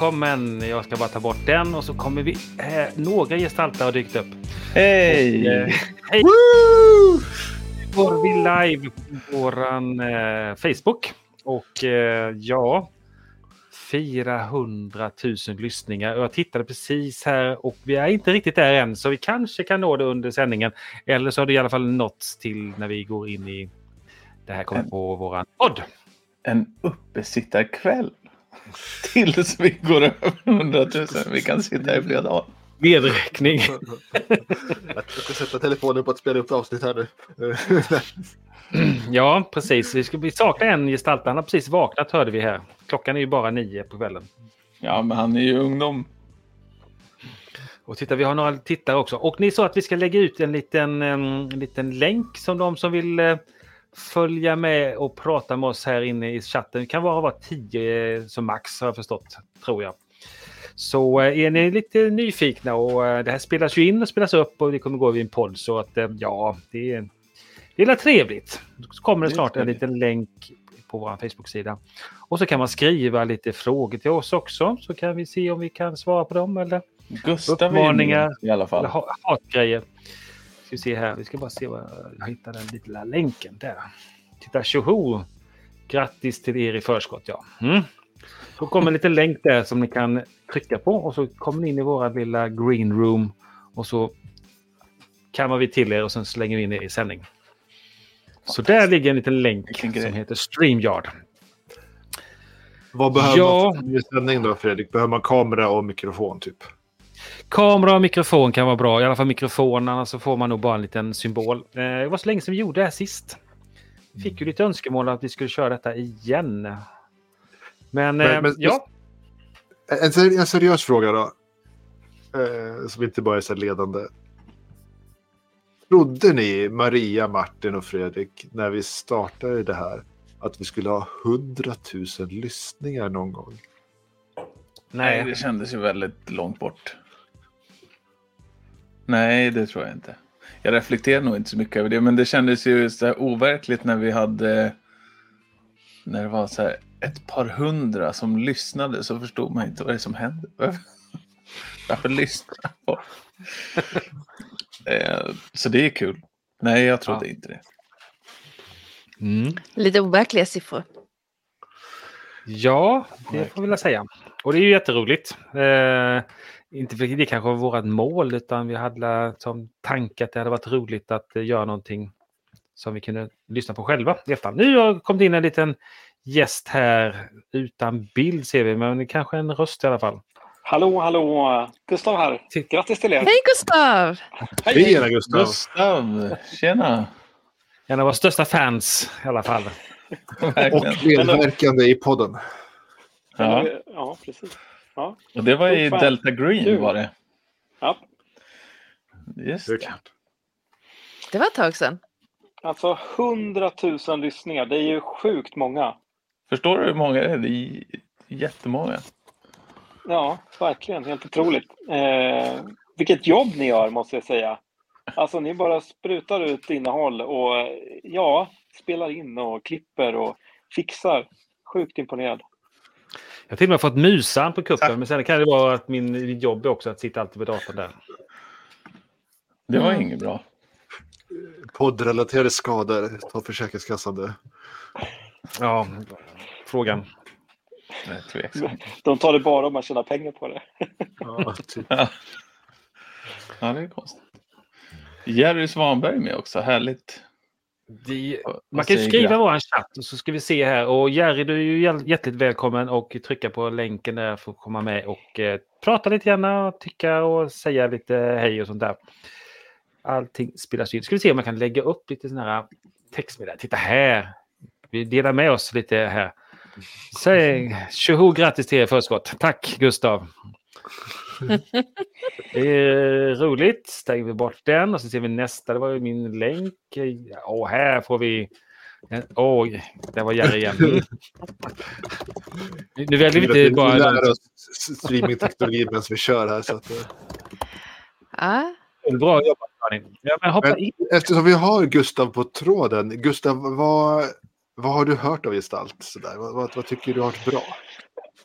välkommen! Jag ska bara ta bort den och så kommer vi... Eh, några gestalter har dykt upp. Hej! Eh, hej! Går vi live på våran eh, Facebook. Och eh, ja, 400 000 lyssningar. Jag tittade precis här och vi är inte riktigt där än så vi kanske kan nå det under sändningen. Eller så har det i alla fall nåtts till när vi går in i det här kommer på våran podd. En uppesittarkväll. Tills vi går över 100 000. Vi kan sitta i flera dagar. Medräkning. Jag ska sätta telefonen på att spela upp avsnitt här nu. Ja, precis. Vi, ska, vi saknar en gestalt. Han har precis vaknat hörde vi här. Klockan är ju bara nio på kvällen. Ja, men han är ju ungdom. Och titta, vi har några tittare också. Och ni sa att vi ska lägga ut en liten, en liten länk som de som vill eh, följa med och prata med oss här inne i chatten. Det kan vara, vara tio eh, som max har jag förstått, tror jag. Så eh, är ni lite nyfikna och eh, det här spelas ju in och spelas upp och det kommer gå över en podd så att ja, det är, det är trevligt. Så kommer det snart en liten länk på vår Facebook-sida. Och så kan man skriva lite frågor till oss också så kan vi se om vi kan svara på dem eller Gustav Uppmaningar. med i alla eller fall. ha- hatgrejer. Ska vi se här, vi ska bara se vad jag hittar den lilla länken där. Titta, tjoho! Grattis till er i förskott, ja. Mm. Så kommer en liten länk där som ni kan trycka på och så kommer ni in i våra lilla green room och så kammar vi till er och sen slänger vi in er i sändning. Så där ligger en liten länk som heter StreamYard. Vad behöver Ja. man för sändning då Fredrik? Behöver man kamera och mikrofon typ? Kamera och mikrofon kan vara bra. I alla fall mikrofon, annars så får man nog bara en liten symbol. Eh, Det var så länge sedan vi gjorde det här sist. Vi fick ju lite önskemål att vi skulle köra detta igen. Men, Men- eh, men- ja, En, seri- en seriös fråga då. Eh, som inte bara är så ledande. Trodde ni, Maria, Martin och Fredrik, när vi startade det här, att vi skulle ha 100 000 lyssningar någon gång? Nej, nej. det kändes ju väldigt långt bort. Nej, det tror jag inte. Jag reflekterar nog inte så mycket över det, men det kändes ju så här overkligt när vi hade... När det var så här ett par hundra som lyssnade så förstod man inte vad det är som hände. Varför, lyssnar folk? Eh, Så det är kul. Nej, jag trodde Ja. inte det. Mm. Lite overkliga siffror. Ja, det får vi väl säga. Och det är ju jätteroligt. Eh, inte för det kanske var vårt mål, utan vi hade som tanke att det hade varit roligt att eh, göra någonting som vi kunde lyssna på själva i efterhand. Nu har det kommit in en liten gäst här utan bild ser vi, men det är kanske en röst i alla fall. Hallå, hallå! Gustav här. Grattis till er! Hej Gustav! Tjena Gustav! Gustav, tjena! En av våra största fans i alla fall. Och medverkande i podden. Ja, ja precis. Ja, och det var i. Delta Green Kul. var det. ja. Just Det det. var ett tag sedan. Alltså 100 000 lyssningar, det är ju sjukt många. Förstår du hur många det är? Det är jättemånga. Ja, verkligen. Helt otroligt. Eh, vilket jobb ni gör, måste jag säga. Alltså, ni bara sprutar ut innehåll och ja, spelar in och klipper och fixar. Sjukt imponerad. Jag har till och med fått musan på kuppen, men sen kan det vara att min mitt jobb är också att sitta alltid vid datorn där. Det var Mm. inget bra. Poddrelaterade skador tar Försäkringskassan det. Ja, frågan. De tar det bara om man tjänar pengar på det. Ja, typ. Ja, ja det är konstigt. Jerry Svanberg med också. Härligt. Vad man kan ju skriva vår chatt och så ska vi se här. Och Jerry, du är ju hjärtligt välkommen och trycka på länken där för att komma med och eh, prata lite grann och tycka och säga lite hej och sånt där. Allting spelas in. Ska vi se om man kan lägga upp lite sådana här textmeddelanden. Titta här! Vi delar med oss lite här. Säg tjoho grattis till er förskott. Tack Gustav! Det är roligt. Stänger vi bort den och så ser vi nästa. Det var ju min länk. Och här får vi... Oj, där var Jerry igen. Nu väljer vi inte Vi bara... lär oss streamingteknologi medan vi kör här. Så att, Ja. Bra jobbat Karin. Ja, men hoppa Men- in. eftersom vi har Gustav på tråden. Gustav, vad, vad har du hört av gestalt? Så där? Vad, vad, vad tycker du har varit bra?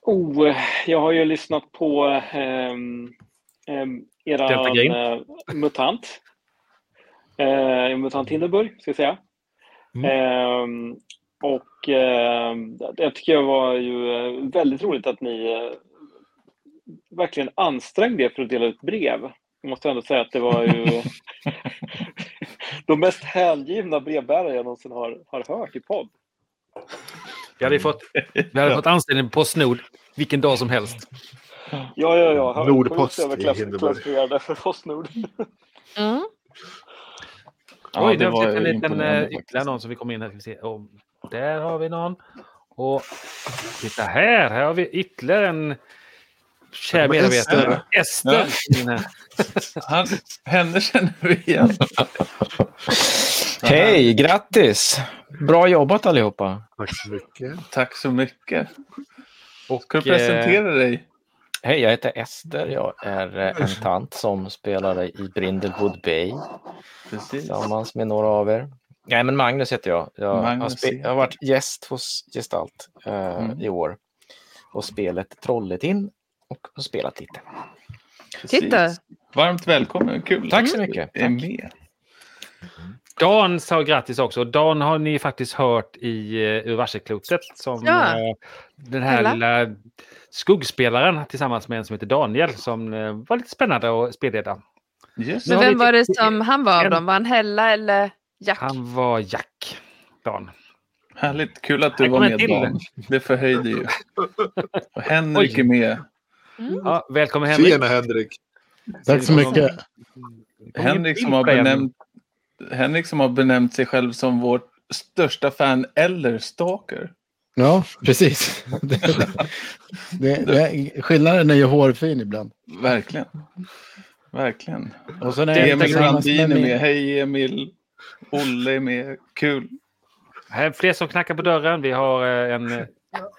Oh, jag har ju lyssnat på eran Green. eh, MUTANT. Eh, MUTANT Hindenburg, ska jag säga. Mm. Ehm, och ehm, det tycker jag var ju eh, väldigt roligt att ni eh, verkligen ansträngde er för att dela ut brev. Jag måste ändå säga att det var ju de mest hängivna brevbärare jag någonsin har, har hört i podd. Vi hade fått, vi hade fått anställning på Snod vilken dag som helst. Ja, ja, ja. Han- Nordpost i Hindenburg. för Postnord. Mm. Ja, Oj, det det var en liten eh, ytterligare någon som vi kommer in här. Ska vi se. Och där har vi någon. Och titta här, här har vi ytterligare en kär medarbetare. Ester. Ja. Han, henne känner vi igen. Hej, grattis! Bra jobbat allihopa. Tack så mycket. Tack så mycket. Och, Ska du eh, presentera dig? Hej, jag heter Ester. Jag är eh, en tant som spelade i Brindlewood Bay Precis. tillsammans med några av er. Nej, men Magnus heter jag. Jag, har, Magnus, jag har varit gäst hos Gestalt eh, Mm. i år och spelet Trolletin och har spelat lite. Precis. Titta. Varmt välkommen. Kul Tack så mycket. är Tack. med. Dan sa grattis också. Dan har ni faktiskt hört i uh, Ur varselklotet som Ja. eh, den här Alla. lilla skuggspelaren tillsammans med en som heter Daniel som eh, var lite spännande att spelleda. Nu Men vem var det som han var av dem? Var han Hella eller Jack? Han var Jack. Dan. Härligt. Kul att du var med. Dan. Det förhöjde ju. Och Henrik Oj. är med. Ja, välkommen Henrik. Tjena Henrik. Tack så mycket. Henrik som, har benämnt, Henrik som har benämnt sig själv som vårt största fan eller stalker. Ja, precis. Det, det, det, skillnaden är ju hårfin ibland. Verkligen. Verkligen. Och sen är Emil Brandin är min- med. Hej Emil. Olle är med. Kul. Här är fler som knackar på dörren. Vi har eh, en...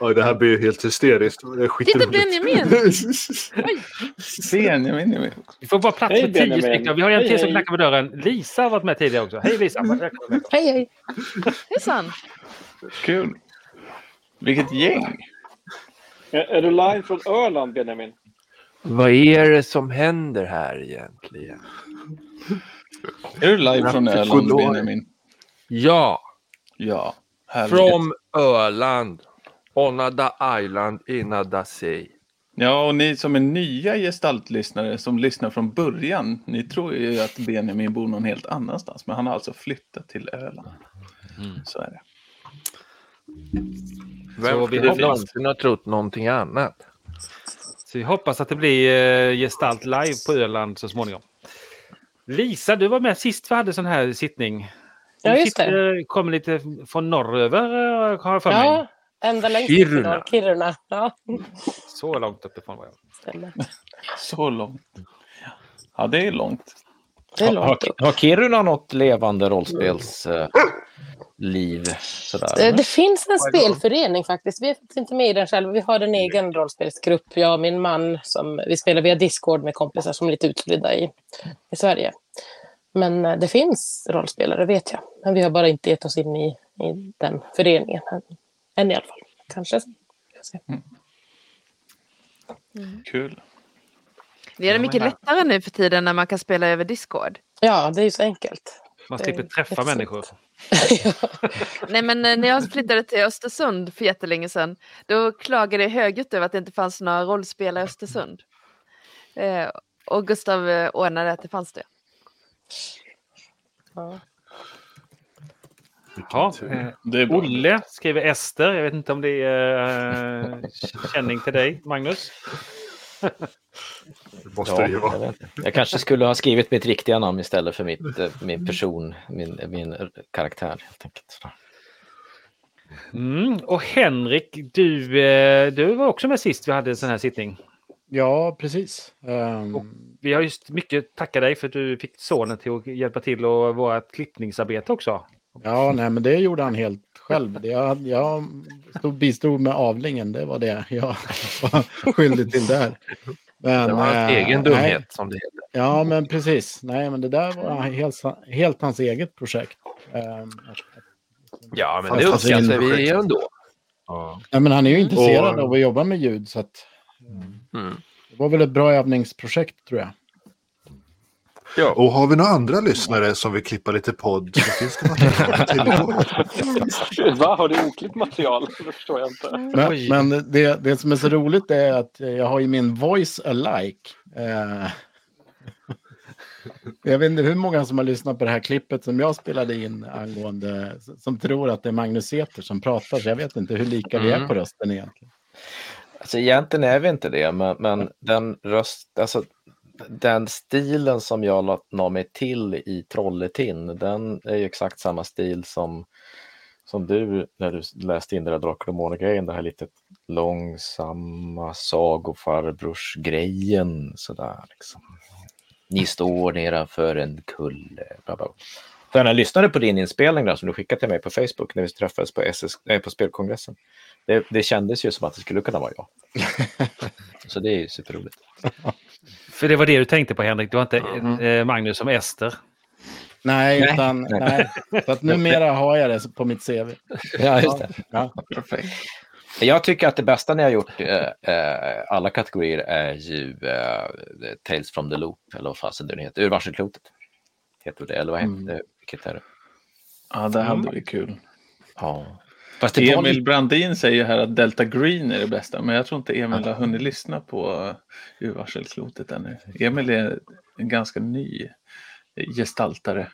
Oj, det här blir helt hysteriskt. Titta. Benjamin! Benjamin är med. Vi får bara plats Hej, för tio stycken. Vi har en Hej, till som knackar på dörren. Lisa har varit med tidigare också. Hej Lisa! Välkommen. Hej hej! Hejsan! Kul. Vilket gäng. Är, är du live från Öland, Benjamin? Vad är det som händer här egentligen? Är du live från Öland. Benjamin? Ja, Ja. Härligt. from Öland. Onada Island Inada Sea. Ja, och ni som är nya gestaltlyssnare som lyssnar från början. Ni tror ju att Benjamin bor någon helt annanstans. Men han har alltså flyttat till Öland. Så är det. Så Vem vi skulle hoppas- någonsin ha trott någonting annat? Så vi hoppas att det blir eh, Gestalt live på Öland så småningom. Lisa, du var med sist vi hade sån här sittning. Ja, Du just det. kommer lite från norröver eh, har jag för mig. Ja, ända längst Kiruna. Kiruna. Ja, Så långt uppifrån var jag. stämmer. Så långt. Ja, det är långt. Det är Har, långt upp. har Kiruna något levande rollspelsliv? Eh, Eh, eller? Det finns en spelförening faktiskt. Vi är inte med i den själva. Vi har en egen rollspelsgrupp. Jag och min man. Som, vi spelar via Discord med kompisar som är lite utspridda i, i Sverige. Men eh, det finns rollspelare vet jag. Men vi har bara inte gett oss in i, i den föreningen. Än, än i alla fall. Kanske. Får se. Kul. Det är det mycket lättare nu för tiden när man kan spela över Discord. Ja, det är ju så enkelt. Man slipper träffa människor. ja. Nej men eh, när jag flyttade till Östersund för jättelänge sedan, då klagade jag högljutt över att det inte fanns några rollspelare i Östersund. Eh, och Gustav eh, ordnade att det fanns det. Ja. Ja, eh, Det. Olle skriver Ester. Jag vet inte om det är eh, känning till dig, Magnus. Det måste det ju Ja, vara. jag, jag kanske skulle ha skrivit mitt riktiga namn istället för mitt, eh, min person, min, min karaktär. Helt enkelt. Mm. Och Henrik, du, eh, du var också med sist vi hade en sån här sittning. Ja, precis. Ehm, Vi har just mycket tacka dig för att du fick sonen till att hjälpa till och vårt klippningsarbete också. Ja, nej, men det gjorde han helt själv. Det jag, jag stod, bistod med avlingen, det var det jag var skyldig till där. Men, Det var hans eh, egen nej. dumhet som det heter. Ja, men precis. Nej, men det där var helt, helt hans eget projekt. Ehm, Ja, men Fast det uppskattar vi projekt. ändå. Ja. Ja, men han är ju intresserad Och- av att jobba med ljud så att Mm. det var väl ett bra övningsprojekt tror jag. Ja. Och har vi några andra lyssnare som vill klippa lite podd så finns det material att tillgå. Va, har du oklippt material? Det förstår jag inte. Men, men det, det som är så roligt är att jag har ju min voice alike. Eh, jag vet inte hur många som har lyssnat på det här klippet som jag spelade in angående, som tror att det är Magnus Säter som pratar, så jag vet inte hur lika vi är Mm. på rösten egentligen. Alltså egentligen är vi inte det, men, men den röst, alltså den stilen som jag la, mig till i Trolletin, den är ju exakt samma stil som, som du när du läste in det där Drakar och Måne-grejen, det här lite långsamma sagofarbrors-grejen sådär liksom. Ni står nedanför en kulle. Bla bla. För när jag lyssnade på din inspelning där, som du skickade till mig på Facebook när vi träffades på, SS, nej, på spelkongressen. Det, det kändes ju som att det skulle kunna vara jag. Så det är ju superroligt. För det var det du tänkte på Henrik, det var inte Mm. eh, Magnus som Ester. Nej, Nej. utan, nej. Så att numera har jag det på mitt CV. Ja, just det. Ja. Perfekt. Jag tycker att det bästa ni har gjort eh, eh, alla kategorier är ju eh, Tales from the Loop, eller vad fasen det nu heter, Ur varselklotet. Heter det, eller vad heter Mm. Det? Vilket är det? Ja, det hade vi kul. Ja. Fast Emil lite... Brandin säger här att Delta Green är det bästa, men jag tror inte Emil har hunnit lyssna på uh, Ur varselklotet ännu. Emil är en ganska ny gestaltare.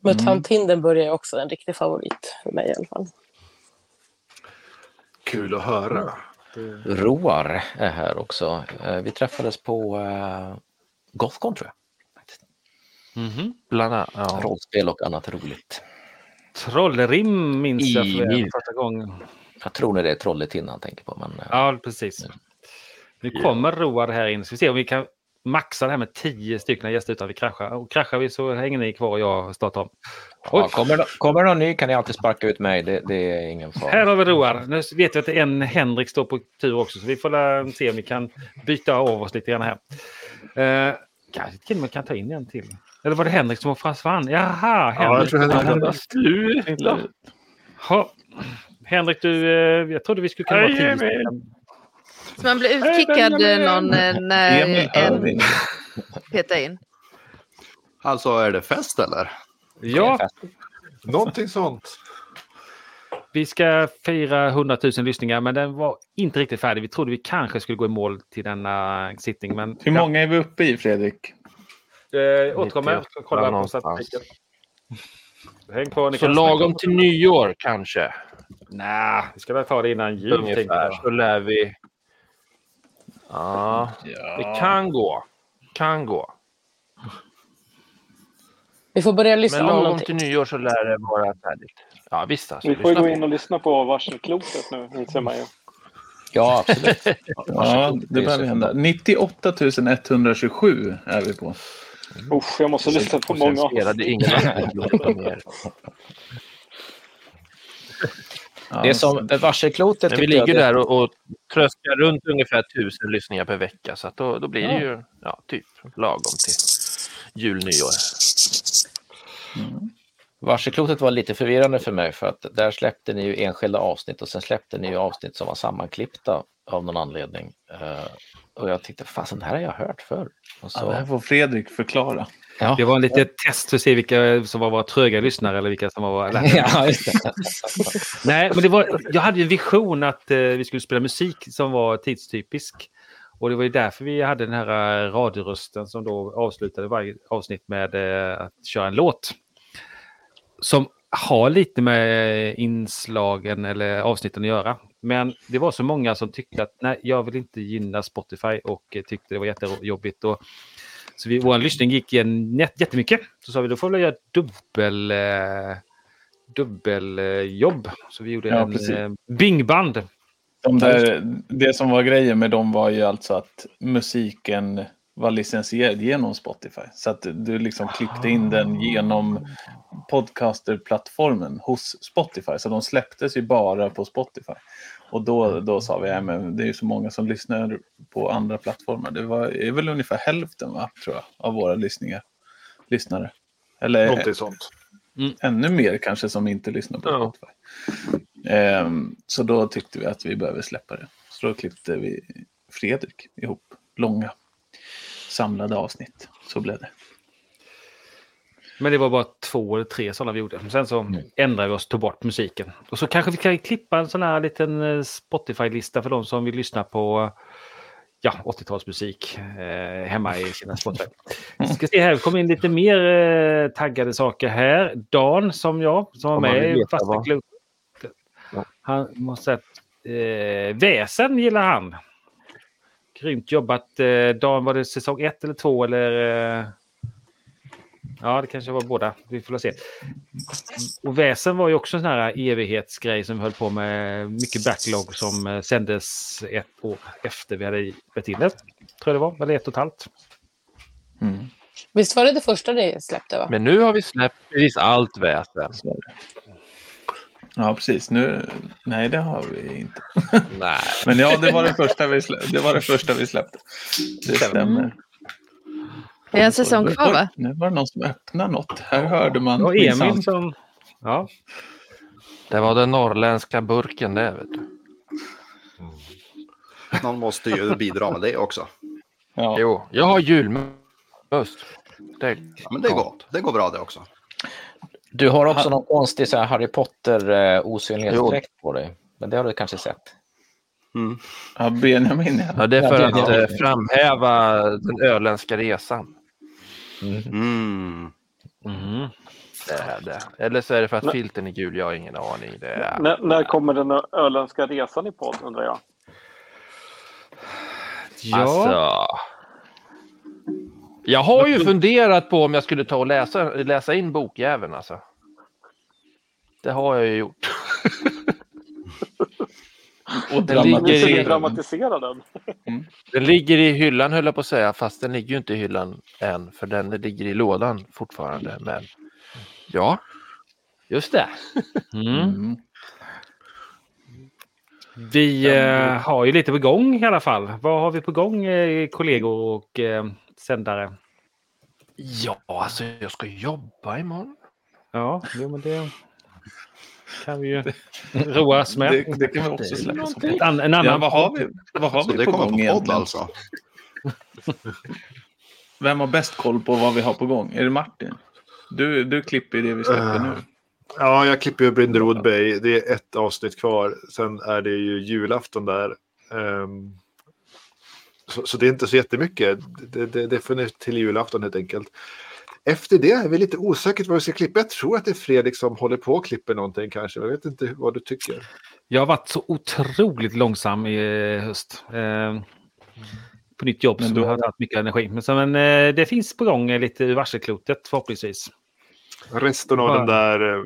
MUTANT Hindenburg är också en riktig favorit för mig i alla fall. Kul att höra. Roar är här också. Eh, vi träffades på eh, Gothcon tror jag. Mhm. Bland annat. Ja. Rollspel och annat roligt. Trollerim minns jag för I- första gången. Jag tror det är Trolletin han tänker på. Men, eh, Ja, precis. Nu kommer Roar här in, så vi ser om vi kan maxa det här med tio stycken gäster utan vi kraschar. Och kraschar vi så hänger ni kvar och jag startar om. ja, kommer, kommer någon ny kan ni alltid sparka ut mig. Det, det är ingen fara. Här har vi Roar. Nu vet vi att det är en Henrik står på tur också, så vi får se om vi kan byta av oss lite grann här. Uh, kanske till och med kan ta in en till. Eller var det Henrik som försvann? Jaha, Ja, jag Henrik. tror Henrik Ja, hade- Sluta! Ja. Henrik, du, eh, jag trodde vi skulle kunna vara tio. Så man blir utkickad någon eh, när en petar in. Alltså är det fest eller? Ja, Någonting sånt. vi ska fira 100 000 lyssningar, men den var inte riktigt färdig. Vi trodde vi kanske skulle gå i mål till denna sittning, men... Hur många är vi uppe i, Fredrik? Ja, eh, återkommer. Jag ska kolla på statistiken. Häng ni Så kan lagom till nyår kanske. Nej, vi ska väl ta det innan jul. Ungefär. Så lär vi... Ja, det kan gå. Kan gå. Vi får börja lyssna Men om lagom någonting. till nyår så lär det vara färdigt. Ja, visst alltså. Vi får gå på. in och lyssna på varselklotet nu, inser man ju. Ja, absolut. Ja, det behöver hända. 98 127 är vi på. Usch, jag måste lyssna på Och sen många spelade ingen mer. Det som varselklotet Men vi ligger det- där och, och tröskar runt ungefär tusen lyssningar per vecka. Så att då, då blir det ju ja, typ lagom till jul, nyår. Varselklotet var lite förvirrande för mig för att där släppte ni ju enskilda avsnitt och sen släppte ni ju avsnitt som var sammanklippta av någon anledning. Och jag tyckte, fasen det här har jag hört förr. Och Ja, det här så, får Fredrik förklara. ja. Det var en litet test för att se vilka som var våra tröga lyssnare eller vilka som var våra... Eller, ja, just det. Nej, men det var, jag hade ju en vision att eh, vi skulle spela musik som var tidstypisk. Och det var ju därför vi hade den här eh, radiorösten som då avslutade varje avsnitt med eh, att köra en låt. Som har lite med inslagen eller avsnitten att göra. Men det var så många som tyckte att nej, jag vill inte gynna Spotify och eh, tyckte det var jättejobbigt. Och, så vi, vår lyssning gick igen jät- jättemycket. Så sa vi då får vi göra dubbel, eh, dubbeljobb. Så vi gjorde Ja, en precis. eh, bingband. De där, det som var grejen med dem var ju alltså att musiken var licensierad genom Spotify. Så att du liksom klippte in den genom podcasterplattformen hos Spotify. Så de släpptes ju bara på Spotify. Och då, då sa vi, ja, men det är ju så många som lyssnar på andra plattformar. Det var, är väl ungefär hälften va, tror jag, av våra lyssningar, lyssnare. Eller Någonting sånt. ännu mer kanske som inte lyssnar på Ja. Spotify. Ehm, så då tyckte vi att vi behöver släppa det. Så då klippte vi Fredrik ihop långa samlade avsnitt. Så blev det. Men det var bara två eller tre sådana vi gjorde. Sen så ändrade vi oss och tog bort musiken. Och så kanske vi kan klippa en sån här liten eh, Spotify-lista för de som vill lyssna på ja, 80-talsmusik eh, hemma i sina Spotify. Vi ska se här, det kom in lite mer eh, taggade saker här. Dan som jag, som var med i fasta vad. klubb. Han måste säga eh, väsen gillar han. Grymt jobbat. Eh, Dan, var det säsong ett eller två eller? Eh... Ja, det kanske var båda. Vi får se. Och Väsen var ju också en sån här evighetsgrej som vi höll på med. Mycket backlog som eh, sändes ett år efter vi hade spelat in det. Tror jag det var, eller ett och ett halvt. Visst var det det första ni släppte? va? Men nu har vi släppt precis allt väsen. Ja, precis. Nu, nej, det har vi inte. Nej. Men ja, det var det första vi släppte. Det, var det, första vi släppte. det stämmer. Det är en säsong kvar var- va? Nu var det någon som öppnade något. Här hörde man. Och Emil som... Ja. Det var den norrländska burken det, vet du. Någon måste ju bidra med det också. Ja. Jo, jag har julmust. Det, Ja, men det går, det går bra det också. Du har också någon konstig så här, Harry Potter eh, osynlighetsdräkt på dig. Men det har du kanske sett? Mm. Ja, Benjamin. Ja. ja, det är för Ja, att det- eh, framhäva den öländska resan. Mm. Mm. Det är det. Eller så är det för att Men- filten är gul. Jag har ingen aning. Det är... När, när kommer den öländska resan i podd undrar jag? Ja. Alltså. Jag har ju funderat på om jag skulle ta och läsa, läsa in bokjäveln alltså. Det har jag ju gjort. Och Den ligger, i, dramatisera den. den ligger i hyllan höll jag på att säga, fast den ligger ju inte i hyllan än, för den ligger i lådan fortfarande. Men ja, just det. Mm. Mm. Vi eh, har ju lite på gång i alla fall. Vad har vi på gång, eh, kollegor och eh, sändare? Ja, alltså jag ska jobba imorgon. Ja, jo, men det kan vi ju roas med. Det, det kan vi också släppa som Ett an, en annan Ja, vad har vi, vad har Så vi det på kommer gång på podd alltså. Vem har bäst koll på vad vi har på gång? Är det Martin? Du, du klipper ju det vi släpper Eh, nu. Ja, jag klipper ju Brindlewood Bay. Det är ett avsnitt kvar. Sen är det ju julafton där. Ehm, så, så det är inte så jättemycket. Det, det, det får ni till julafton helt enkelt. Efter det är vi lite osäkert vad vi ska klippa. Jag tror att det är Fredrik som håller på och klipper någonting kanske. Jag vet inte vad du tycker. Jag har varit så otroligt långsam i höst. Eh, på nytt jobb Men som du har har- tagit mycket energi. Men, så, men eh, det finns på gång lite ur varselklotet förhoppningsvis. Resten av Ja. den där... eh,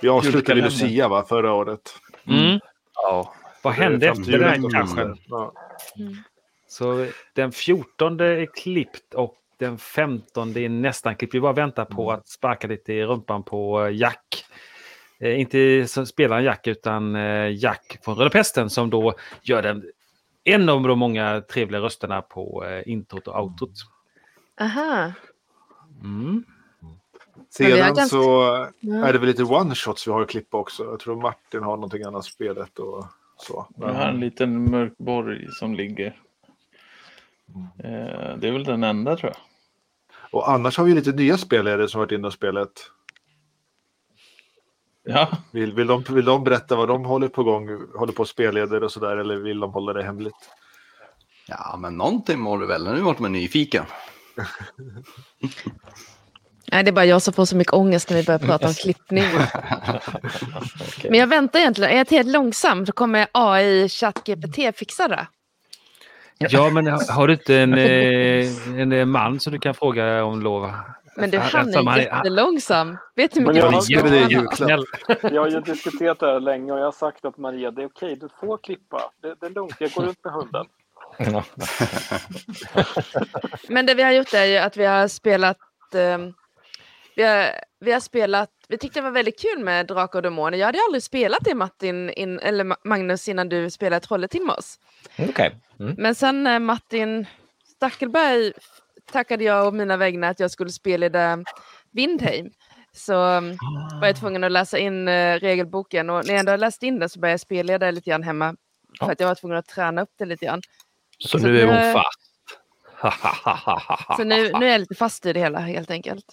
vi avslutade. Lucia va, förra året. Mm. Ja, Vad hände efter den kraschen? Ja. Så den 14 är klippt och den 15 är nästan klippt. Vi bara väntar på att sparka lite i rumpan på eh, Jack. Eh, inte spelaren Jack utan eh, Jack från Röda Pesten som då gör den en av de många trevliga rösterna på eh, introt och outrot. Aha. Mm. Sedan ganska- så är det väl lite one-shots vi har att klippa också. Jag tror Martin har någonting annat spelet och så. Jag har en liten mörk borg som ligger. Eh, det är väl den enda tror jag. Och annars har vi lite nya spelare som varit inne och spelat. Ja, Vill, vill, de, vill de berätta vad de håller på gång, håller på spelleder och sådär eller vill de hålla det hemligt? Ja, men någonting må du väl. Nu vart man nyfiken. Nej, det är bara jag som får så mycket ångest när vi börjar prata om klippning. Men jag väntar egentligen. Är jag tillräckligt långsam så kommer AI ChatGPT fixa det. Ja, men har har du inte en, eh, en eh, man som du kan fråga om lov? Men du, han är jättelångsam. Vet du hur Men mycket jag- julklapp. Snäll. Jag har ju diskuterat det här länge och jag har sagt att Maria, det är okej, du får klippa. Det, det är lugnt, jag går ut med hunden. Men det vi har gjort är ju att vi har spelat... ehm, vi, har, vi har spelat... Vi tyckte det var väldigt kul med Drakar och Demoner. Jag hade aldrig spelat det Martin, in, eller Ma- Magnus innan du spelade Trolletim med oss. Okej. Mm. Men sen när Martin Stackelberg tackade jag och mina vägnar att jag skulle spela Vindheim. så um, var jag tvungen att läsa in uh, regelboken och när jag ändå läst in den så började jag spelleda lite grann hemma. För Ja. att jag var tvungen att träna upp det lite grann. Så Så nu är hon fast. Så nu, nu är jag lite fast i det hela helt enkelt.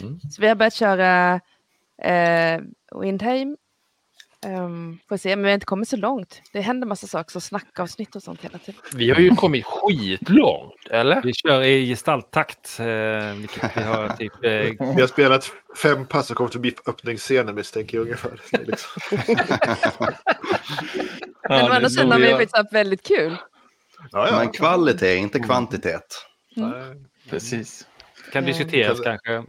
Mm. Så vi har börjat köra eh, Windheim. Um, får se, men vi har inte kommit så långt. Det händer massa saker, så snackavsnitt och sånt hela tiden. Vi har ju kommit skitlångt, eller? Vi kör i gestalttakt. Eh, vi har typ... Eh, Vi har spelat fem pass och kommit förbi öppningsscenen misstänker jag ungefär. Liksom. Men å andra sidan har vi faktiskt haft väldigt kul. Ja, ja. Men kvalitet, inte kvantitet. Precis. kan diskuteras kanske.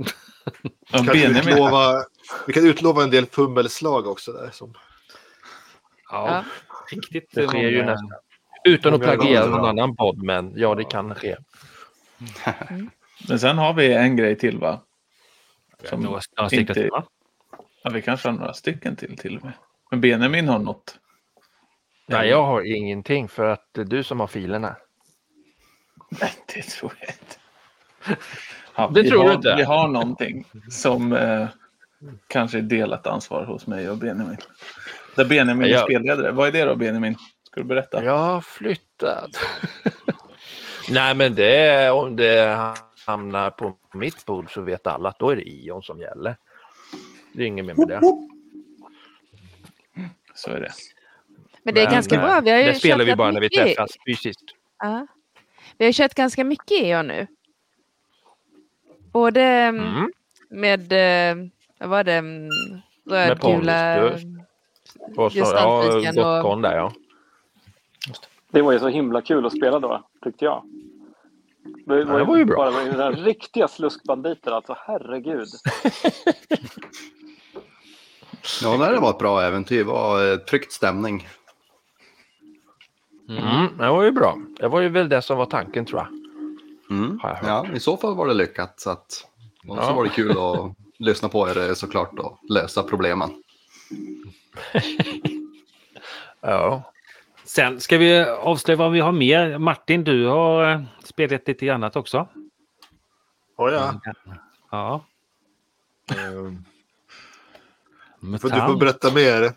Ja, Kan Benjamin, utlova, vi kan utlova en del fummelslag också där. Som, Ja, riktigt. Det sker ju nästan. Utan att plagiera någon annan podd, men ja, det kan ske. men sen har vi en grej till va? Som Några, några inte- till, va? Ja, vi kanske har några stycken till till och med. Men Benjamin har något. Nej, jag har ingenting för att det är du som har filerna. Nej, det tror jag inte. Ja, Det vi tror har, du inte? Vi har någonting som eh, kanske är delat ansvar hos mig och Benjamin. Där Benjamin är Ja. spelledare. Vad är det då Benjamin? Ska du berätta? Jag har flyttat. Nej, men det är, om det hamnar på mitt bord så vet alla att då är det Ion som gäller. Det är inget mer med det. Så är det. Men det är Men, ganska bra. Vi har ju Det spelar vi bara när vi träffas fysiskt. Ja. Vi har kört ganska mycket i år nu. Både mm. Mm. med, eh, vad var det, mm, Med rödgula Paulus Och så, ja, och... Där ja. Det var ju så himla kul att spela då, tyckte jag. Det det var ju bra. Bara riktiga sluskbanditer alltså, herregud. Ja, det var ett bra äventyr. Det var eh, tryckt stämning. Mm, det var ju bra. Det var ju väl det som var tanken tror jag. Mm. Har jag hört. Ja, i så fall var det lyckat. Så att, och så Ja. var det kul att lyssna på er eh, såklart och lösa problemen. Ja. Sen ska vi avslöja vad vi har mer. Martin, du har eh, spelat lite annat också. oh, ja. Ja. Ehm, Får Mutant. du får berätta mer.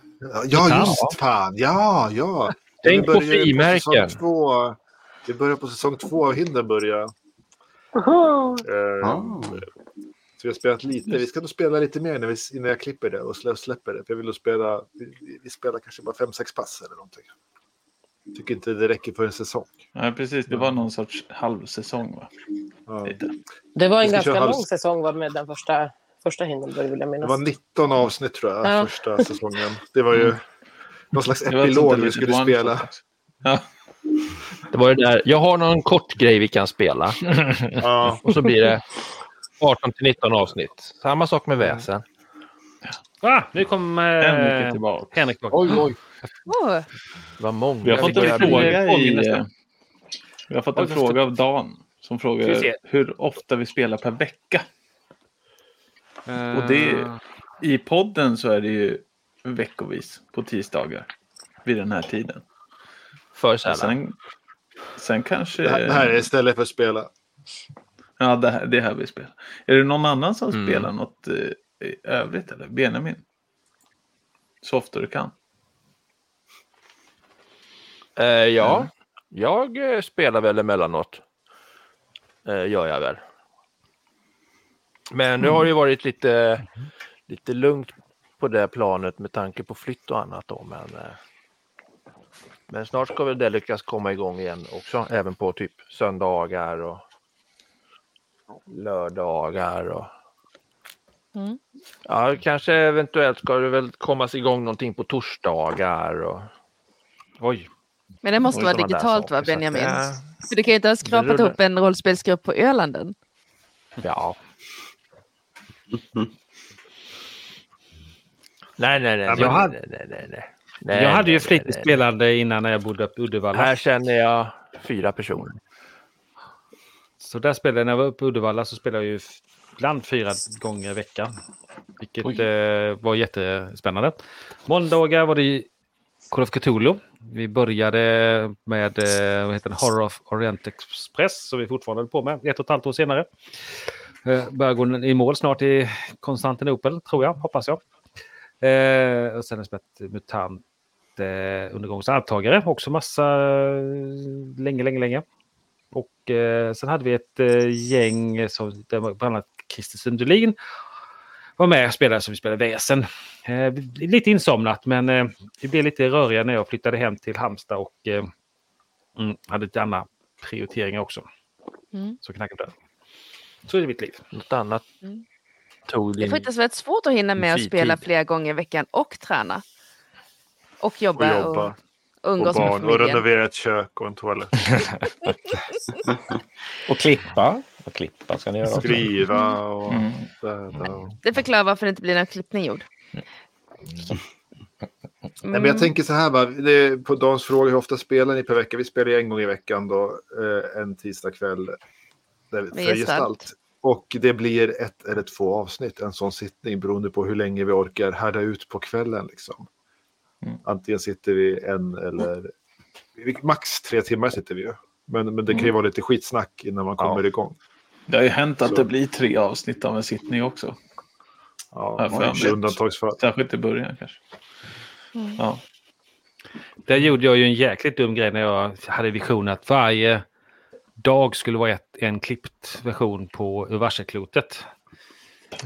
Ja, Mutant. just fan. Ja, ja. Tänk på frimärken. två. Vi börjar på säsong två av Hinden börja. Ehm, Ah. Så vi har spelat lite. Vi ska nog spela lite mer när vi, innan jag klipper det och slä- släpper det. För jag vill nog spela, vi, vi spelar kanske bara fem, sex pass eller någonting. Tycker inte det räcker för en säsong. Ja, precis. Det var någon sorts halvsäsong va? Ja. Det var en ska ganska köra halv- lång säsong var med den första, första Hindenburg vill jag Det minnas. var 19 avsnitt tror jag, Ja. första säsongen. Det var ju någon slags Det epilog vi skulle spela. Ja, Det var det där. Jag har någon kort grej vi kan spela. Ja, Och så blir det 18 till 19 avsnitt. Samma sak med väsen. Ah, nu kom Henrik eh, tillbaka. Henrik tillbaka. Oj, oj. Åh, Vad många. Vi har fått en fråga i... eh, Vi har fått en fråga av Dan. Som frågar hur ofta vi spelar per vecka. Eh, Och det, I podden så är det ju veckovis på tisdagar. Vid den här tiden. För sällan. sen, sen kanske... det, här, det här är istället för att spela. Ja, det, här, det är här vi spelar. Är det någon annan som Mm. spelar något eh, i övrigt? Eller Benjamin? Så ofta du kan. Eh, ja, jag eh, spelar väl emellanåt. Eh, gör jag väl. Men nu har det ju varit lite, lite lugnt på det planet med tanke på flytt och annat. Då, men, eh, men snart ska väl det lyckas komma igång igen också. Även på typ söndagar och lördagar. Och... Mm. Ja, kanske eventuellt ska det väl komma igång någonting på torsdagar. Och... Oj. Men det måste och vara digitalt va, Benjamin? För du kan ju inte ha skrapat ihop en rollspelsgrupp på Ölanden. Ja. Nej, nej, nej. Ja, men nej, jag hade- nej, nej, nej, nej. jag hade ju flitigt spelande innan när jag bodde uppe i Uddevalla. Här känner jag fyra personer. Så där spelade jag, när jag var uppe i Uddevalla så spelade jag ju ibland fyra gånger i veckan. Vilket eh, var jättespännande. Måndagar var det Call of Cthulhu. Vi började med eh, vad heter det, Horror of Orient Express som vi fortfarande på med ett och ett halvt år senare. Eh, Börjar gå i mål snart i Konstantinopel, tror jag, hoppas jag. Eh, och sen har jag spelat MUTANT eh, undergångens arvtagare, också massa eh, länge, länge, länge. Och eh, sen hade vi ett eh, gäng som där bland annat Christer Sundelin var med och spelade som vi spelade väsen. Eh, lite insomnat men eh, det blev lite röriga när jag flyttade hem till Halmstad och eh, mm, hade lite andra prioriteringar också. Mm. Så knackade det. Så är det mitt liv. Något annat Mm. Tog Det är din... faktiskt väldigt svårt att hinna med att spela flera gånger i veckan och träna. Och Och jobba och, jobba. och Och umgås med barn. Och familjen. renovera ett kök och en toalett. Och klippa. Och klippa ska ni göra också. Skriva och Mm. städa. Och... Det förklarar varför det inte blir någon klippning gjord. Nej, men jag tänker så här, va, det är på Dans fråga hur ofta spelar ni per vecka? Vi spelar en gång i veckan då, eh, en tisdagkväll. Där Med För gestalt. gestalt. Och det blir ett eller två avsnitt, en sån sittning beroende på hur länge vi orkar härda ut på kvällen. Liksom. Mm. Antingen sitter vi en eller max tre timmar sitter vi ju. Men, men det kan ju vara lite skitsnack innan man kommer Ja. igång. Det har ju hänt att Så. det blir tre avsnitt av en sittning också. Ja, Ja, undantagsfall. Särskilt i början kanske. Mm. Ja. Där gjorde jag ju en jäkligt dum grej när jag hade visionen att varje dag skulle vara ett, en klippt version på ur varselklotet.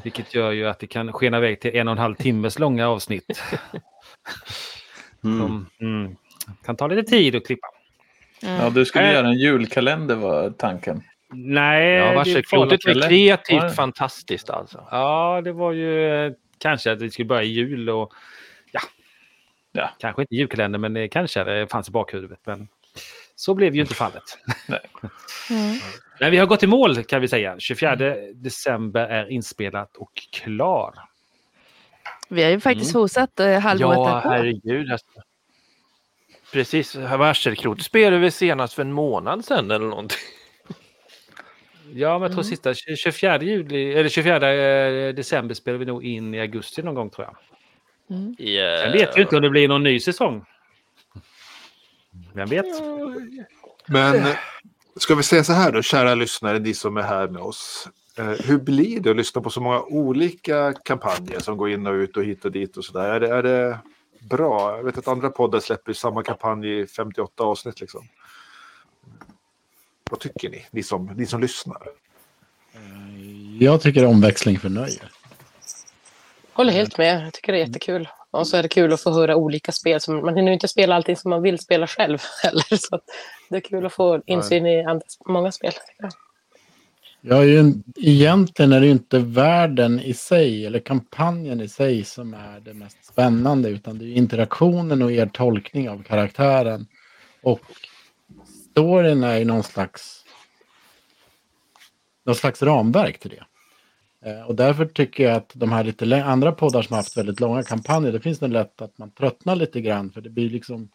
Vilket gör ju att det kan skena iväg till en och en halv timmes långa avsnitt. Mm. Som mm, kan ta lite tid att klippa. Mm. ja, du skulle Äh. göra en julkalender var tanken. Nej, Ja, farligt, var kreativt Ja. fantastiskt alltså. Ja, det var ju eh, kanske att vi skulle börja i jul och ja, Ja. kanske inte julkalender, men det kanske det fanns i bakhuvudet. Men så blev ju inte fallet. Mm. Men vi har gått i mål kan vi säga. 24 december är inspelat och klar. Vi har ju faktiskt Mm. fortsatt eh, halvåret Ja, därpå. herregud. Alltså. Precis, varselklotet spelade vi senast för en månad sedan eller någonting. Ja, men jag tror Mm. sista 24 juli, eller 24 eh, december spelar vi nog in i augusti någon gång tror jag. Mm. Sen vet vi inte om det blir någon ny säsong. Vem vet? Men eh, ska vi säga så här då, kära lyssnare, ni som är här med oss. Eh, hur blir det att lyssna på så många olika kampanjer som går in och ut och hit och dit och så där? Är det, är det bra? Jag vet att andra poddar släpper samma kampanj i 58 avsnitt liksom. Vad tycker ni, ni som, ni som lyssnar? Jag tycker omväxling förnöjer. Håller helt med. Jag tycker det är jättekul. Och så är det kul att få höra olika spel. Som, man hinner ju inte spela allting som man vill spela själv heller. Så det är kul att få insyn i andra, många spel. en- egentligen är det ju inte världen i sig eller kampanjen i sig som är det mest spännande utan det är interaktionen och er tolkning av karaktären. Och storyn är ju någon slags, någon slags ramverk till det. Eh, Och därför tycker jag att de här lite andra poddar som har haft väldigt långa kampanjer, det finns det lätt att man tröttnar lite grann för det blir liksom,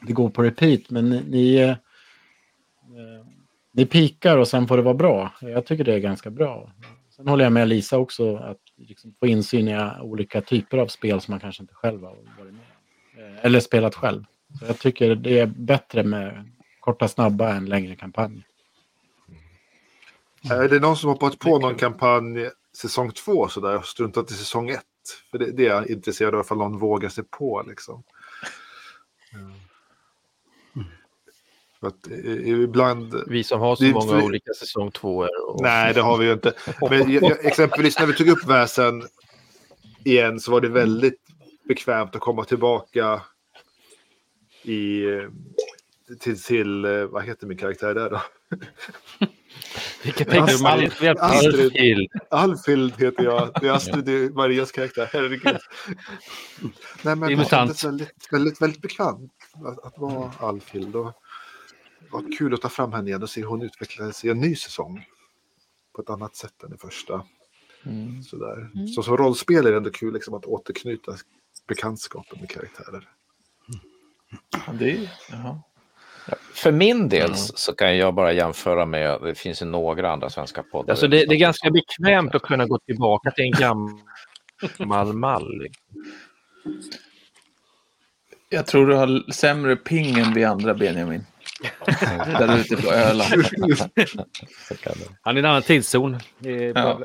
det går på repeat. Men ni, ni, eh, eh, ni pikar och sen får det vara bra. Jag tycker det är ganska bra. Sen håller jag med Lisa också att liksom få insyn i olika typer av spel som man kanske inte själv har varit med. Eh, Eller spelat själv. Så jag tycker det är bättre med korta snabba än längre kampanjer. Är det någon som hoppat på någon kampanj säsong två sådär och struntat i säsong ett? För det, det är jag intresserad av ifall någon vågar sig på liksom. Mm. För att, eh, ibland... Vi som har så Det många för- olika säsong två. Och... Nej, det har vi ju inte. Men jag, jag, exempelvis när vi tog upp väsen igen så var det väldigt bekvämt att komma tillbaka i, eh, till, till, eh, vad heter min karaktär där då? Vilka tänkte du? Astrid, Astrid, Alfhild heter jag. Det är Astrid, det är Marias karaktär. Herregud. Nej, men Det är kändes väldigt, väldigt, väldigt bekvämt att, att vara Alfhild. Och var kul att ta fram henne igen och se hur hon utvecklades i en ny säsong. På ett annat sätt än i första. Mm. Sådär. Mm. Så som rollspel är det ändå kul liksom, att återknyta bekantskapen med karaktärer. Ja, det är. För min del Ja. så kan jag bara jämföra med, det finns ju några andra svenska poddar. Alltså det, det är ganska bekvämt att kunna gå tillbaka till en gammal mall. Jag tror du har sämre ping än vi andra, Benjamin. Där ute på Öland. Han är i en annan tidszon. Ja.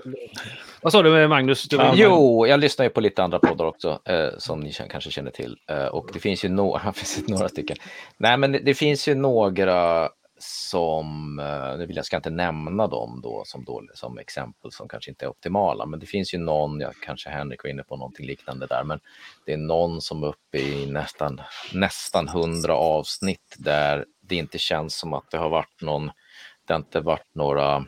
Vad sa du Magnus? Du var- Jo, jag lyssnar ju på lite andra poddar också eh, som ni kanske känner till. Eh, och det finns ju några, precis, några stycken. Nej, men det, det finns ju några som, eh, nu vill jag ska inte nämna dem då som, då som exempel som kanske inte är optimala, men det finns ju någon, jag kanske Henrik var inne på någonting liknande där, men det är någon som är uppe i nästan, nästan 100 avsnitt där det inte känns som att det har varit någon, det har inte varit några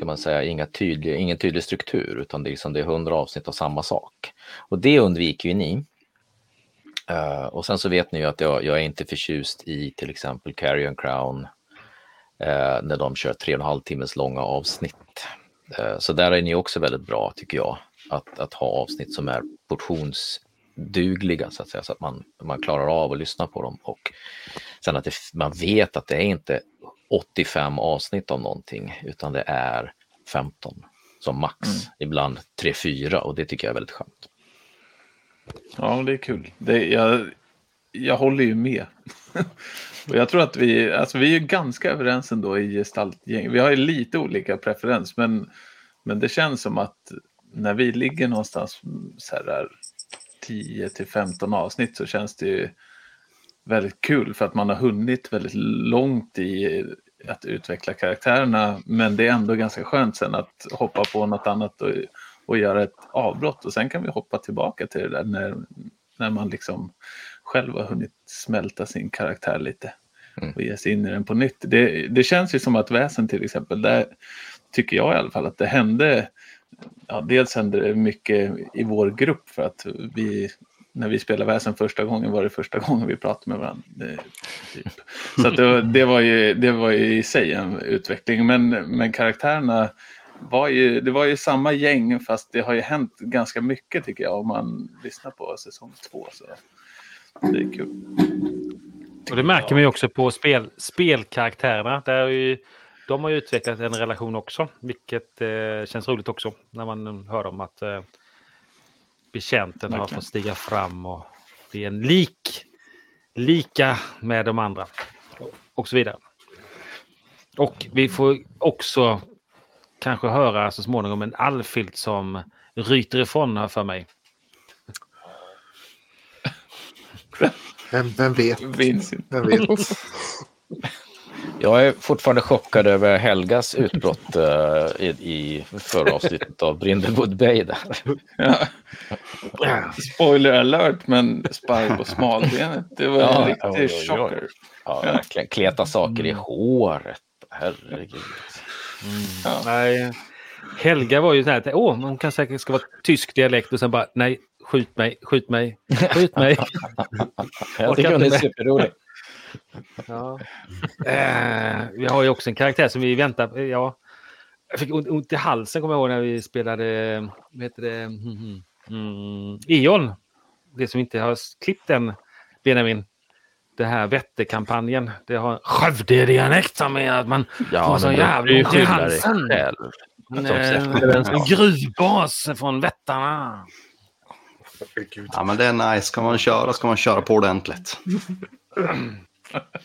kan man säga, inga tydliga, ingen tydlig struktur, utan det är, liksom, det är 100 avsnitt av samma sak. Och det undviker ju ni. Uh, och sen så vet ni ju att jag, jag är inte förtjust i till exempel Carrion Crown uh, när de kör tre och en halv timmes långa avsnitt. Uh, så där är ni också väldigt bra, tycker jag, att, att ha avsnitt som är portionsdugliga, så att säga, så att man, man klarar av att lyssna på dem. Och sen att det, man vet att det är inte 85 avsnitt av någonting, utan det är 15 som max, ibland 3-4 och det tycker jag är väldigt skönt. Ja, det är kul. Det, jag, jag håller ju med. Och jag tror att vi, alltså vi är ganska överens ändå i gestaltgäng. Vi har ju lite olika preferens, men, men det känns som att när vi ligger någonstans så här där 10 till 15 avsnitt så känns det ju väldigt kul för att man har hunnit väldigt långt i att utveckla karaktärerna. Men det är ändå ganska skönt sen att hoppa på något annat och, och göra ett avbrott och sen kan vi hoppa tillbaka till det där när, när man liksom själv har hunnit smälta sin karaktär lite och ge sig in i den på nytt. Det, det känns ju som att Väsen till exempel, där tycker jag i alla fall att det hände, ja, dels hände det mycket i vår grupp för att vi när vi spelade Väsen första gången var det första gången vi pratade med varandra. Det, typ. Så att det, var- det, var ju, det var ju i sig en utveckling. Men, men karaktärerna var ju, det var ju samma gäng fast det har ju hänt ganska mycket tycker jag om man lyssnar på säsong två. Så det är kul. Och det märker man ju också på spel, spelkaraktärerna. Där är ju, de har ju utvecklat en relation också, vilket eh, känns roligt också när man hör om att eh, betjänten har fått stiga fram och det är en lik, lika med de andra och så vidare. Och vi får också kanske höra så småningom en Alfilt som ryter ifrån här för mig. Vem, vem vet? Vincent. Vem vet? Jag är fortfarande chockad över Helgas utbrott eh, i, i förra avsnittet av Brindlewood Bay. Där. Ja. Spoiler alert, men spark på smalbenet. Det var en oj, oj, riktig oj. chocker. Ja, verkligen. Kleta saker i håret. Herregud. Ja. Nej. Helga var ju så här, åh, hon kan säkert ska vara tysk dialekt och sen bara, nej, skjut mig, skjut mig, skjut mig. Jag tycker hon är superrolig. Ja. Eh, vi har ju också en karaktär som vi väntar på. Ja. Jag fick ont, ont i halsen kommer jag ihåg när vi spelade, vad heter det, mm, mm, Eon. Det som inte har klippt än, Benjamin. Det här Vätterkampanjen. Det har en Skövde-dialekt som är att man får så jävla ont i halsen. själv. En, eh, en gruvbas från Vättarna. Ja, men det är nice. Ska man köra ska man köra på ordentligt.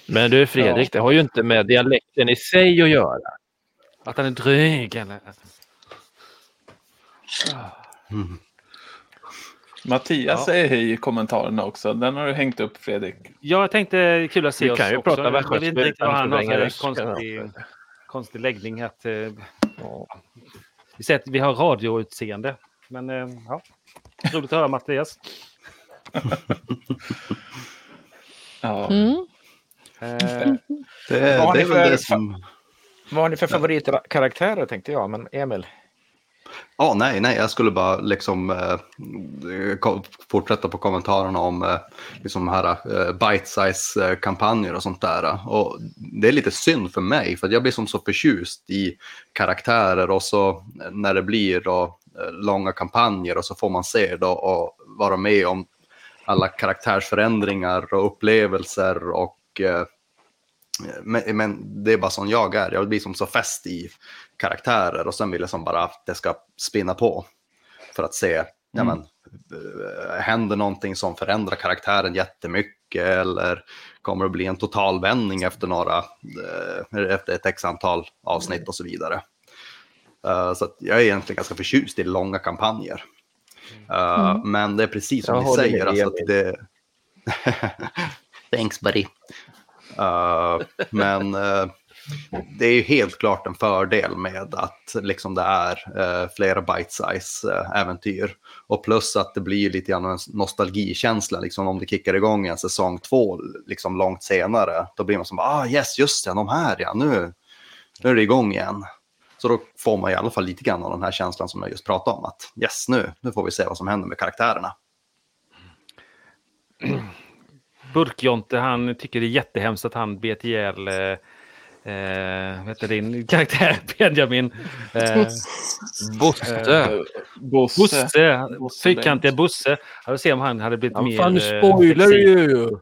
Men du Fredrik, det har ju inte med dialekten i sig att göra. Att han är dryg eller? Mattias Ja. säger hej i kommentarerna också. Den har du hängt upp Fredrik. Ja, jag tänkte kul att se Vi oss kan ju också. prata jag vet västgötska inte riktigt vad han har konstig, konstig läggning. Att, eh, vi säger att vi har radioutseende. Men eh, ja, roligt att höra Mattias. Ja. Mm. Eh, Det, Vad har det är väl det som... Vad har ni för favoritkaraktärer tänkte jag, men Emil? Ja, nej, nej, jag skulle bara liksom eh, fortsätta på kommentarerna om eh, liksom här eh, bite-size-kampanjer och sånt där. Och det är lite synd för mig, för jag blir som så förtjust i karaktärer och så när det blir då eh, långa kampanjer och så får man se då och vara med om alla karaktärsförändringar och upplevelser och eh, men, men det är bara som jag är. Jag blir som så fäst i karaktärer och sen vill jag som bara att det ska spinna på. För att se, ja men, eh, händer någonting som förändrar karaktären jättemycket mycket eller kommer det bli en totalvändning efter några, eh, efter ett x antal avsnitt och så vidare. Så jag är egentligen ganska förtjust i långa kampanjer. Mm. Men det är precis som Jag ni säger, alltså det... Thanks buddy. Eh, men eh, det är ju helt klart en fördel med att liksom det är uh, flera bite-size eh, äventyr. Och plus att det blir lite grann en nostalgikänsla, liksom om det kickar igång en säsong två liksom långt senare. Då blir man som, ah yes, just det, de här ja, nu, nu är det igång igen. Så då får man i alla fall lite grann av den här känslan som jag just pratade om, att yes, nu, nu får vi se vad som händer med karaktärerna. Burkjonte han tycker det är jättehemskt att han bet ihjäl eh, eh, vad heter din karaktär Benjamin? Eh, Bosse. eh, Bosse. Bosse, Bosse fyrkantiga Bosse. Jag vill se om han hade blivit Han mer... fan eh, spoilar flexibel. ju!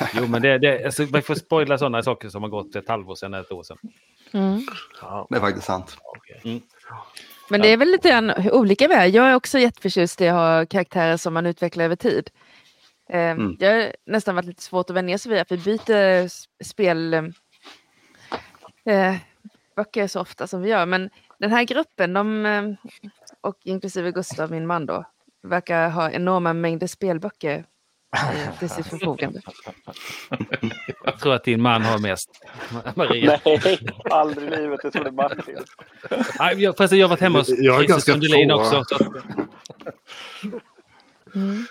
Jo, men det, det, alltså, man får spoila sådana saker som har gått ett halvår sedan ett år sedan. Mm. Ja, Det är faktiskt sant. Men det är väl lite olika är. Jag är också jätteförtjust i att ha karaktärer som man utvecklar över tid. Eh, Mm. Det har nästan varit lite svårt att vänja sig vid att vi byter s- spel eh, böcker så ofta som vi gör. Men den här gruppen, de, eh, och inklusive Gustav, min man då, verkar ha enorma mängder spelböcker till sitt förfogande. Jag tror att din man har mest. Maria. Nej, aldrig i livet. Jag trodde Martin. Nej, jag, förresten, jag har varit hemma hos Jag har Christer ganska Sundelin också. Så att, Mm.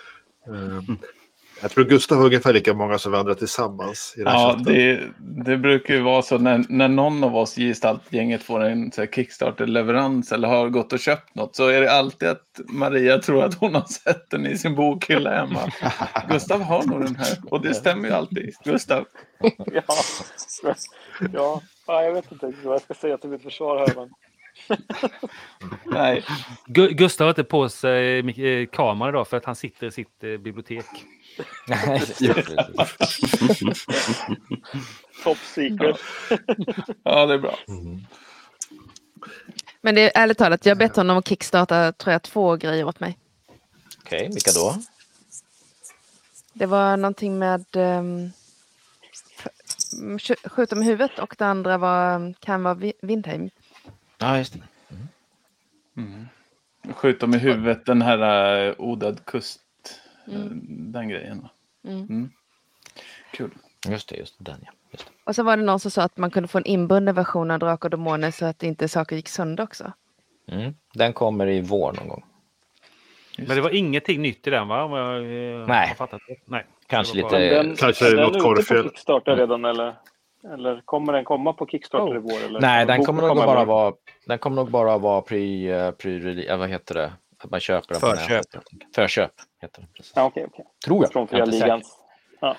Jag tror Gustav har ungefär lika många som vi andra tillsammans. I den här Ja, chatten. det, det brukar ju vara så när, när någon av oss i gestaltgänget får en Kickstarter-leverans eller har gått och köpt något så är det alltid att Maria tror att hon har sett den i sin bokhylla hemma. Gustav har nog den här och det stämmer ju alltid. Gustav. Ja. Ja. ja, jag vet inte vad jag ska säga till mitt försvar här. Men... Nej, Gu- Gustav har inte på sig eh, kameran idag för att han sitter i sitt eh, bibliotek. Nej. Top secret. ja det är bra. Men det är ärligt talat, jag har bett honom att kickstarta tror jag, två grejer åt mig. Okej, vilka då? Det var någonting med um, skjuta med huvudet och det andra var, kan vara Vindheim. Ja, just det. Skjut dem i huvudet, den här uh, odöd kust. Eh, Mm. Den grejen. Mm. Kul. Just det, just den ja. Just det. Och så var det någon som sa att man kunde få en inbunden version av Drakar och Demoner så att inte saker gick sönder också. Mm. Den kommer i vår någon gång. Men det var ingenting nytt i den va? Om jag, eh, Nej. har fattat det. Nej. Kanske Det var bara- lite- Den, Kanske är något den på korvfel. Kickstarter redan eller? Eller kommer den komma på Kickstarter Oh. i vår? Eller? Nej, den kommer nog kommer bara vara, den kommer nog bara vara pre, eh, pre vad heter det? Att man köper den på Förköp. nätet. helt enkelt. Förköp heter det. Precis. Ja, okej, okej. Tror jag. Från säker. Ligans. Ja.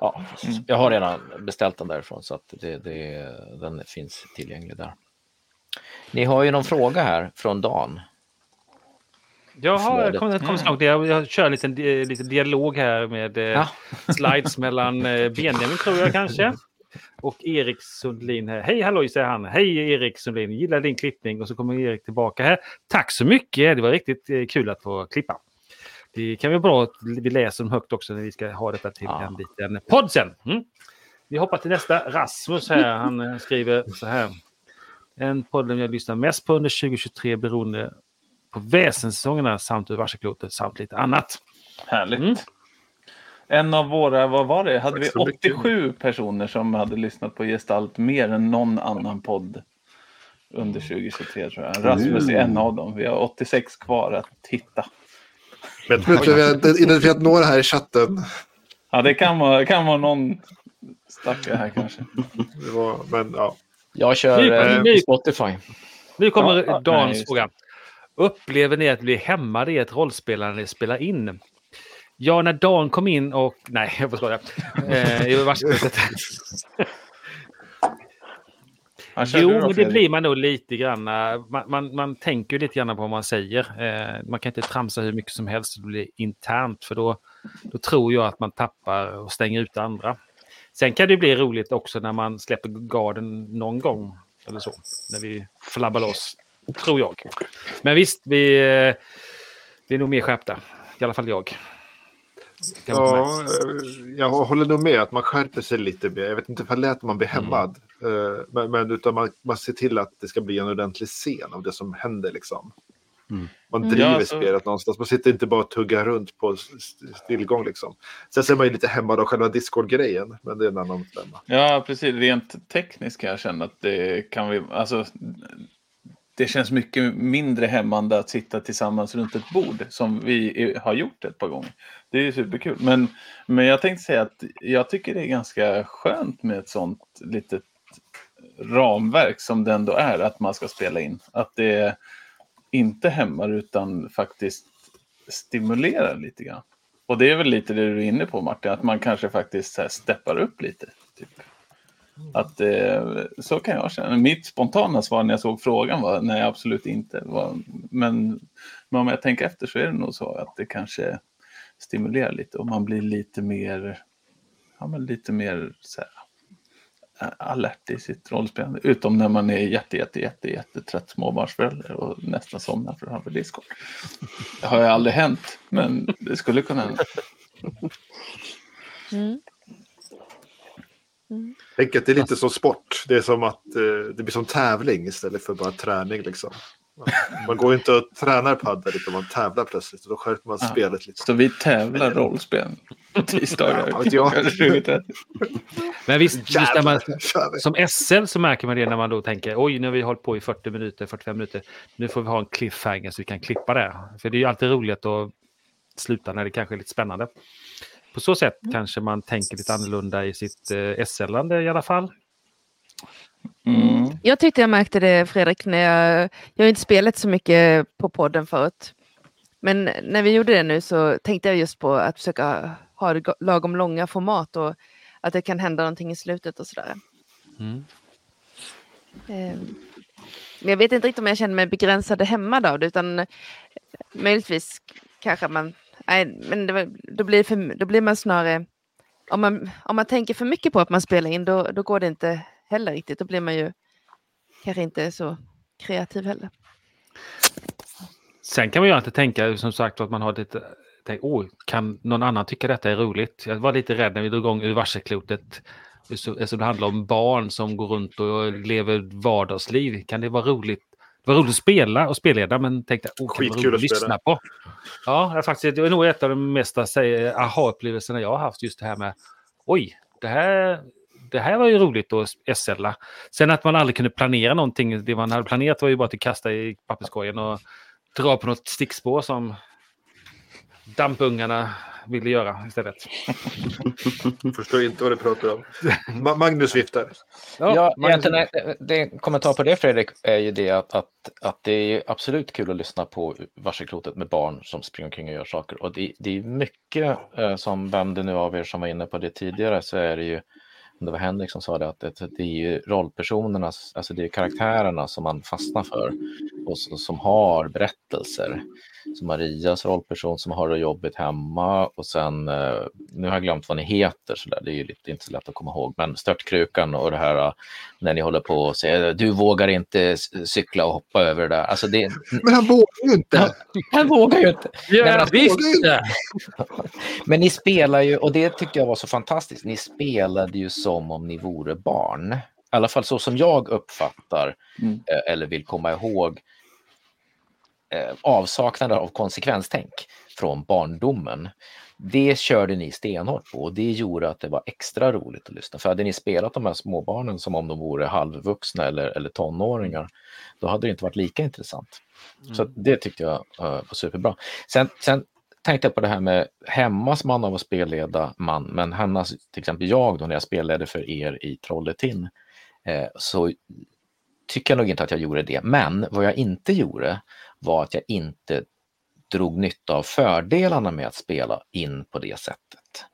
Ja, precis. Jag har redan beställt den därifrån så att det, det, den finns tillgänglig där. Ni har ju någon fråga här från Dan. Jaha, jag kommer kom snart. Jag, jag kör en liten, di- liten dialog här med eh, Ja. slides mellan eh, Benjamin tror jag kanske. Och Erik Sundlin här. Hej halloj säger han. Hej Erik Sundlin, gillar din klippning. Och så kommer Erik tillbaka här. Tack så mycket, det var riktigt eh, kul att få klippa. Det kan vara bra att vi läser dem högt också när vi ska ha detta till Ja. en liten podd sen. Mm. Vi hoppar till nästa. Rasmus här, han eh, skriver så här. En podden jag lyssnar mest på under 2023 beroende på väsensäsongerna samt ur varseklotet samt lite annat. Härligt. Mm. En av våra, vad var det? Hade vi så mycket. 87 personer som hade lyssnat på Gestalt mer än någon annan podd under 2023 tror jag. Rasmus är en av dem. Vi har 86 kvar att hitta. Men jag tror inte vi har identifierat några här i chatten. Ja, det kan vara, kan vara någon stackare här kanske. Det var, men ja. Jag kör Nu- eh, Spotify. Nu kommer Ja, Dans fråga. Upplever ni att bli hämmade i ett rollspel när ni spelar in? Ja, när Dan kom in och... Nej, jag får skoja. Eh, i. Jo, men det blir man nog lite grann. eh, Man, man, man tänker lite grann på vad man säger. Eh, man kan inte tramsa hur mycket som helst. Det blir internt för då, då tror jag att man tappar och stänger ut andra. Sen kan det bli roligt också när man släpper garden någon gång. Eller så. När vi flabbar loss. Tror jag. Men visst, vi, eh, vi är nog mer skärpta. I alla fall jag. Ja, eh, jag håller nog med att man skärper sig lite mer. Jag vet inte ifall det lät man bli hämmad. Eh, Men, men utan man, man ser till att det ska bli en ordentlig scen av det som händer. Liksom. Mm. Man Mm. driver Ja, så- spelet någonstans. Man sitter inte bara och tuggar runt på st- stillgång. Liksom. Sen ser man ju lite hämmad av själva Discord-grejen. Men det är en annan femma. Ja, precis. Rent tekniskt kan jag känna att det kan vi... Alltså, det känns mycket mindre hämmande att sitta tillsammans runt ett bord som vi har gjort ett par gånger. Det är ju superkul. Men, men jag tänkte säga att jag tycker det är ganska skönt med ett sånt litet ramverk som det ändå är att man ska spela in. Att det inte hämmar utan faktiskt stimulerar lite grann. Och det är väl lite det du är inne på Martin, att man kanske faktiskt så här steppar upp lite. Typ. Att, eh, så kan jag känna. Mitt spontana svar när jag såg frågan var nej, absolut inte. Var, men, men om jag tänker efter så är det nog så att det kanske stimulerar lite och man blir lite mer, ja, men lite mer så här, alert i sitt rollspelande. Utom när man är jätte, jätte, jätte, jättetrött småbarnsförälder och nästan somnar framför Discord. Det har ju aldrig hänt, men det skulle kunna hända. Mm. Tänk att det är lite som sport. Det är som att eh, det blir som tävling istället för bara träning. Liksom. Man går inte och tränar padel utan man tävlar plötsligt. Och då skärper man Ja. spelet lite. Så vi tävlar rollspel på tisdagar. Ja, 20.30. Men visst, man, Jävlar, vi. som SL så märker man det när man då tänker oj, nu har vi hållit på i 40 minuter, 45 minuter. Nu får vi ha en cliffhanger så vi kan klippa det. För det är ju alltid roligt att sluta när det kanske är lite spännande. På så sätt kanske man tänker lite annorlunda i sitt eh, SL-ande i alla fall. Mm. Jag tyckte jag märkte det Fredrik, när jag, jag har inte spelat så mycket på podden förut. Men när vi gjorde det nu så tänkte jag just på att försöka ha det go- lagom långa format och att det kan hända någonting i slutet och sådär. Mm. Ehm, Men jag vet inte riktigt om jag känner mig begränsad hemma det utan möjligtvis kanske man, nej men det, då, blir för, då blir man snarare, om man, om man tänker för mycket på att man spelar in då, då går det inte heller riktigt, då blir man ju kanske inte så kreativ heller. Sen kan man ju alltid tänka som sagt att man har lite tänk, oh, kan någon annan tycka detta är roligt? Jag var lite rädd när vi drog igång ur varselklotet. Så- Eftersom det handlar om barn som går runt och lever vardagsliv. Kan det vara roligt? Det var roligt att spela och spelleda men tänkte oh, kan det vara roligt att lyssna på. Ja, det är faktiskt, det är nog ett av de mesta aha-upplevelserna jag har haft. Just det här med oj, det här, det här var ju roligt att SLa. Sen att man aldrig kunde planera någonting. Det man hade planerat var ju bara att kasta i papperskorgen och dra på något stickspår som dampungarna ville göra istället. Förstår inte vad du pratar om. Ma- Magnus viftar. Ja, man- egentligen, är- det, en kommentar på det Fredrik är ju det att, att, att det är absolut kul att lyssna på varselklotet med barn som springer omkring och gör saker. Och det, det är mycket eh, som, vem det nu av er som var inne på det tidigare, så är det ju, det var Henrik som sa det, att det, det är ju rollpersonerna, alltså det är karaktärerna som man fastnar för och som har berättelser. Som Marias rollperson som har det jobbigt hemma och sen, eh, nu har jag glömt vad ni heter, så där, det är ju lite, inte så lätt att komma ihåg, men Störtkrukan och det här eh, när ni håller på och säger du vågar inte cykla och hoppa över det där. Alltså det, Men han vågar ju inte. han vågar ju inte. Nej, men Ja, alltså, visst! Men ni spelar ju, och det tyckte jag var så fantastiskt, ni spelade ju som om ni vore barn. I alla fall så som jag uppfattar Mm. eh, eller vill komma ihåg eh, avsaknaden av konsekvenstänk från barndomen. Det körde ni stenhårt på och det gjorde att det var extra roligt att lyssna. För hade ni spelat de här småbarnen som om de vore halvvuxna eller, eller tonåringar, då hade det inte varit lika intressant. Så att det tyckte jag eh, var superbra. Sen, sen tänkte jag på det här med hemmas man av att spelleda man, men hemma, till exempel jag då när jag spelade för er i Trolletin, eh, så tycker jag nog inte att jag gjorde det. Men vad jag inte gjorde var att jag inte drog nytta av fördelarna med att spela in på det sättet.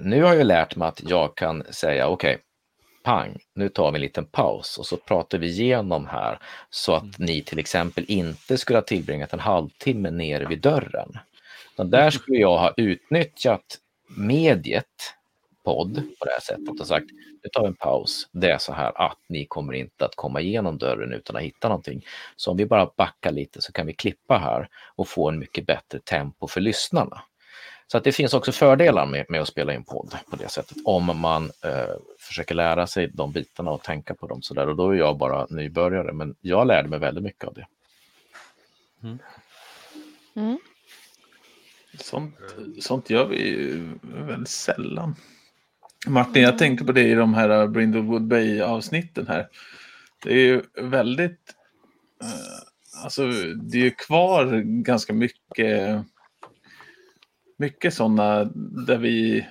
Nu har jag lärt mig att jag kan säga okej, pang, nu tar vi en liten paus och så pratar vi igenom här så att ni till exempel inte skulle ha tillbringat en halvtimme nere vid dörren. Utan där skulle jag ha utnyttjat mediet podd på det här sättet och sagt nu tar vi en paus. Det är så här att ni kommer inte att komma igenom dörren utan att hitta någonting. Så om vi bara backar lite så kan vi klippa här och få en mycket bättre tempo för lyssnarna. Så att det finns också fördelar med, med att spela in podd på det sättet, om man eh, försöker lära sig de bitarna och tänka på dem sådär. Och då är jag bara nybörjare, men jag lärde mig väldigt mycket av det. Mm. Sånt, sånt gör vi ju väldigt sällan. Martin, jag tänkte på det i de här Brindlewood Bay-avsnitten här. Det är ju väldigt... Eh, alltså, det är ju kvar ganska mycket... Mycket sådana där vi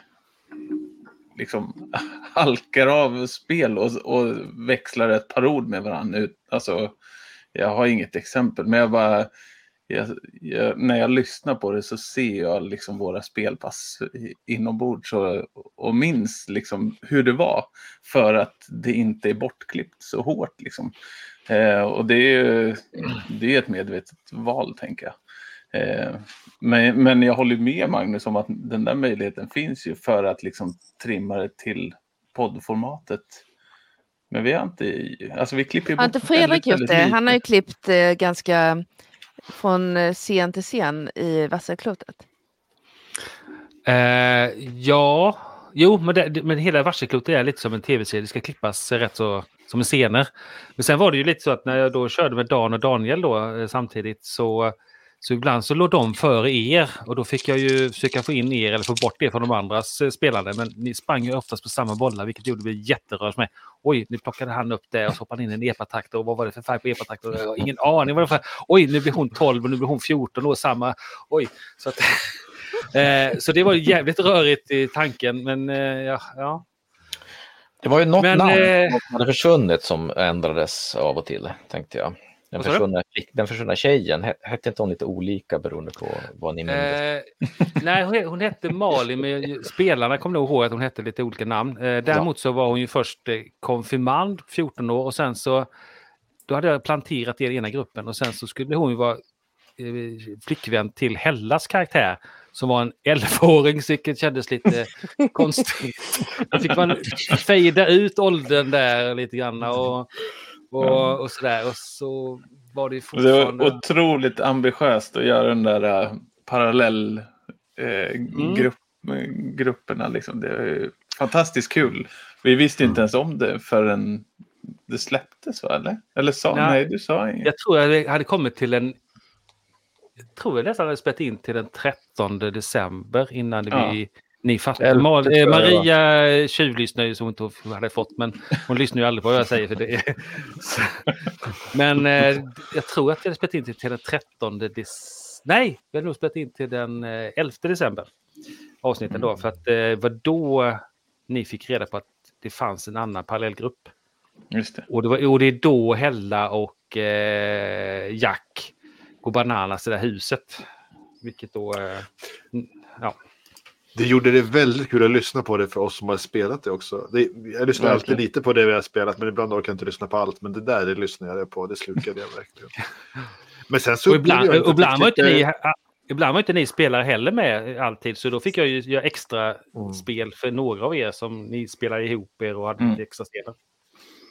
liksom halkar av spel och, och växlar ett par ord med varandra. Alltså, jag har inget exempel, men jag bara... Jag, jag, när jag lyssnar på det så ser jag liksom våra spelpass inombords och, och minns liksom hur det var. För att det inte är bortklippt så hårt. Liksom. Eh, och det är ju det är ett medvetet val, tänker jag. Eh, men, men jag håller med Magnus om att den där möjligheten finns ju för att liksom trimma det till poddformatet. Men vi har inte, alltså vi klipper Har inte Fredrik gjort det? Han har ju klippt eh, ganska från eh, scen till scen i Vasselklotet? Eh, ja, jo, men, det, men hela Vasselklotet är lite som en tv-serie. Det ska klippas rätt så som en scener. Men sen var det ju lite så att när jag då körde med Dan och Daniel då eh, samtidigt så så ibland så låg de före er och då fick jag ju försöka få in er eller få bort er från de andras eh, spelande. Men ni sprang ju oftast på samma bollar vilket gjorde mig jätterörs med. Oj, nu plockade han upp det och så hoppade han in en epatakt och vad var det för färg på epatakt? Jag har ingen aning vad det för Oj, nu blir hon 12 och nu blir hon 14 och samma. Oj, så att, eh, så det var jävligt rörigt i tanken men eh, ja, ja. Det var ju något Men, namn som hade försvunnit som ändrades av och till, tänkte jag. Den försvunna, den försvunna tjejen, he- hette inte hon lite olika beroende på vad ni minns? Eh, nej, hon, hette Malin, men spelarna kommer nog ihåg att hon hette lite olika namn. Eh, däremot så var hon ju först eh, konfirmand, 14 år, och sen så då hade jag planterat er i ena gruppen och sen så skulle hon ju vara eh, flickvän till Hellas karaktär som var en 11-åring, vilket kändes lite konstigt. Då fick man fejda ut åldern där lite grann och, och, och sådär. Och så var det ju Det var fortfarande... otroligt ambitiöst att göra den där uh, parallell eh, grupp, eh, grupperna. Liksom. Det ju fantastiskt kul. Vi visste inte ens om det förrän det släpptes, va? Eller? Eller sa, Ja. nej, du sa inget. Jag tror jag hade kommit till en... Jag tror jag nästan hade spelat in till den 13 december innan Ja. vi... Ni. Elfte Mal, eh. Maria tjuvlyssnar ju som hon inte hade fått, men hon lyssnar ju aldrig på vad jag säger. För det så. Men eh, jag tror att jag hade spelat in till, den 13 december. Nej, vi hade nog spelat in till den eh, 11 december. Avsnitten då, för att eh, det var då ni fick reda på att det fanns en annan parallellgrupp. Just det. Och det, var, och det är då Hella och eh, Jack går bananas i det där huset. Vilket då... Eh, ja. Det gjorde det väldigt kul att lyssna på det för oss som har spelat det också. Det, jag lyssnar alltid Verkligen. lite på det vi har spelat, men ibland orkar jag inte lyssna på allt. Men det där det lyssnade jag på, det slukade jag verkligen. Men sen så Och ibland, jag och ibland, var inte ni, eh, ibland var inte ni spelare heller med alltid. Så då fick jag ju göra extra spel för några av er som ni spelade ihop er och hade Mm. extra spel.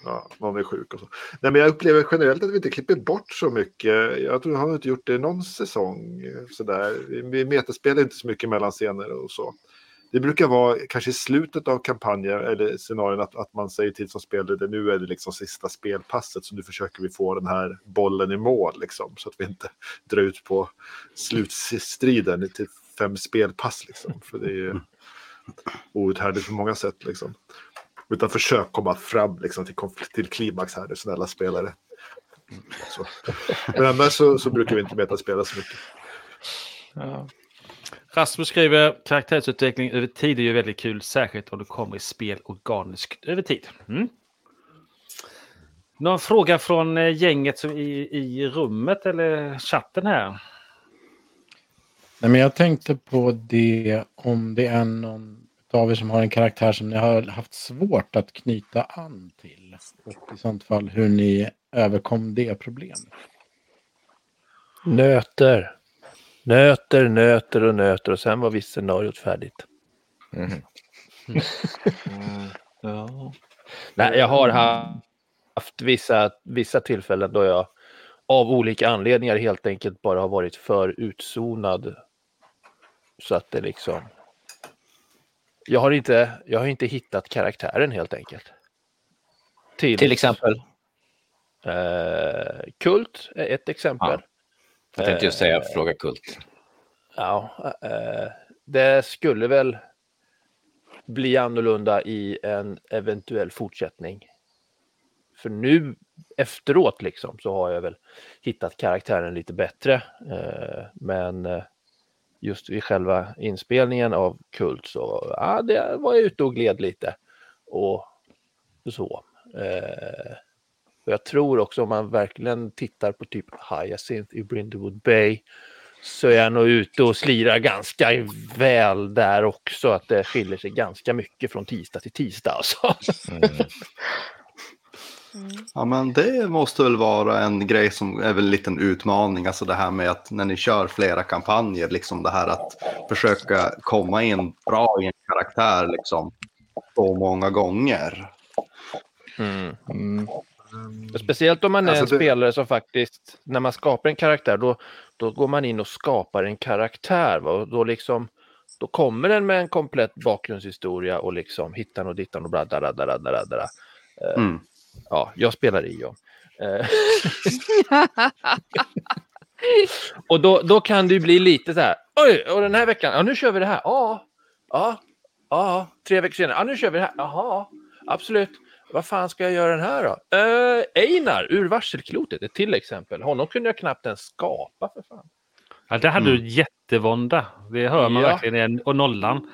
Ja, någon är sjuk och så. Nej, men jag upplever generellt att vi inte klipper bort så mycket. Jag tror har inte gjort det någon säsong. Sådär. Vi metaspelar inte så mycket mellan scener och så. Det brukar vara kanske i slutet av kampanjer eller scenarion att, att man säger till som spelare nu är det liksom sista spelpasset så nu försöker vi få den här bollen i mål liksom så att vi inte drar ut på slutstriden till fem spelpass liksom. För det är ju outhärdligt på många sätt liksom. Utan försök komma fram liksom, till, till klimax här, nu, snälla spelare. Så. Men annars så, så brukar vi inte metaspela så mycket. Ja. Rasmus skriver karaktärsutveckling över tid är ju väldigt kul, särskilt om det kommer i spel organiskt över tid. Mm. Någon fråga från eh, gänget som i, i rummet eller chatten här? Nej, men jag tänkte på det om det är någon av er som har en karaktär som ni har haft svårt att knyta an till. Och i sånt fall hur ni överkom det problemet. Nöter. Nöter, nöter och nöter och sen var visst scenariot färdigt. Ja. Nej, jag har haft vissa, vissa tillfällen då jag av olika anledningar helt enkelt bara har varit för utzonad Så att det liksom... Jag har inte, jag har inte hittat karaktären helt enkelt. Till, Till exempel. Eh, Kult är ett exempel. Jag tänkte just säga Eh, fråga Kult. Ja, eh, det skulle väl bli annorlunda i en eventuell fortsättning. För nu efteråt liksom så har jag väl hittat karaktären lite bättre. Eh, men eh, just vid själva inspelningen av Kult så ja, det var jag ute och gled lite. Och så. Eh, och jag tror också om man verkligen tittar på typ Hyacinth i Brindlewood Bay så är jag nog ute och slirar ganska väl där också. Att det skiljer sig ganska mycket från tisdag till tisdag. Alltså. Mm. Ja, men det måste väl vara en grej som är väl en liten utmaning. Alltså det här med att när ni kör flera kampanjer, liksom det här att försöka komma in bra i en karaktär liksom så många gånger. Mm. Mm. Speciellt om man är Alltså en det- spelare som faktiskt, när man skapar en karaktär, då, då går man in och skapar en karaktär. Va? Och då, liksom, då kommer den med en komplett bakgrundshistoria och liksom hittan och dittan och bla, bla, bla, bla, bla, bla. Mm. Ja, jag spelar Ion. Eh, och då, då kan det ju bli lite så här, oj, och den här veckan, ja nu kör vi det här, ja, ja, ja, tre veckor senare, ja nu kör vi det här, jaha, absolut. Vad fan ska jag göra den här då? Eh, Einar ur varselklotet, ett till exempel. Honom kunde jag knappt ens skapa för fan. Ja, där hade du jättevånda. Det hör man Ja. verkligen. igen. Och nollan.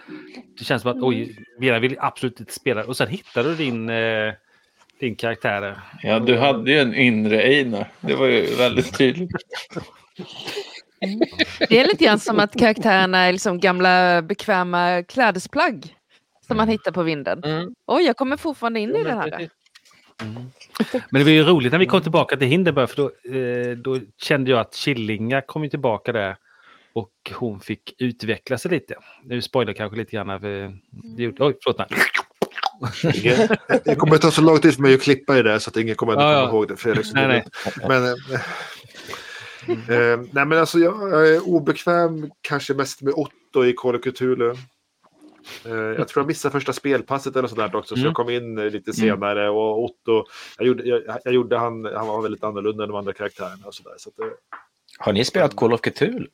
Det känns som att oj, Vera vill absolut inte spela. Och sen hittar du din, eh, din karaktär. Ja, du hade ju en inre Einar. Det var ju väldigt tydligt. Det är lite grann som att karaktärerna är liksom gamla bekväma klädesplagg som man hittar på vinden. Mm. Oj, jag kommer fortfarande in i den här. Precis. Men det var ju roligt när vi kom tillbaka till Hindenburg. För då, eh, då kände jag att Killinga kom tillbaka där. Och hon fick utveckla sig lite. Nu spoilar jag kanske lite grann. För gjorde, oj, förlåt. Nej. Det kommer att ta så lång tid för mig att klippa i det så att ingen kommer att Ja, komma ja. ihåg det. Fredrik. Nej, nej. Men, eh, eh, nej, men alltså jag, jag är obekväm kanske mest med Otto i Call of Cthulhu. Eh, jag tror jag missade första spelpasset eller sådär också, så Mm. jag kom in eh, lite senare. Och Otto, jag gjorde, jag, jag gjorde han, han var väldigt annorlunda än de andra karaktärerna. Och sådär, så att, eh, Har ni spelat Call of Cthulhu?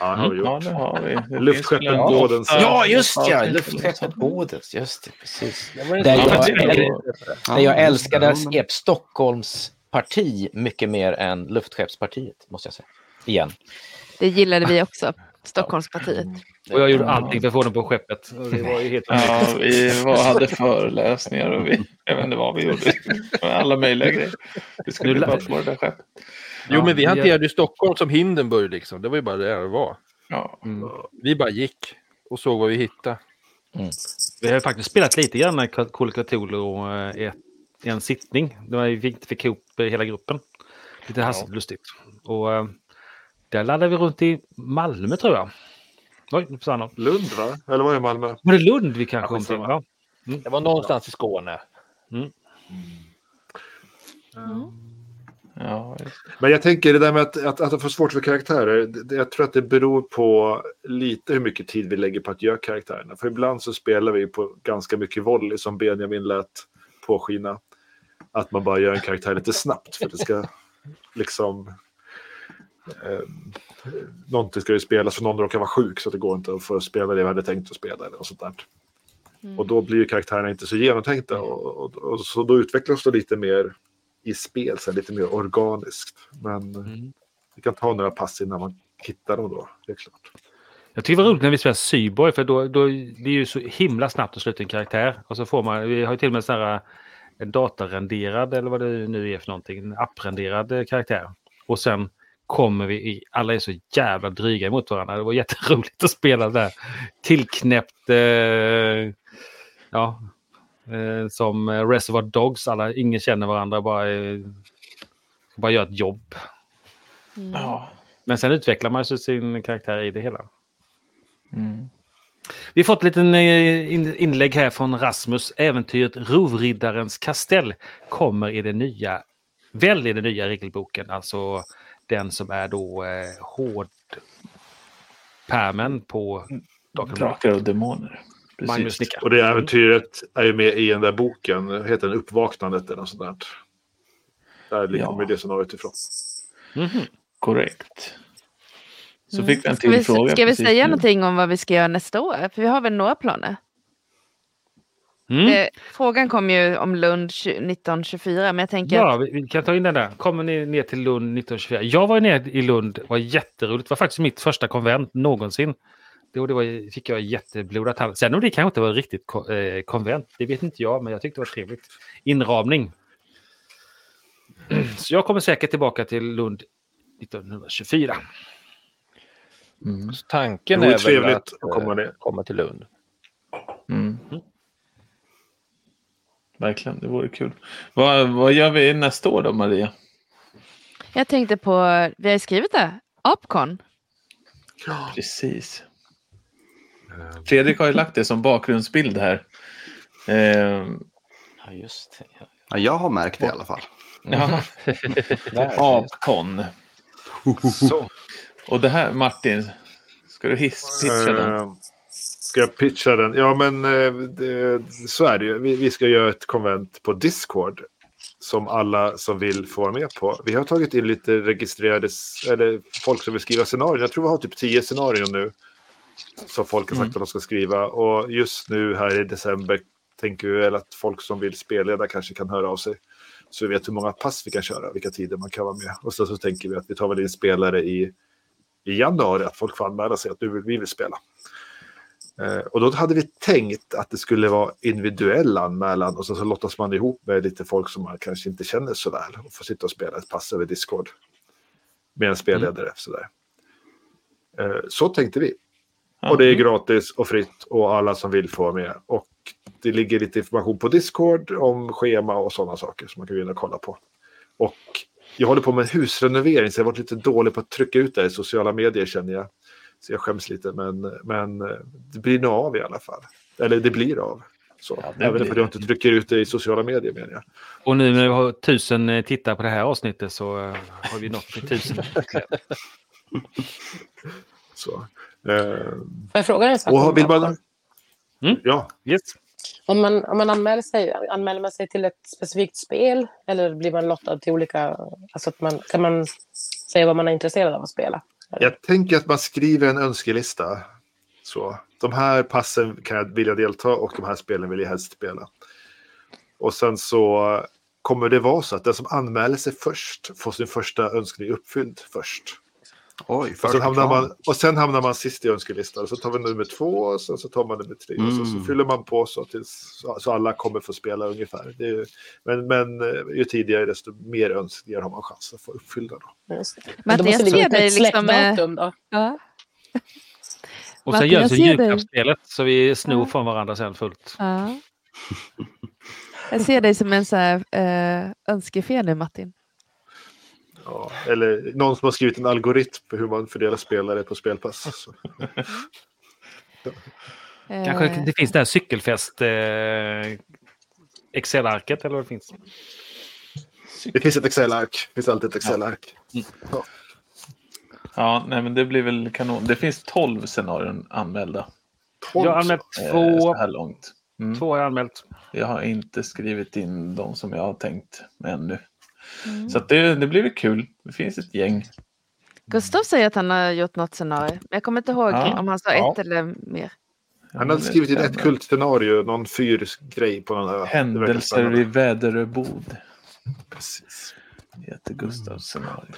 Ja, har vi gjort. Ja, det har vi. Det finns Bådens- åtta- Ja, just ja! Luftskeppet Bodens, just det, precis. Där jag, där Ja, jag älskade. Skep Stockholms parti mycket mer än luftskeppspartiet, måste jag säga. Igen. Det gillade vi också, Stockholmspartiet. Och jag gjorde allting för att få den på skeppet. Och det var ju helt Ja, vi var, hade föreläsningar och vi, jag vet inte vad vi gjorde. Alla möjliga grejer. Vi skulle Nu bara få det där skeppet. Jo, men vi Ja, hanterade ju Stockholm som Hindenburg liksom. Det var ju bara det det var. Ja. Mm. Vi bara gick och såg vad vi hittade. Vi har faktiskt spelat lite grann med Cthulhu eh, i en sittning. Då vi inte fick ihop eh, hela gruppen. Lite hastigt lustigt. Och eh, där laddade vi runt i Malmö tror jag. Oj, nu försvann. Lund va? Eller var det Malmö? Var det Lund vi kanske Ja, kom till? skitsamma. Ja. Det var någonstans i Skåne. Ja. Men jag tänker det där med att, att, att få svårt för karaktärer. det- Jag tror att det beror på lite hur mycket tid vi lägger på att göra karaktärerna. För ibland så spelar vi på ganska mycket volley som Benjamin lät påskina. Att man bara gör en karaktär lite snabbt för att det ska liksom... Eh, någonting ska ju spelas för någon råkar vara sjuk så att det går inte att få spela det vi hade tänkt att spela. Eller något sånt där. Och då blir ju karaktärerna inte så genomtänkta. Och, och, och, så då utvecklas det lite mer i spel, så här, lite mer organiskt. Men Mm. det kan ta några pass innan man hittar dem då. Det är klart. Jag tycker det var roligt när vi spelade Syborg för då, då det är ju så himla snabbt att sluta en karaktär. Och så får man, vi har ju till och med sån här en datarenderad eller vad det nu är för någonting, en apprenderad eh, karaktär. Och sen kommer vi i, alla är så jävla dryga mot varandra. Det var jätteroligt att spela där. Tillknäppt, eh, ja, eh, som eh, Reservoir Dogs, alla, ingen känner varandra, bara, eh, bara gör ett jobb. Ja. Men sen utvecklar man ju sin karaktär i det hela. Mm. Vi har fått en liten eh, in- inlägg här från Rasmus. Äventyret Rovriddarens kastell kommer i den nya, väl i den nya regelboken, alltså den som är då eh, hård, pärmen på Drakar och Drakar och demoner. Magnus Precis. nickar. Och det äventyret är ju med i den där boken. Heter den Uppvaknandet eller något sånt där. Där Ja. kommer det scenariot ifrån. Mhm. Korrekt. Så Mm. fick vi en Ska vi, till fråga. ska vi precis säga nu. någonting om vad vi ska göra nästa år? För vi har väl några planer. Mm. Eh, frågan kom ju om Lund 20- 1924, men jag tänker Ja, vi, vi kan ta in den där. Kommer ni ner till Lund 1924? Jag var ner i Lund, det var jätteroligt. Det var faktiskt mitt första konvent någonsin. Då det var, fick jag jätteblodat hand. Sen om det kanske inte var riktigt eh, konvent, det vet inte jag, men jag tyckte det var trevligt. Inramning. Så jag kommer säkert tillbaka till Lund 1924. Mm. Tanken Det är vore väl trevligt att, att komma eh, komma till Lund. Mm. Verkligen, det vore kul. Vad, vad gör vi nästa år då, Maria? jag tänkte på, vi har ju skrivit det, Apcon. Precis. Fredrik har ju lagt det som bakgrundsbild här. Eh, Ja, just det. Ja. Ja, jag har märkt det i alla fall. ja, Där. Apcon. Så. Och det här, Martin, ska du hiss pitcha den? Eh, Ska jag pitcha den? Ja, men eh, det, så är det ju. Vi, vi ska göra ett konvent på Discord. Som alla som vill får vara med på. Vi har tagit in lite registrerade, eller folk som vill skriva scenarier. Jag tror vi har typ tio scenarier nu. Som folk har sagt att de ska skriva. Och just nu här i december tänker vi väl att folk som vill spelleda kanske kan höra av sig. Så vi vet hur många pass vi kan köra, vilka tider man kan vara med. Och så, så tänker vi att vi tar väl in spelare i, i januari, att folk får anmäla sig att nu vill vi vill spela. Eh, och då hade vi tänkt att det skulle vara individuell anmälan och så, så lottas man ihop med lite folk som man kanske inte känner så väl och får sitta och spela ett pass över Discord. Med en spelledare. Sådär. Eh, så tänkte vi. Och det är gratis och fritt och alla som vill får vara med. Och det ligger lite information på Discord om schema och sådana saker som man kan gå in och kolla på. Och jag håller på med en husrenovering så jag har varit lite dålig på att trycka ut det i sociala medier känner jag. Så jag skäms lite men, men eh, det blir nog av i alla fall. Eller det blir av. Så. Ja, det Även blir för att jag inte trycker ut det i sociala medier menar jag. Och nu när vi har tusen eh, tittare på det här avsnittet så eh, har vi nått till tusen. Så. Eh, Får jag fråga en sak? och vill man... Apcon? Mm. Ja, Yes. Om man, om man anmäler, sig, anmäler man sig till ett specifikt spel eller blir man lottad till olika... Alltså att man, kan man säga vad man är intresserad av att spela? Jag tänker att man skriver en önskelista. Så. De här passen kan jag vilja delta och de här spelen vill jag helst spela. Och sen så kommer det vara så att den som anmäler sig först får sin första önskning uppfylld först. Oj, Och sen, hamnar man, och sen hamnar man sist i önskelistan. Och så tar vi nummer två och sen så tar man nummer tre. Och så, så Mm. fyller man på så tills så, så alla kommer få spela ungefär. Det är, ju- men, men eh, ju tidigare desto mer önskningar har man chans att få uppfyllda. Då. Just det. Måste jag det ser ligga ett liksom, eh, släktdatum då. Ja. Och sen gör vi jag så ser dig. julklappsspelet så vi snor Ja. från varandra sen fullt. Ja. Jag ser dig som en så här, eh, önskefé nu Martin. Ja, eller någon som har skrivit en algoritm för hur man fördelar spelare på spelpass. Så. Kanske Eh, det finns det här cykelfest eh, Excel-arket eller vad det finns. Det finns ett Excel-ark. Det finns alltid ett Excel-ark. Ja, nej, men det blir väl kanon. Det finns 12 scenarion anmälda Jag har anmält eh, två. så här långt. Mm. Två har jag anmält. Jag har inte skrivit in de som jag har tänkt ännu. Mm. Så att det, det blir väl kul. Det finns ett gäng. Gustav säger att han har gjort något scenario. Men jag kommer inte ihåg Ja. om han sa Ja. ett eller mer. Han hade skrivit in ett kultscenario, någon fyrgrej på någon ö. Det Händelser i Väderöbod. Precis. Heter Gustavs scenario.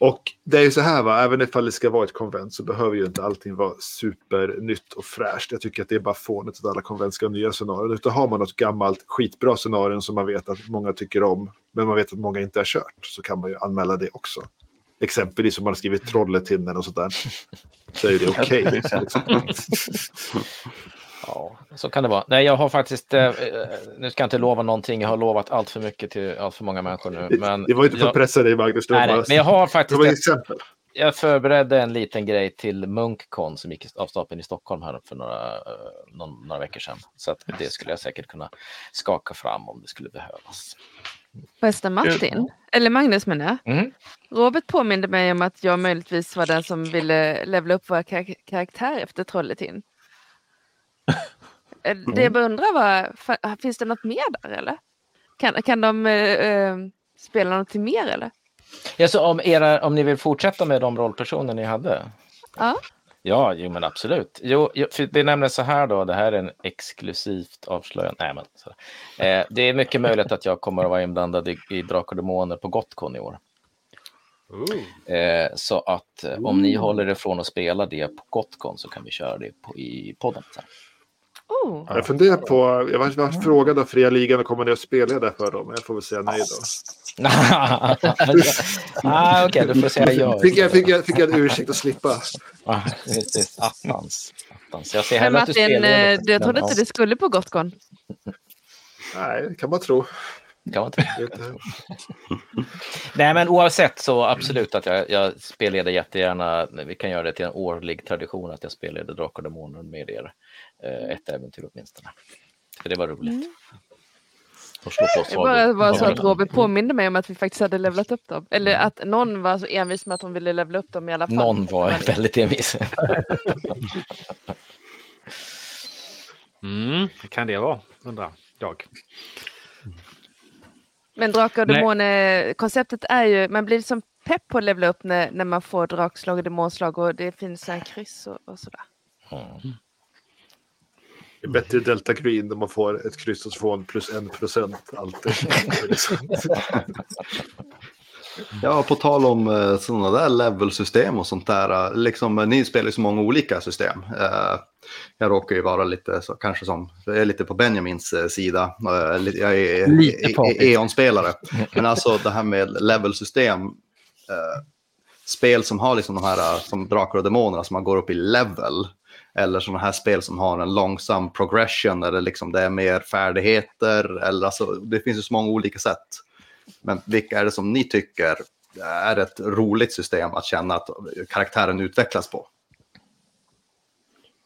Och det är ju så här, va? även ifall det ska vara ett konvent så behöver ju inte allting vara supernytt och fräscht. Jag tycker att det är bara fånigt att alla konvent ska ha nya scenarion. Utan har man något gammalt skitbra scenario som man vet att många tycker om, men man vet att många inte har kört, så kan man ju anmäla det också. Exempelvis om man har skrivit Trolletinnen och sådär. Så är det okej. liksom. Ja, så kan det vara. Nej, jag har faktiskt, eh, eh, nu ska jag inte lova någonting, jag har lovat allt för mycket till allt för många människor nu. Men det var inte för att jag, pressa dig Magnus. Det var, nej, bara, men jag har det faktiskt, var ett exempel. jag förberedde en liten grej till Munkcon som gick av stapeln i Stockholm här för några, eh, någon, några veckor sedan. Så att det skulle jag säkert kunna skaka fram om det skulle behövas. Förresten Martin, eller Magnus menar jag. Mm. Robert påminde mig om att jag möjligtvis var den som ville levla upp våra kar karaktär efter Trolletin. Eh, Det jag bara undrar var, finns det något mer där eller? Kan, kan de eh, eh, spela något mer eller? Ja, så om, era, om ni vill fortsätta med de rollpersoner ni hade? Ja. Ja, jo, men absolut. Jo, det är nämligen så här då, det här är en exklusivt avslöjande. Nej, men, så. Eh, det är mycket möjligt att jag kommer att vara inblandad i, i Drakar och Demoner på Gotcon i år. Eh, så att eh, om ni håller ifrån att spela det på Gotcon så kan vi köra det på, i podden. Sen. Oh. Jag funderar på, jag var, var frågad av Fria Ligan att komma ner och spela där för dem. men Jag får väl säga nej då. ah, Okej, du får säga ja. Fick jag, fick, jag, fick jag en ursäkt att slippa? Ah. Attans. Attans. Jag ser hellre att du spelar. eh, du- jag men, trodde inte du skulle på Gotcon. Nej, det kan man tro. kan man. Nej, men oavsett så absolut att jag, jag spelleder jättegärna. Vi kan göra det till en årlig tradition att jag spelleder Drakar och Demoner med er. Eh, ett äventyr åtminstone. För det var roligt. Mm. Och slå på Det bara var så att Robert påminde mig om att vi faktiskt hade levlat upp dem. Eller att någon var så envis med att hon ville levla upp dem i alla fall. Någon var väldigt envis. Mm, kan det vara, undrar jag. Men Drakar och. Demoner, konceptet är ju, man blir liksom pepp på att levla upp när, när man får drakslag och demonslag och det finns en kryss och, och sådär. Det är bättre i Delta Green där man får ett kryss och så får man plus en procent alltid. Ja, på tal om eh, sådana där level-system och sånt där. eh, Liksom, eh, ni spelar ju så många olika system. Eh, jag råkar ju vara lite, så, kanske som, jag är lite på Benjamins eh, sida. Eh, jag är e- e-. E.ON-spelare. Men alltså det här med level-system. Eh, spel som har liksom de här eh, som Drakar och Demoner, som man går upp i level. Eller sådana här spel som har en långsam progression, eller liksom det är mer färdigheter. Eller alltså, det finns ju så många olika sätt. Men vilka är det som ni tycker är ett roligt system att känna att karaktären utvecklas på?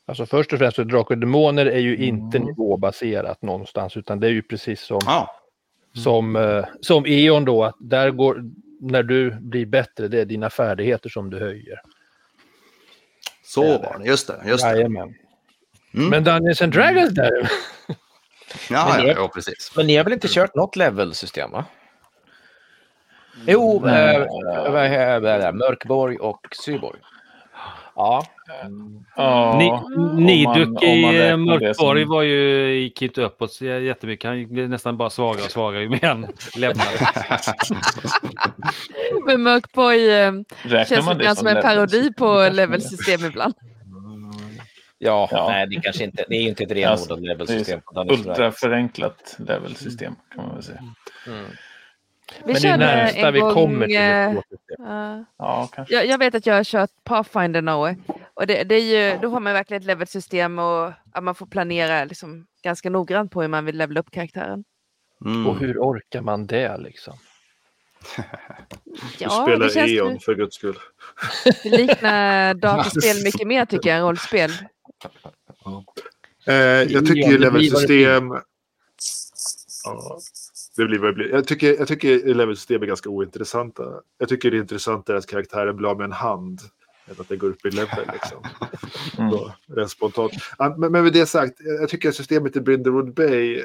Alltså först och främst, Drakar och Demoner är ju inte nivåbaserat någonstans, utan det är ju precis som, Ja, som, eh, som E.ON då, att där går, när du blir bättre, det är dina färdigheter som du höjer. Så var det. Just det. Just det. Mm. Men Dungeons and Dragons där, Ja, Men ja, det- ja, precis. Men ni har väl inte kört något level-system? va? Jo, eh, vad heter det? Mörkborg och Syborg. ja, Ja, Ni, Niduk i Mörkborg som- var ju, gick inte uppåt jättemycket. Han blev nästan bara svagare och svagare ju mer han lämnade. Men Mörkborg eh, Räknar känns lite som en parodi på levelsystem ibland. Ja, Ja. nej, det kanske inte. Det är ju inte ett Alltså, renodlat Det är level-system. på Dungeons and ultra Dragons. förenklat level-system kan man väl säga. Mm. Vi men det är en vi gång, kommer till eh, ett ja. Ja, kanske. jag, jag vet att jag har kört Pathfinder några och det, det är ju, då har man verkligen ett levelsystem och att man får planera liksom ganska noggrant på hur man vill levela upp karaktären. Mm. Och hur orkar man det liksom? Ja, spelar det känns E.ON ju, för guds skull. det liknar datorspel mycket mer tycker jag än rollspel. Eh, jag tycker ju levelsystem... Ja, det blir vad det blir. Jag tycker, jag tycker levelsystem är ganska ointressanta. Jag tycker det är intressantare att karaktären blir av med en hand än att den går upp i level. Liksom. Mm. Då, rent spontant. Men, men med det sagt, jag tycker att systemet i Brindlewood Bay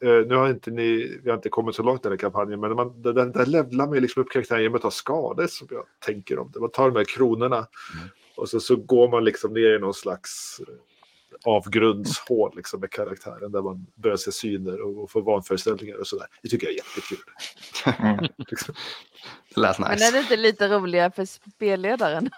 eh, nu har inte ni, vi har inte kommit så långt i den här kampanjen, men man, där, där levlar man ju liksom upp karaktären genom att ta skador som jag tänker om det. Man tar de här kronorna och så, så går man liksom ner i någon slags eh, avgrundshål liksom med karaktären där man börjar se syner och, och få vanföreställningar och sådär. Det tycker jag är jättekul. Mm. Liksom. Det lät Men är nice. det inte lite roligare för spelledaren?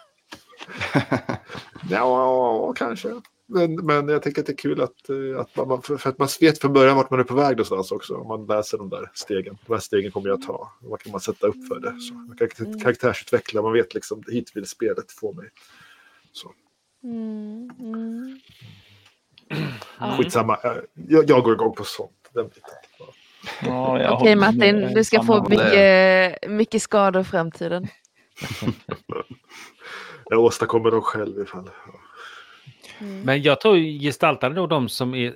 Ja, kanske. Men, men jag tänker att det är kul att, eh, att man, för, för att man vet från början vart man är på väg någonstans också. Om man läser de där stegen. De här stegen kommer jag ta. Vad kan man sätta upp för det? Så man kan Mm. karaktärsutveckla. Man vet liksom hit vill spelet få mig. Så. Mm, mm. Skitsamma. Eh, Jag, jag går igång på sånt. Den biten. Ja, Okej Martin, du ska få mycket, mycket skador i framtiden. Jag åstadkommer dem själv ifall. Mm. Men jag tror gestaltade nog de som är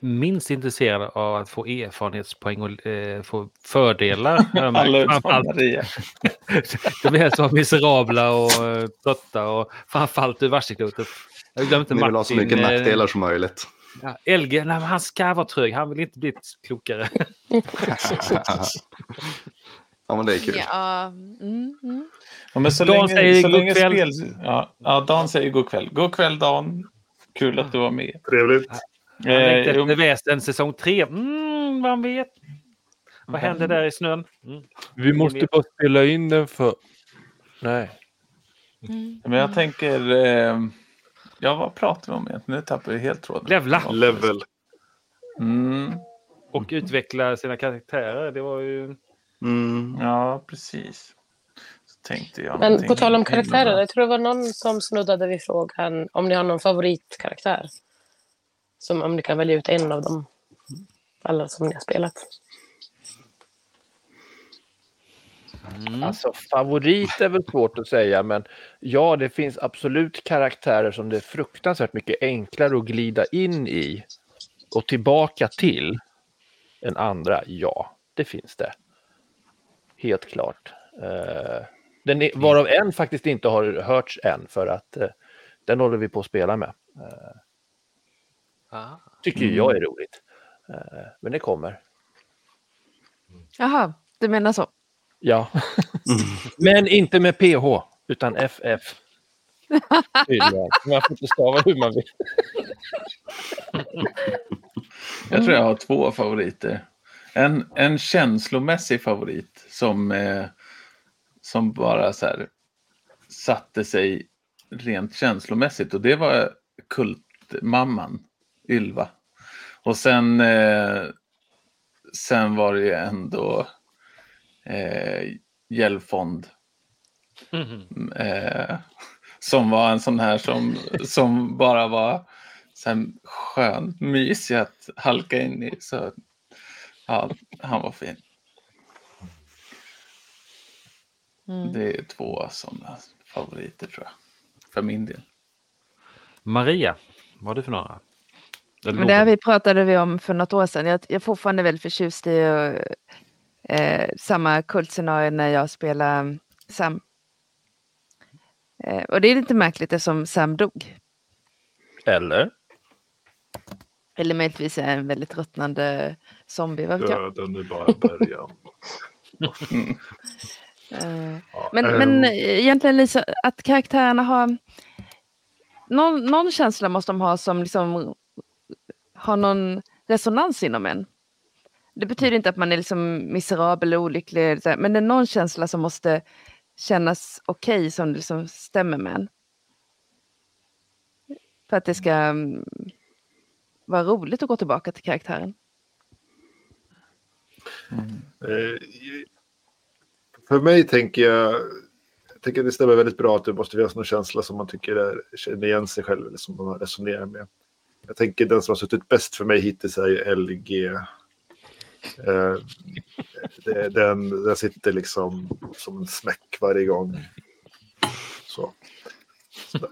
minst intresserade av att få erfarenhetspoäng och eh, få fördelar. Framförallt-. De är så miserabla och eh, trötta och framförallt ur varseklotet. Jag glömmer inte Ni vill ha så Martin, mycket eh, nackdelar som möjligt. Ja, LG, nej, han ska vara trög. Han vill inte bli klokare. ja, men det är kul. Ja, mm, mm. Ja, men så Dan länge, säger så länge kväll. spel... Ja, ja, Dan säger god kväll. God kväll Dan. Kul att du var med. Trevligt. Längtar Eh, efter väsen säsong tre. Mm, man vet. Vad händer där i snön? Mm. Vi måste bara spela in den för... Nej. men jag tänker... Eh, ja, vad pratar vi om egentligen? Nu tappar vi helt tråden. Levla Level. Mm, och utveckla sina karaktärer. Det var ju... Mm. ja, precis. Tänkte jag Men på tal om innan. karaktärer, jag tror det var någon som snuddade vid frågan om ni har någon favoritkaraktär. Som om ni kan välja ut en av dem. Alla som ni har spelat. Alltså favorit är väl svårt att säga, men ja, det finns absolut karaktärer som det är fruktansvärt mycket enklare att glida in i och tillbaka till än andra. Ja, det finns det. Helt klart. Eh, den är, varav en faktiskt inte har hörts än för att eh, den håller vi på att spela med. Eh, tycker jag är roligt. Eh, men det kommer. Jaha, du menar så. Ja. Men inte med PH, utan FF. Tydligen. Man får inte stava hur man vill. Jag tror jag har två favoriter. En, en känslomässig favorit som, eh, som bara så här satte sig rent känslomässigt och det var kultmamman Ylva. Och sen, eh, sen var det ju ändå eh, Hjälfond Mhm. eh, som var en sån här som, som bara var här skön, mysig att halka in i. Så, ja, han var fin. Mm. Det är två sådana favoriter tror jag. För min del. Maria, vad har du för några? Eller Men det här vi pratade vi om för något år sedan. Jag, jag är fortfarande väldigt förtjust i eh, samma kultscenario när jag spelar Sam. Eh, och det är lite märkligt eftersom Sam dog. Eller? Eller möjligtvis är en väldigt ruttnande zombie, vad vet jag. Döden är bara början. Eh, Ja, Men, ehm, men egentligen Lisa, att karaktärerna har... Någon, någon känsla måste de ha som liksom har någon resonans inom en. Det betyder inte att man är liksom miserabel och olycklig, men det är någon känsla som måste kännas okej, som liksom stämmer med en. För att det ska mm, vara roligt att gå tillbaka till karaktären. Eh, för mig tänker jag, jag tänker att det stämmer väldigt bra att det måste finnas någon känsla som man tycker är, känner igen sig själv eller som man resonerar med. Jag tänker den som har suttit bäst för mig hittills är ju LG. Eh, det, den, den sitter liksom som en smäck varje gång. Så. Sådär.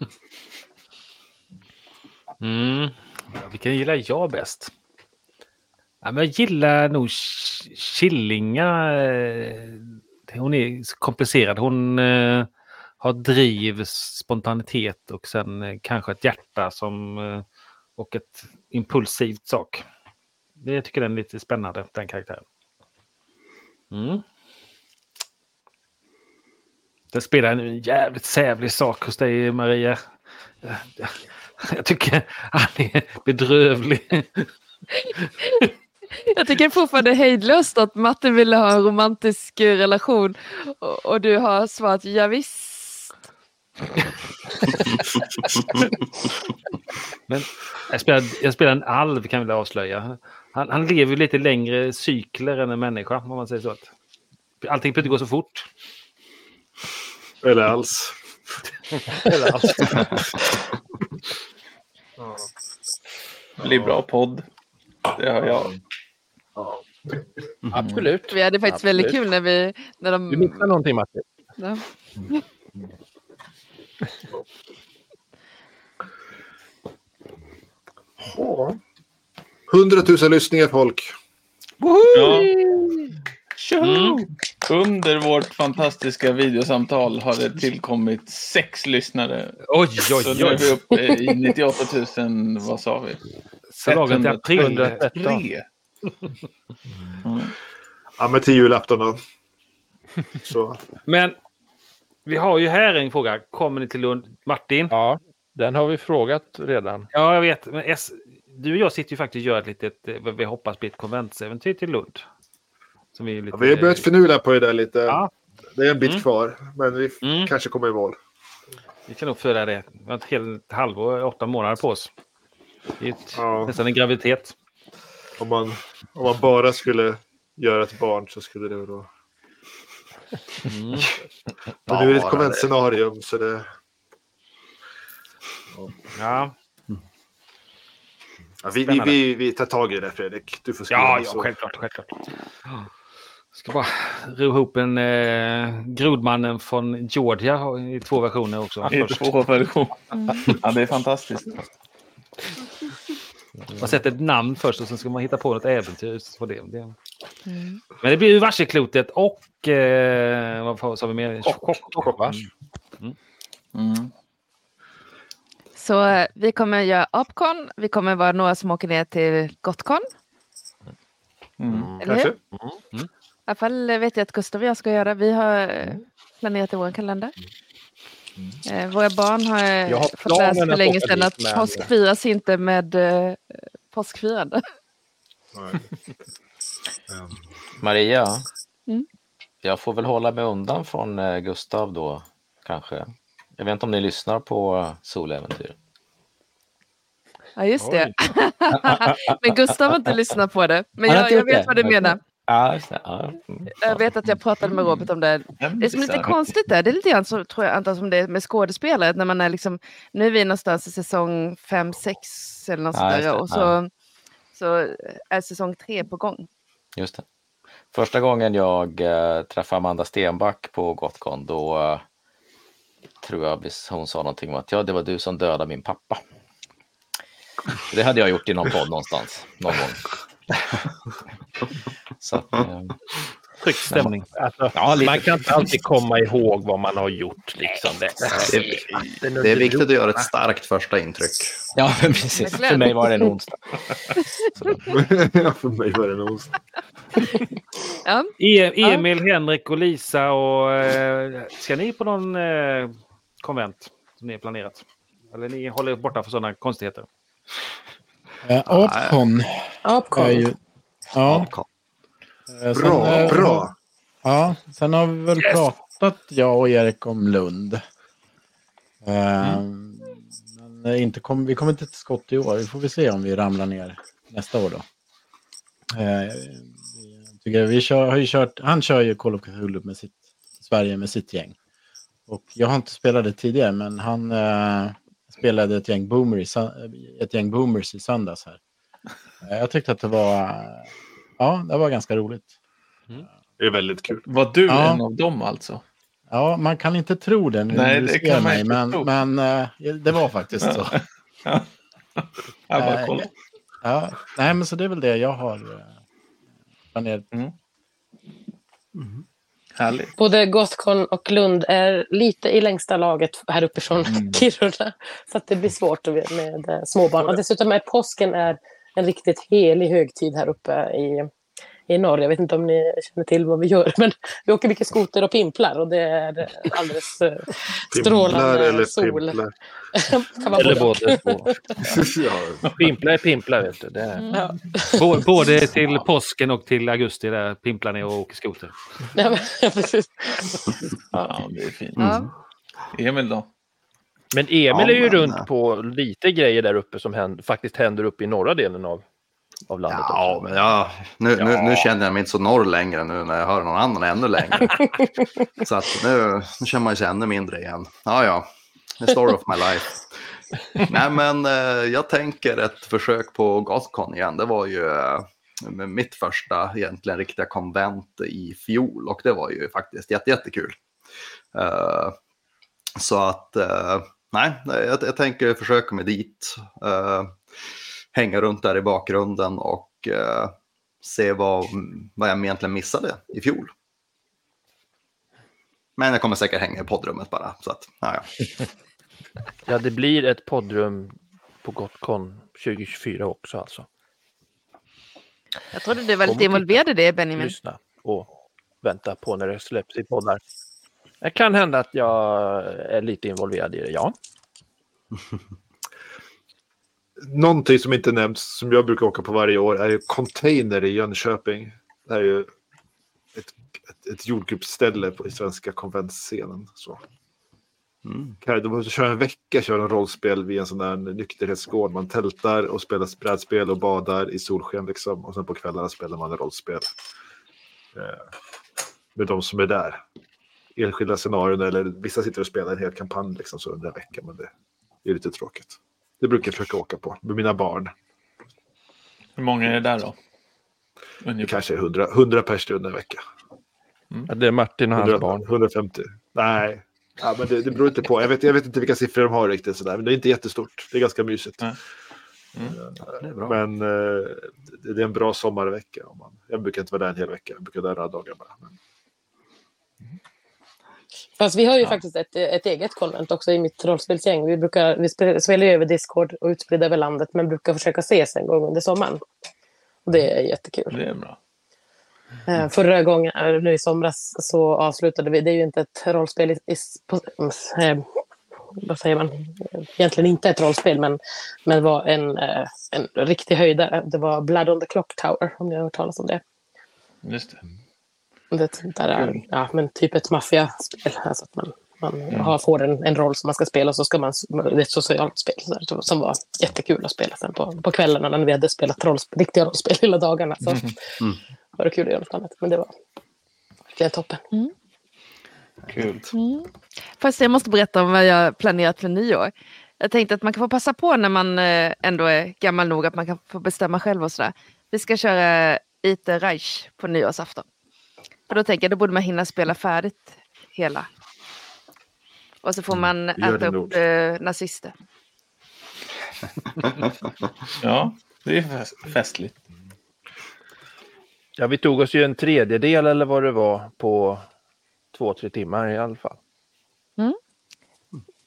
Mm. Vilken gillar jag bäst? Ja, men jag gillar nog Killinga. Eh, hon är komplicerad. Hon eh, har driv, spontanitet och sen eh, kanske ett hjärta som, eh, och ett impulsivt sak. Det jag tycker den är lite spännande, den karaktären. Mm. Den spelar en jävligt sävlig sak hos dig, Maria. Eh, jag tycker han är bedrövlig. Jag tycker fortfarande det är hejdlöst att Martin ville ha en romantisk relation och, och du har svarat ja, visst. Men jag spelar, jag spelar en alv kan vi väl avslöja. Han, han lever lite längre cykler än en människa om man säger så. Att allting behöver inte gå så fort. Eller alls. Eller alls. Det blir bra podd. Det har jag. Absolut. Vi hade faktiskt väldigt Absolut. kul när vi... När de, Du missar någonting Martin. ja. Ja. 100 000 lyssningar folk. Ja. Mm. Under vårt fantastiska videosamtal har det tillkommit sex lyssnare. Oj, Så oj, nu är vi oj. uppe i 98 000, vad sa vi? Förlagen till april. 103. Mm. Ja, men till julafton då. Så. Men vi har ju här en fråga. Kommer ni till Lund? Martin? Ja, den har vi frågat redan. Ja, jag vet. Men S, du och jag sitter ju faktiskt och gör ett litet, eh, vad vi hoppas blir ett konventsäventyr till Lund. Som vi, är lite, Ja, vi har börjat finurla på det där lite. Ja. Det är en bit Mm. kvar, men vi Mm. kanske kommer i mål. Vi kan nog föra det. Vi har ett helt halvår, åtta månader på oss. Det är ett, Ja. nästan en graviditet. Om man, om man bara skulle göra ett barn så skulle det då... Mm. Men nu är det ett konventscenarium så det... Ja. Ja, vi, vi, vi, vi tar tag i det Fredrik. Du får skriva Ja, ja, så. självklart. självklart. Ska bara ro ihop en eh, Grodmannen från Georgia i två versioner också. I två versioner. Ja, det är fantastiskt. Man sätter ett namn först och sen ska man hitta på något äventyr. På det. det. Men det blir ju Varselklotet och eh, vad sa vi mer? Chock, chockvars. Mm. Så eh, vi kommer göra Apcon. Vi kommer vara några som åker ner till Gotcon. Mm. Eller hur? I alla fall vet jag att Gustav och jag ska göra. Vi har eh, planerat i vår kalender. Eh, våra barn har, eh, Jag har fått lära sig planen för länge sedan att men- påsk firas inte med eh, påskfirande. Nej. Maria, Mm. jag får väl hålla mig undan från eh, Gustav då, kanske. Jag vet inte om ni lyssnar på Soläventyr. Ja, just det. Men Gustav har inte lyssnat på det. Men jag, jag vet det? vad du menar. Ja. Ja. mm. Jag vet att jag pratade med Robert om det. Det som är lite konstigt där, det är lite grann så tror jag antar som det är med skådespelare. När man är liksom, nu är vi någonstans i säsong 5, 6 eller något Ja, sånt just där. det, Och så, så är säsong 3 på gång. Just det. Första gången jag eh, träffade Amanda Stenback på Gotcon då eh, tror jag hon sa någonting om att ja, det var du som dödade min pappa. Det hade jag gjort i någon podd någonstans, någon gång. Så att, eh, Tryckt stämning. Alltså, Ja, man kan inte alltid komma ihåg vad man har gjort. Liksom. Det, Det, det är viktigt att göra ett starkt första intryck. ja, men precis. För mig var det en onsdag. ja, för mig var det en onsdag. Ja, E- Emil, Henrik och Lisa och eh, ska ni på någon eh, konvent som ni har planerat? Eller ni håller borta för sådana konstigheter? Eh, Apcon är Apcon. ju... Ja. eh, sen, Bra, eh, bra. Ja, sen har vi väl pratat, jag och Erik, om Lund. Eh, Men eh, inte kom, vi kommer inte till skott i år. Vi får vi se om vi ramlar ner nästa år då. Eh, tycker vi kör, har ju kört, han kör ju Call of Cthulhu med sitt, Sverige med sitt gäng. Och jag har inte spelat det tidigare, men han eh, spelade ett gäng, boomer i, ett gäng boomers i söndags här. Eh, jag tyckte att det var, ja, det var ganska roligt. Det är väldigt kul. Var du Ja. en av dem alltså? Ja, man kan inte tro det nu Nej, det kan man mig, inte men, tro. men eh, det var faktiskt så. Jag bara Eh, kollar. Ja, nej, men så det är väl det jag har planerat. Härligt. Både Gothcon och Lund är lite i längsta laget här uppifrån Mm. Kiruna. Så att det blir svårt med, med eh, småbarn. Och dessutom är påsken är en riktigt helig högtid här uppe i, i norr. Jag vet inte om ni känner till vad vi gör, men vi åker mycket skoter och pimplar och det är alldeles eh, Pimplar strålande eller sol. Eller både. två. ja. Pimpla är pimpla, vet du. Det är... Ja. Bå- Både till påsken och till augusti där pimplar ni och åker skoter. Ja, men- ja, precis. Ja, det är fint. ja. Emil då? Men Emil Ja, är ju men, runt eh, på lite grejer där uppe som händer, faktiskt händer uppe i norra delen av, av landet. Ja, också. men ja, nu, Nu, Ja. nu känner jag mig inte så norr längre nu när jag hör någon annan ännu längre. så att nu, nu känner man sig ännu mindre igen. Ja, ja. The story of my life. Nej, men eh, jag tänker ett försök på Gothcon igen. Det var ju eh, mitt första egentligen riktiga konvent i fjol och det var ju faktiskt jätte, jättekul. Eh, så att, eh, nej, jag, jag tänker försöka mig dit. Hänga runt där i bakgrunden och eh, se vad, vad jag egentligen missade i fjol. Men jag kommer säkert hänga i poddrummet bara. Så att, ja, ja. Ja, det blir ett poddrum på Gotcon 2024 också alltså. Jag trodde du var lite involverad i det Benjamin. Lyssna och vänta på när det släpps i poddar. Det kan hända att jag är lite involverad i det, ja. Någonting som inte nämns, som jag brukar åka på varje år, är ju Container i Jönköping. Det här är ju ett, ett, ett jordgubbsställe på, i svenska konventscenen. Så. Mm. De kör en vecka kör de rollspel vid en sån där nykterhetsgård. Man tältar och spelar brädspel och badar i solsken. Liksom. Och sen på kvällarna spelar man rollspel. Eh, med de som är där. Enskilda scenarion eller vissa sitter och spelar en hel kampanj liksom, så under en vecka. Men det är lite tråkigt. Det brukar jag försöka åka på med mina barn. Hur många är det där då? Det Ungefär. kanske är 100, 100 pers under en vecka. Ja, Det är Martin och hans 100, barn. 150. Nej, ja, men det, det beror inte på. Jag vet, jag vet inte vilka siffror de har riktigt. Sådär. Men det är inte jättestort. Det är ganska mysigt. Nej. Det är bra. Men eh, det det är en bra sommarvecka. Om man, jag brukar inte vara där en hel vecka. Jag brukar vara där några dagar bara. Men, Fast vi har ju faktiskt ett, ett eget konvent också i mitt rollspelsgäng. Vi, brukar, vi spe- spelar ju över Discord och utspridda över landet men brukar försöka ses en gång under sommaren. Och det är jättekul. Det är bra. Eh, Förra gången, eh, nu i somras, så avslutade vi, det är ju inte ett rollspel i, i, på, eh, vad säger man, egentligen inte ett rollspel, men, men var en, eh, en riktig höjdare. Det var Blood on the Clock Tower, om ni har hört talas om det. Just det. Det sånt där, är, ja, men typ ett maffiaspel. Alltså att man, man har, får en, en roll som man ska spela och så ska man... Det är ett socialt spel så där, som var jättekul att spela sen på, på kvällarna när vi hade spelat rollspel, riktiga rollspel hela dagarna. Så Mm. var det kul att göra något annat. Men det var verkligen toppen. Kul. Mm. Fast jag måste berätta om vad jag planerat för nyår. Jag tänkte att man kan få passa på när man eh, ändå är gammal nog att man kan få bestämma själv och sådär. Vi ska köra Ite Reich på nyårsafton. Och då tänker jag, då borde man hinna spela färdigt hela. Och så får man det gör äta upp eh, nazister. Ja, det är fest- festligt. Ja, vi tog oss ju en tredjedel eller vad det var på två, tre timmar i alla fall.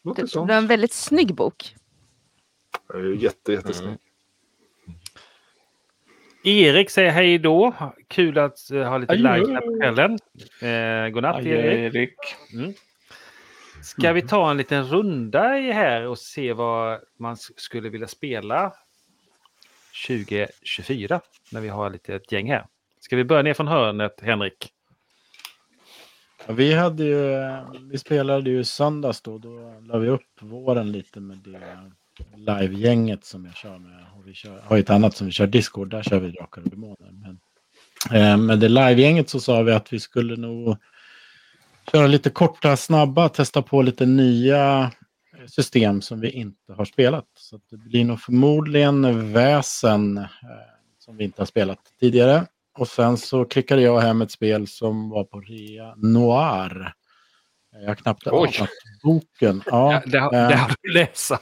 låter Det, det är en väldigt snygg bok. Jätte, jättesnyggt. Erik säger hej då. Kul att eh, ha lite live här på kvällen. Eh, godnatt Adjö, Erik. Erik. Ska vi ta en liten runda i här och se vad man skulle vilja spela 2024 när vi har lite ett gäng här. Ska vi börja ner från hörnet, Henrik? Ja, vi, hade ju, vi spelade ju söndags då. Då la vi upp våren lite med det live-gänget som jag kör med. Och vi kör, har ett annat som vi kör Discord. Där kör vi Drakar och Demoner. Men, eh, med det live-gänget så sa vi att vi skulle nog köra lite korta, snabba, testa på lite nya system som vi inte har spelat. Så det blir nog förmodligen väsen eh, som vi inte har spelat tidigare. Och sen så klickade jag hem ett spel som var på rea, Noir. Jag knappt öppnat boken. Ja, Ja, det, har- eh, det har du läsa.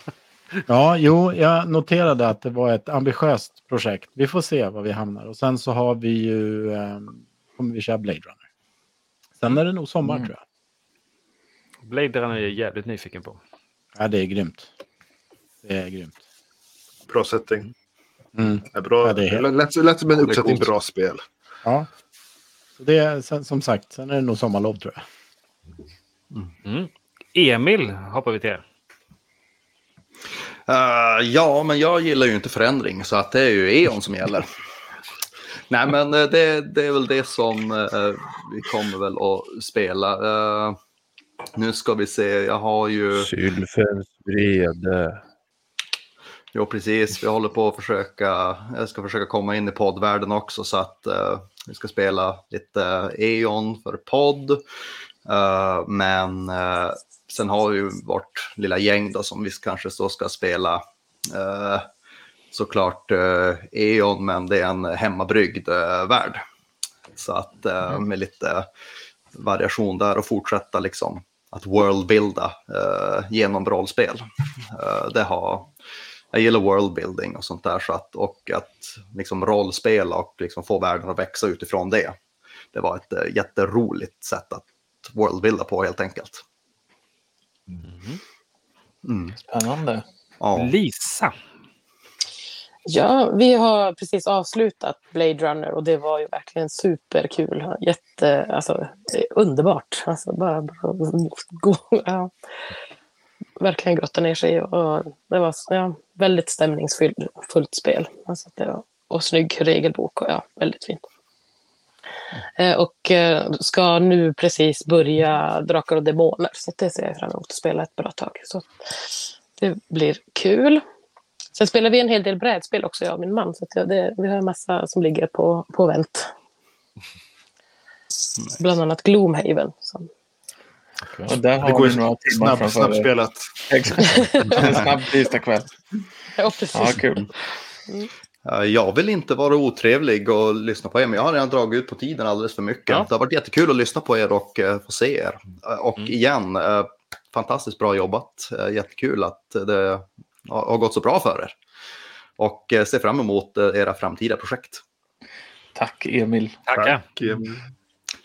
Ja, jo, jag noterade att det var ett ambitiöst projekt. Vi får se var vi hamnar. Och sen så har vi ju, eh, kommer vi köra Blade Runner. Sen är det nog sommar Mm. tror jag. Blade Runner är jag jävligt nyfiken på. Ja, det är grymt. Det är grymt. Bra setting. Mm. Det är bra. Ja, det är helt- lätt, lätt som en uppsättning bra spel. Ja. Så det är, sen, som sagt, sen är det nog sommarlov tror jag. Mm. Emil hoppar vi till. Eh, ja, men jag gillar ju inte förändring så att det är ju E.ON som gäller. Nej, men eh, det, det är väl det som eh, vi kommer väl att spela. Eh, nu ska vi se, jag har ju... Sylfens vrede. Jo, precis. Vi håller på att försöka, jag ska försöka komma in i poddvärlden också så att vi ska spela lite E.ON för podd. Men sen har vi ju vårt lilla gäng då som vi kanske så ska spela eh, såklart eh, E.ON men det är en hemmabryggd eh, värld. Så att eh, med lite variation där och fortsätta liksom att worldbuilda eh, genom rollspel. Eh, det har jag gillar worldbuilding och sånt där. Så att, och att liksom rollspela och liksom få världen att växa utifrån det. Det var ett eh, jätteroligt sätt att worldbuilda på helt enkelt. Mm. Spännande. Ja. Lisa. Ja, vi har precis avslutat Blade Runner och det var ju verkligen superkul. Jätte, alltså, underbart. Alltså, bara, bara gå, ja. Verkligen grotta ner sig. Och det var ja, väldigt stämningsfullt spel. Alltså, det var, och snygg regelbok och ja, väldigt fint. Eh, och eh, ska nu precis börja Drakar och Demoner. Så det ser jag fram emot att spela ett bra tag. Så det blir kul. Sen spelar vi en hel del brädspel också, jag och min man. Så att det, vi har en massa som ligger på, på vänt. Bland annat Gloomhaven. Som... Och där Det har går vi några timmar snabb, snabbspelat. Exakt. En snabb tisdagkväll. Ja, precis. Ja, kul. Eh, Jag vill inte vara otrevlig och lyssna på er, men jag har redan dragit ut på tiden alldeles för mycket. Ja. Det har varit jättekul att lyssna på er och eh, få se er. Eh, Och Mm. igen, eh, fantastiskt bra jobbat. Eh, jättekul att det har gått så bra för er. Och eh, ser fram emot eh, era framtida projekt. Tack Emil. Tackar. Och, eh,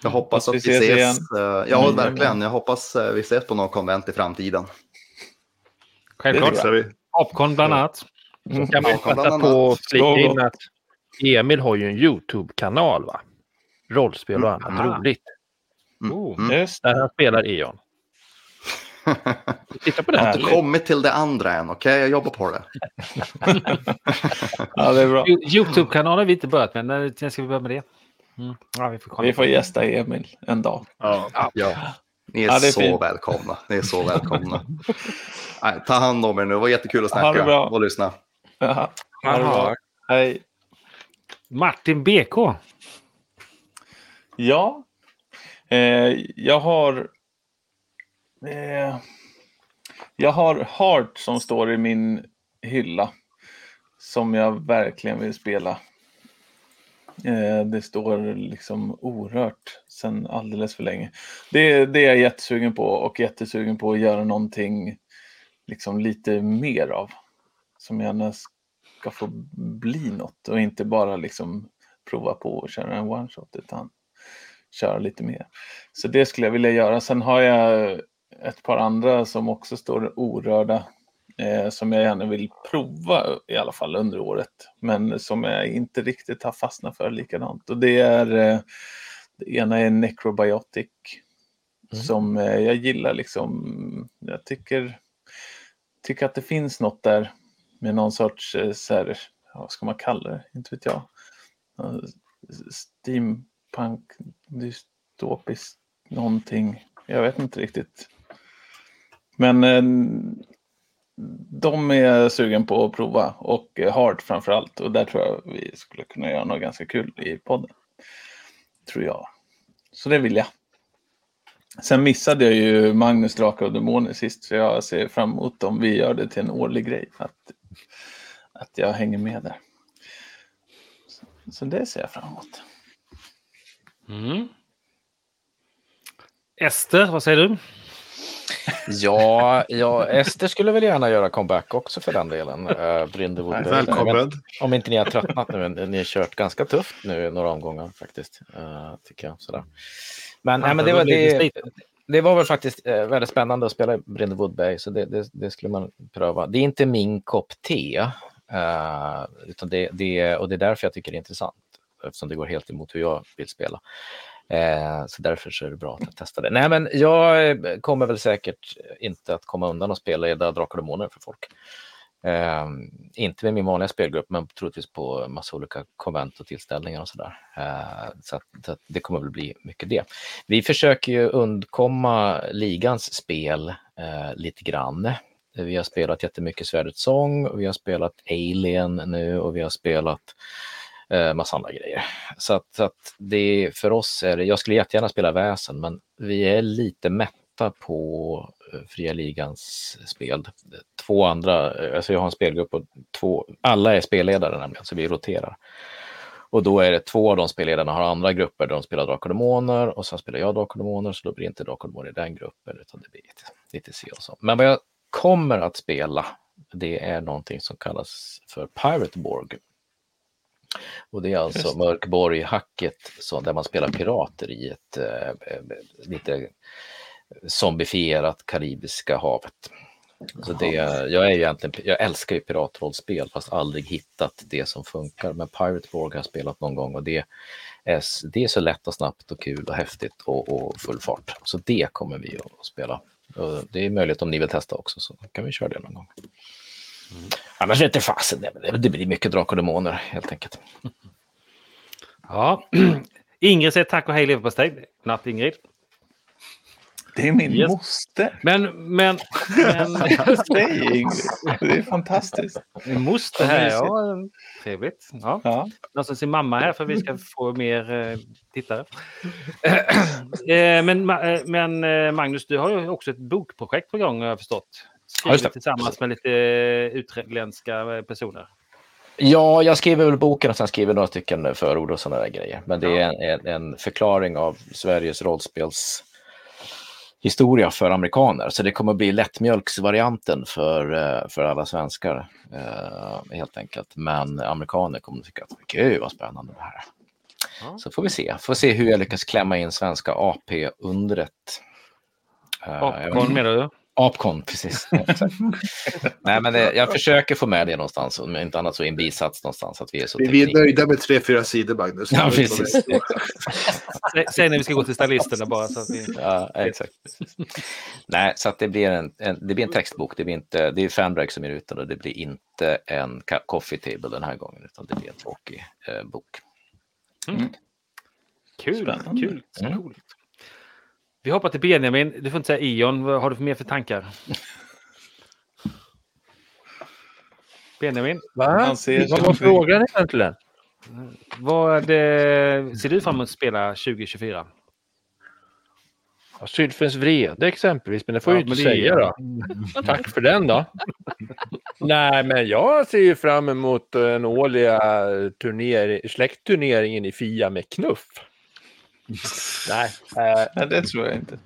Jag hoppas att vi ses ses. igen. eh, Ja, Mm. verkligen. Jag hoppas eh, vi ses på någon konvent i framtiden. Självklart. Popcorn bland annat. Så kan man passa på att flika in att Emil har ju en YouTube-kanal va? Rollspel och annat Mm. roligt. Mm. Oh. Mm. Just Där han spelar E.ON. Titta på det. Jag har här. inte kommit till det andra än, okej? Jag jobbar på det. Ja, det är bra. Yo- Youtube-kanalen har vi inte börjat med. När, ska vi börja med det? Mm. Ja, vi får. Vi får gästa Emil en dag. Ja. Ja. Ni är, Ja, är så fint. välkomna. Ni är så välkomna. Nej, ta hand om er nu. Det var jättekul att snacka och lyssna. Jaha. Jaha. Hej. Martin BK. Ja, eh, jag har... Eh, jag har Heart som står i min hylla. Som jag verkligen vill spela. Eh, det står liksom orört sedan alldeles för länge. Det, det är jag jättesugen på och jättesugen på att göra någonting liksom lite mer av. Som gärna ska få bli något och inte bara liksom prova på att köra en one shot utan köra lite mer. Så det skulle jag vilja göra. Sen har jag ett par andra som också står orörda eh, som jag gärna vill prova i alla fall under året. Men som jag inte riktigt har fastnat för likadant. Och det är eh, det ena är Necrobiotic som eh, jag gillar liksom. Jag tycker, tycker att det finns något där med någon sorts, eh, så här, vad ska man kalla det? Inte vet jag. Steampunk, dystopiskt någonting. Jag vet inte riktigt. Men eh, de är jag sugen på att prova och eh, Hard framför allt. Och där tror jag vi skulle kunna göra något ganska kul i podden. Tror jag. Så det vill jag. Sen missade jag ju Magnus Drakar och Demoner sist. Så jag ser fram emot om vi gör det till en årlig grej. Att, att jag hänger med där. Så, så det ser jag fram emot. Mm. Ester, vad säger du? Ja, ja, Ester skulle väl gärna göra comeback också för den delen. Nej, Välkommen. Om inte ni har tröttnat nu, men ni har kört ganska tufft nu i några omgångar faktiskt. eh, tycker jag. Sådär. Men, nej, men det, var, det, det var väl faktiskt eh, väldigt spännande att spela i Brindlewood Bay, så det, det, det skulle man pröva. Det är inte min kopp te, eh, utan det, det, och det är därför jag tycker det är intressant, eftersom det går helt emot hur jag vill spela. Eh, så därför så är det bra att testa det. Nej, men jag kommer väl säkert inte att komma undan och spela i Drakar och Demoner för folk. Eh, inte med min vanliga spelgrupp, men troligtvis på massa olika konvent och tillställningar och sådär. Eh, så att, så att det kommer väl bli mycket det. Vi försöker ju undkomma ligans spel eh, lite grann. Vi har spelat jättemycket Svärdets sång, och vi har spelat Alien nu och vi har spelat eh, massa andra grejer. Så att, så att det för oss är det, jag skulle jättegärna spela väsen, men vi är lite mätta på fria ligans spel. Två andra, alltså jag har en spelgrupp och två, alla är spelledare nämligen, så vi roterar. Och då är det två av de spelledarna har andra grupper där de spelar Drakar och och sen spelar jag Drakar och så då blir det inte Drakar i den gruppen utan det blir lite, lite si och så. Men vad jag kommer att spela det är någonting som kallas för Pirate Borg. Och det är alltså. Mörkborg-hacket där man spelar pirater i ett eh, eh, lite zombifierat Karibiska havet. Så det, jag, är ju egentligen, jag älskar ju piratrollspel fast aldrig hittat det som funkar. Men Pirate Borg har jag spelat någon gång och det är, det är så lätt och snabbt och kul och häftigt och, och full fart. Så det kommer vi att spela. Och det är möjligt om ni vill testa också så kan vi köra det någon gång. Annars vet jag fasen, det blir mycket drakar och demoner helt enkelt. Ja. Ingrid säger tack och hej leverpastej. Natt Ingrid. Det är min Yes. moster. Men, men, men Säg Ingrid. Det är fantastiskt. Min moster här, ja. Trevligt. Ja. Ja. Någon som sin mamma här för vi ska få mer eh, tittare. eh, men, eh, men Magnus, du har ju också ett bokprojekt på gång har jag förstått. Ja, Skrivit det. tillsammans med lite utländska personer. Ja, jag skriver väl boken och sen skriver några stycken förord och sådana där grejer. Men det är en, en, en förklaring av Sveriges rollspels historia för amerikaner. Så det kommer att bli lättmjölksvarianten för, eh, för alla svenskar eh, helt enkelt. Men amerikaner kommer att tycka att gud vad spännande det här är. Ja. Så får vi se. Får se hur jag lyckas klämma in svenska AP-undret. Eh, Popcorn menar du? Apcon, precis. Nej, men det, jag försöker få med det någonstans, om inte annat så i en bisats någonstans. Att vi är så Vi är nöjda med tre, fyra sidor, Magnus. Ja, precis. Sä- Säg när vi ska gå till stylisterna bara. Så att vi... Ja, exakt. Nej, så att det blir en, en, det blir en textbok. Det, blir inte, det är Fanbrag som är ute och det blir inte en coffee table den här gången, utan det blir en tråkig eh, bok. Kul, Spännande. kul, Mm. Vi hoppar till Benjamin. Du får inte säga Ion. Vad har du mer för tankar? Benjamin, Va? Han ser Vad var frågan egentligen? vad eh, ser du fram emot att spela 2024? Ja, Sylfens vrede exempelvis, men det får Ja, jag ju inte säga då. Tack för den då. Nej, men jag ser ju fram emot den årliga turnering, släktturneringen i Fia med knuff. Nej, eh, Nej, det tror jag inte.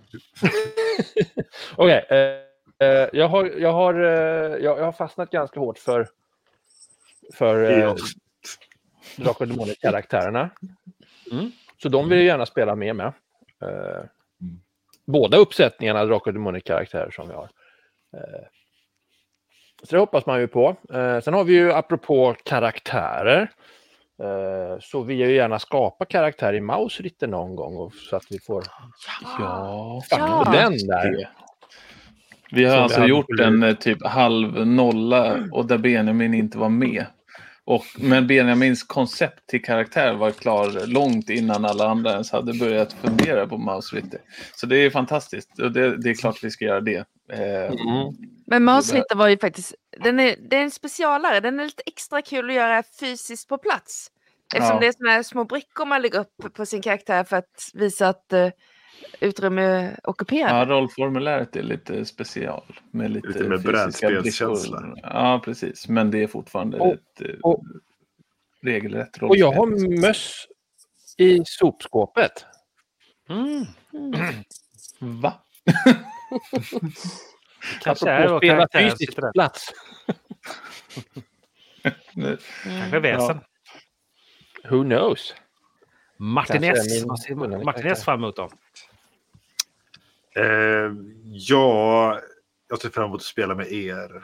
okej. eh, eh, jag, har, jag, har, eh, jag, jag har fastnat ganska hårt för, för eh. Drakar och Demoner-karaktärerna. Mm. Så de vill jag gärna spela med med. Eh, båda uppsättningarna Drakar och Demoner-karaktärer som vi har. Eh, så det hoppas man ju på. Sen har vi ju apropå karaktärer. Eh, så vill jag ju gärna skapa karaktär i Mausritter någon gång och, så att vi får Ja, Ja. den där. Vi har Som vi alltså hade gjort en eh, typ halv nolla och där Benjamin inte var med. Och, men Benjamins koncept till karaktär var klar långt innan alla andra ens hade börjat fundera på Mouse Ritter. Så det är fantastiskt och det, det är klart vi ska göra det. Eh, Men Mausritter var ju faktiskt, den är, det är en specialare, den är lite extra kul att göra fysiskt på plats. Eftersom Ja. det är såna här små brickor man lägger upp på sin karaktär för att visa att uh, utrymme är ockuperat. Ja, rollformuläret är lite special. Med lite, Lite fysiska brädspelskänsla. brickor. Ja, precis. Men det är fortfarande Och- ett eh, och- regelrätt rollspel. Och jag har möss i sopskåpet. Mm. Va? Kanske är vår karaktär plats. Kanske är väsen. Who knows? Martin Kanske är S. min Vad ser kunnande Martin S karaktär. fram emot då? Eh, ja, jag ser fram emot att spela med er.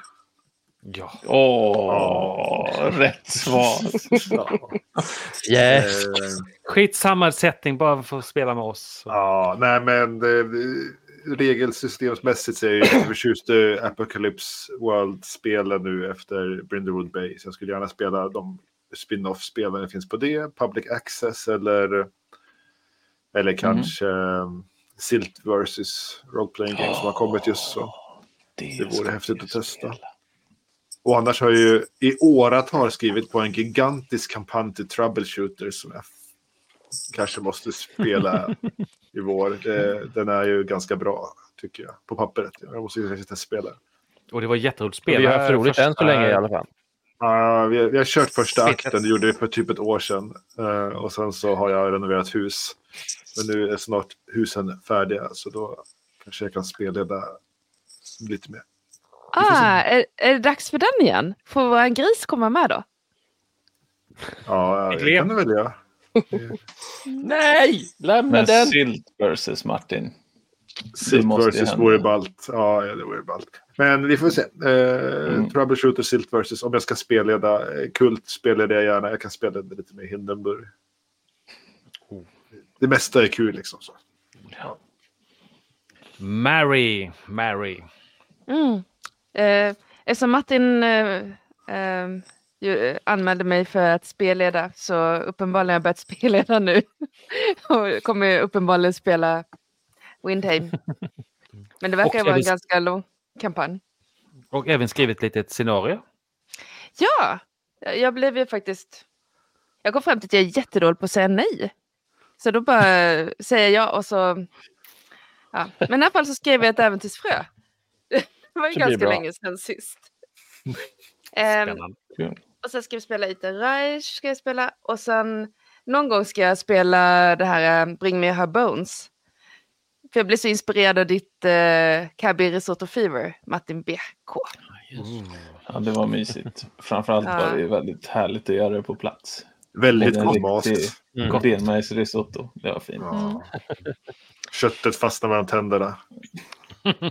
Ja. Åh, rätt svar. Yeah. Eh, Skitsamma setting, bara för att spela med oss. ja, nej men det, regelsystemsmässigt så är jag ju förtjust i Apocalypse World-spelen nu efter Brindlewood Bay. Så jag skulle gärna spela de spin-off-spelen det finns på det, Public Access eller, eller kanske um, Silt versus Role Playing Games som har kommit just så. Det vore ska häftigt att testa. spela. Och annars har jag ju i åratal skrivit på en gigantisk kampanj till Troubleshooter som jag kanske måste spela i vår. Det, den är ju ganska bra tycker jag, på pappret. Jag måste ju faktiskt spela. Och det var jätteroligt att spela. Vi har haft roligt än så länge i alla fall. Ja, vi, har, vi har kört första akten, det gjorde vi för typ ett år sedan. Eh, och sen så har jag renoverat hus. Men nu är snart husen färdiga så då kanske jag kan spelleda lite mer. Ah, är, är det dags för den igen? Får vår gris komma med då? Ja, det kan du väl göra. Nej! Lämna Men den! Sylt versus Martin. Silt måste ju versus hända. vore ballt. Ja, ja, det vore ballt. Men vi får se. Eh, Mm. Troubleshooter Silt versus om jag ska spelleda eh, Kult spelar jag gärna. Jag kan spela lite med Hindenburg. Det mesta är kul liksom. Så. Mary, Mary. Mm. Eh, eftersom Martin eh, eh, eh, anmälde mig för att spelleda så uppenbarligen har jag börjat spelleda nu. och kommer uppenbarligen spela Windheim. Men det verkar vara en ganska lång kampanj. Och även skrivit lite ett scenario. Ja, jag blev ju faktiskt... Jag kom fram till att jag är jättedålig på att säga nej. Så då bara säger jag och så... Ja. Men i alla fall så skrev jag ett äventyrsfrö. Det var ju det ganska länge sedan sist. Spännande. och sen ska vi spela Ita Reich, ska jag spela. Och sen någon gång ska jag spela det här eh, Bring Me Her Bones. För jag blev så inspirerad av ditt uh, Cabby Risotto Fever, Martin BK. Ja, det var mysigt. Framförallt Ja. var det väldigt härligt att göra det på plats. Väldigt riktig Mm. benmajsrisotto. Det var fint. Ja. Köttet fastnar mellan tänderna.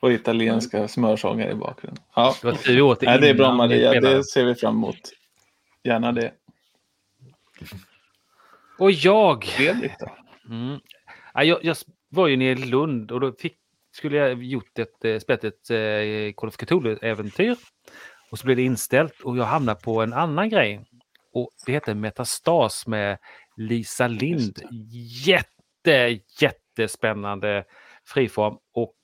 Och italienska smörsånger i bakgrunden. Ja. Det var tur vi åt det Nej, det är bra Maria, det ser vi fram emot. Gärna det. Och jag. Fredrik då? Mm. Ja, jag, jag var ju nere i Lund och då fick, skulle jag gjort ett, eh, spelat ett eh, Call of Cthulhu-äventyr. Och så blev det inställt och jag hamnade på en annan grej. Och det heter Metastas med Lisa Lind. Jätte, jättespännande friform. Och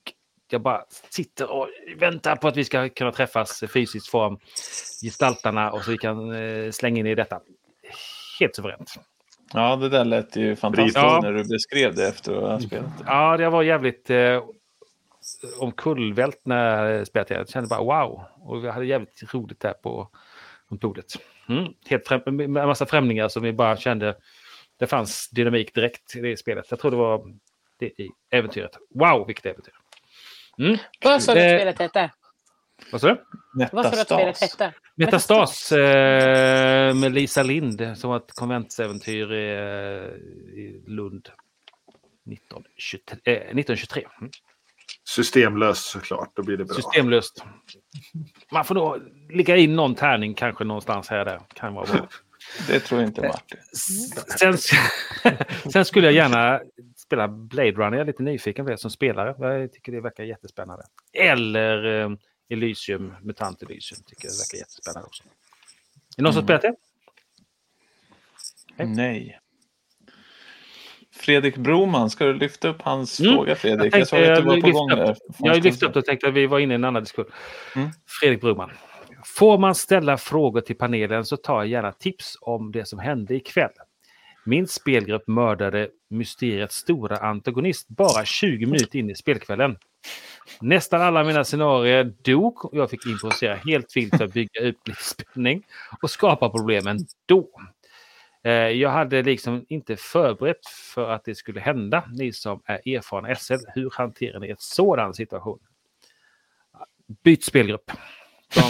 jag bara sitter och väntar på att vi ska kunna träffas i fysisk form. Gestaltarna och så vi kan eh, slänga in i detta. Helt suveränt. Ja, det där lät ju fantastiskt Ja. när du beskrev det efter att ha spelat det. Ja, det var jävligt eh, omkullvält när jag spelade. Jag kände bara wow. Och vi hade jävligt roligt där på runt bordet. Mm. Helt främ med en massa främlingar som vi bara kände. Det fanns dynamik direkt i det spelet. Jag tror det var det i äventyret. Wow, vilket äventyr. Mm. Vad sa du att Eh, spelet hette? Vad sa du? Vad sa du att spelet hette? Metastas eh, med Lisa Lind som var ett konventsäventyr i, eh, i Lund 1923. Eh, 1923. Mm. Systemlös såklart, då blir det bra. Systemlöst. Man får nog ligga in någon tärning kanske någonstans här där. Kan vara bra. Det tror jag inte Martin. Sen, sen skulle jag gärna spela Blade Runner. Jag är lite nyfiken på det som spelare. Jag tycker det verkar jättespännande. Eller eh, Elysium, Mutant Elysium. Tycker det verkar jättespännande också. Är det någon som Mm. spelat det? Nej. Fredrik Broman, ska du lyfta upp hans Mm. fråga Fredrik? Jag, tänkte såg att du var på gång upp- där. Jag lyfte upp det och tänkte att vi var inne i en annan diskussion. Mm. Fredrik Broman. Får man ställa frågor till panelen så tar jag gärna tips om det som hände ikväll. Min spelgrupp mördade mysteriets stora antagonist bara 20 minuter in i spelkvällen. Nästan alla mina scenarier dog och jag fick improvisera helt vilt för att bygga upp lite spänning och skapa problemen då. Eh, jag hade liksom inte förberett för att det skulle hända. Ni som är erfarna SL, hur hanterar ni ett sådan situation? Byt spelgrupp. Eh,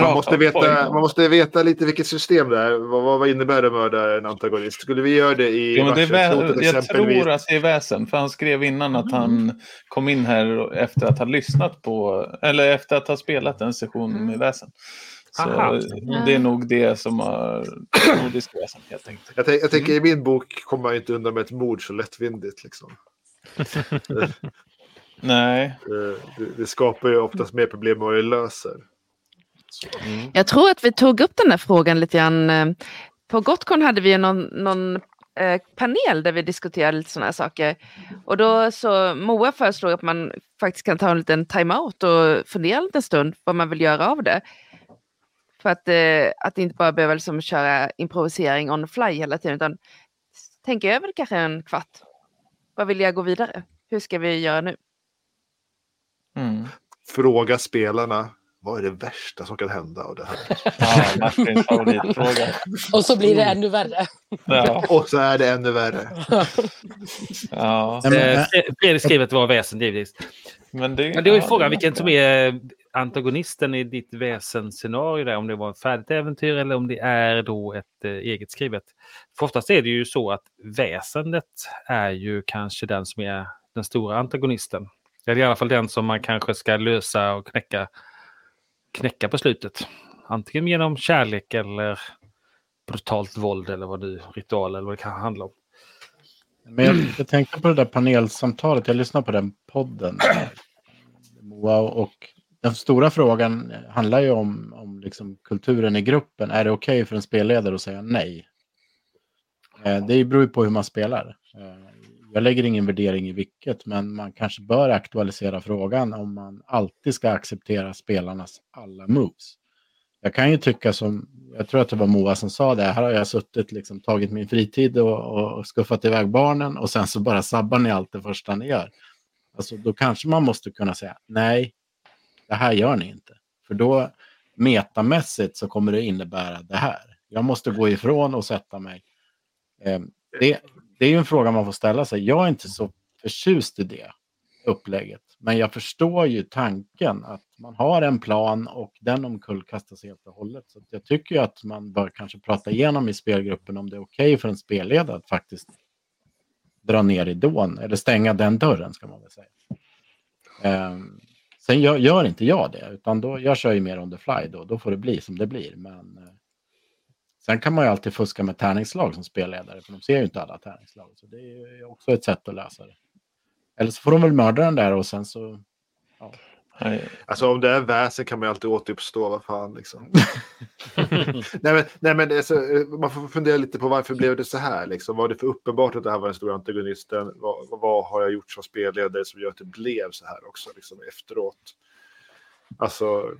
Man måste, veta, man måste veta lite vilket system det är. Vad, vad vad innebär det att mörda en antagonist? Skulle vi göra det i Ja, men det är vä- jag exempelvis? tror att det är väsen, för han skrev innan att han kom in här efter att ha lyssnat på, eller efter att ha spelat en session med väsen. Så Aha. det är nog det som har nordisk väsen helt enkelt. Jag, tänk, jag tänker i min bok kommer man inte undan med ett mord så lättvindigt. Liksom. Nej. Det, det skapar ju oftast mer problem än vad det löser. Jag tror att vi tog upp den här frågan lite grann. eh, På Gotcon hade vi någon, någon eh, panel där vi diskuterade lite sådana här saker. Och då så Moa föreslog att man faktiskt kan ta en liten time-out och fundera en liten stund vad man vill göra av det. För att, eh, att inte bara behöva liksom köra improvisering on the fly hela tiden utan tänka över kanske en kvart. Vad vill jag gå vidare? Hur ska vi göra nu? Mm. Fråga spelarna vad är det värsta som kan hända av det här? Ja, Martins favoritfråga. Och så blir det ännu värre. Ja, Och så är det ännu värre. ja. Eh, eh, Fredrik skriver att det var väsen givetvis. Men det, Men det är ju ja, frågan vilken som är antagonisten i ditt väsenscenario där, om det var ett färdigt äventyr eller om det är då ett eh, eget skrivet. För oftast är det ju så att väsendet är ju kanske den som är den stora antagonisten. Eller i alla fall den som man kanske ska lösa och knäcka, knäcka på slutet. Antingen genom kärlek eller brutalt våld eller vad du, ritual eller vad det kan handla om. Men jag, jag tänkte på det där panelsamtalet. Jag lyssnade på den podden. Moa och den stora frågan handlar ju om, om liksom kulturen i gruppen. Är det okej för en spelledare att säga nej? Eh, det beror ju på hur man spelar. Eh, jag lägger ingen värdering i vilket, men man kanske bör aktualisera frågan om man alltid ska acceptera spelarnas alla moves. Jag kan ju tycka som, jag tror att det var Moa som sa det, här har jag suttit, liksom, tagit min fritid och, och, och skuffat iväg barnen och sen så bara sabbar ni allt det första ni gör. Alltså, då kanske man måste kunna säga nej, det här gör ni inte. För då metamässigt så kommer det innebära det här. Jag måste gå ifrån och sätta mig. Eh, det, det är ju en fråga man får ställa sig. Jag är inte så förtjust i det upplägget. Men jag förstår ju tanken att man har en plan och den omkullkastas helt och hållet. Så jag tycker ju att man bör kanske prata igenom i spelgruppen om det är okej för en spelledare att faktiskt dra ner ridån eller stänga den dörren ska man väl säga. Ehm, sen gör, gör inte jag det utan då, jag kör ju mer on the fly då. Då får det bli som det blir. Men eh, sen kan man ju alltid fuska med tärningslag som spelledare för de ser ju inte alla tärningslag. Så det är ju också ett sätt att lösa det. Eller så får de väl mörda den där och sen så... Nej, Alltså om det är väsen kan man ju alltid återuppstå, vad fan liksom. nej men, nej, men det är så, eh, man får fundera lite på varför blev det så här liksom. Var det för uppenbart att det här var den stora antagonisten? Vad, vad har jag gjort som spelledare som gör att det blev så här också liksom efteråt? Alltså,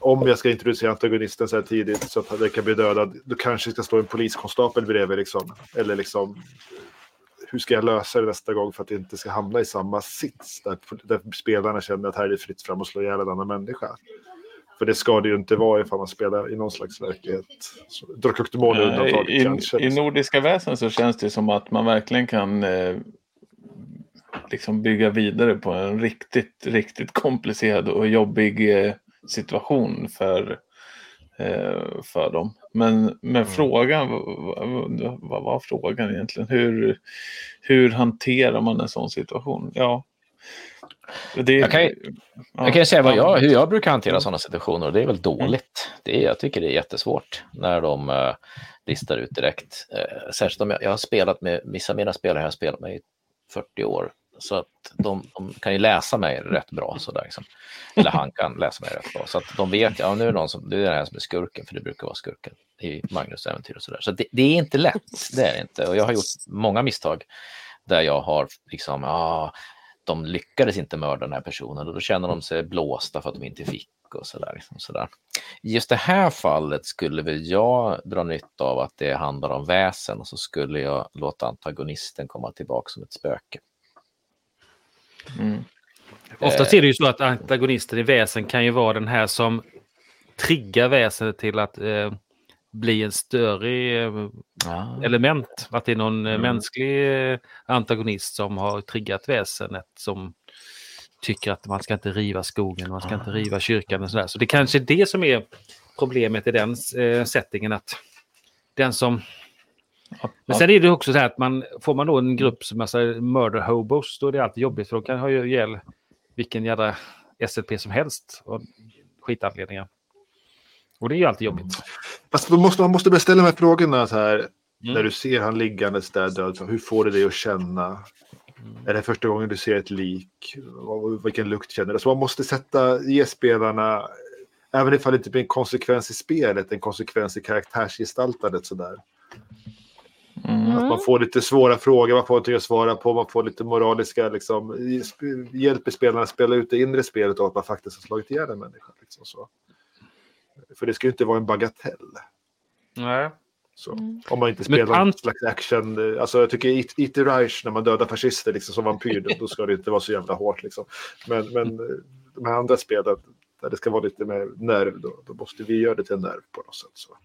om jag ska introducera antagonisten så här tidigt så att den kan bli dödad, då kanske det ska stå en poliskonstapel bredvid liksom. Eller liksom, hur ska jag lösa det nästa gång för att det inte ska hamna i samma sits där, där spelarna känner att här är det fritt fram att slå ihjäl en annan människa. För det ska det ju inte vara ifall man spelar i någon slags verklighet. Demon är undantaget i, kanske. I liksom. Nordiska väsen så känns det som att man verkligen kan eh, liksom bygga vidare på en riktigt, riktigt komplicerad och jobbig eh, situation för, eh, för dem. Men, men Mm. frågan, vad, var frågan egentligen? Hur, hur hanterar man en sån situation? Ja. Det, Jag kan ju- ja, Jag kan säga vad ja. jag, hur jag brukar hantera sådana situationer och det är väl dåligt. Det är, jag tycker det är jättesvårt när de uh, listar ut direkt. Uh, särskilt om jag, jag har spelat med, vissa av mina spelare har jag spelat med i 40 år. Så att de, de kan ju läsa mig rätt bra. Sådär, liksom. Eller han kan läsa mig rätt bra. Så att de vet, ja nu är det någon som, det är den här som är skurken, för det brukar vara skurken i Magnus äventyr och sådär. Så det, det är inte lätt, det är det inte. Och jag har gjort många misstag där jag har liksom, ah, de lyckades inte mörda den här personen och då känner de sig blåsta för att de inte fick och sådär. Liksom sådär. Just det här fallet skulle väl jag dra nytta av att det handlar om väsen och så skulle jag låta antagonisten komma tillbaka som ett spöke. Mm. Oftast är det ju så att antagonisten i väsen kan ju vara den här som triggar väsendet till att eh, bli en större eh, Ja. element. Att det är någon eh, Mm. mänsklig eh, antagonist som har triggat väsenet som tycker att man ska inte riva skogen, man ska inte riva kyrkan och sådär. Så det kanske är det som är problemet i den eh, settingen att den som men sen är det också så här att man får man då en grupp som massa murder hobos, då är det alltid jobbigt för de kan ha ju ihjäl vilken jädra SLP som helst och skitanledningar. Och det är ju alltid jobbigt. Fast då måste, man måste börja ställa de här frågorna så här. Mm. När du ser han liggandes där död, så hur får det dig att känna? Är det första gången du ser ett lik? Vilken lukt känner du? Så man måste sätta, ge spelarna, även ifall det inte blir en konsekvens i spelet, en konsekvens i karaktärsgestaltandet sådär. Mm. Att man får lite svåra frågor, man får någonting att svara på, man får lite moraliska, liksom, hjälper spelarna att spela ut det inre spelet och att man faktiskt har slagit ihjäl en människa. Liksom, så. För det ska ju inte vara en bagatell. Nej. Så. Mm. Om man inte spelar någon slags action. Alltså jag tycker Eat the Reich när man dödar fascister liksom, som vampyr, då- då ska det inte vara så jävla hårt. Liksom. Men, men de här andra spelen, där det ska vara lite mer nerv, då, då måste vi göra det till en nerv på något sätt. Så.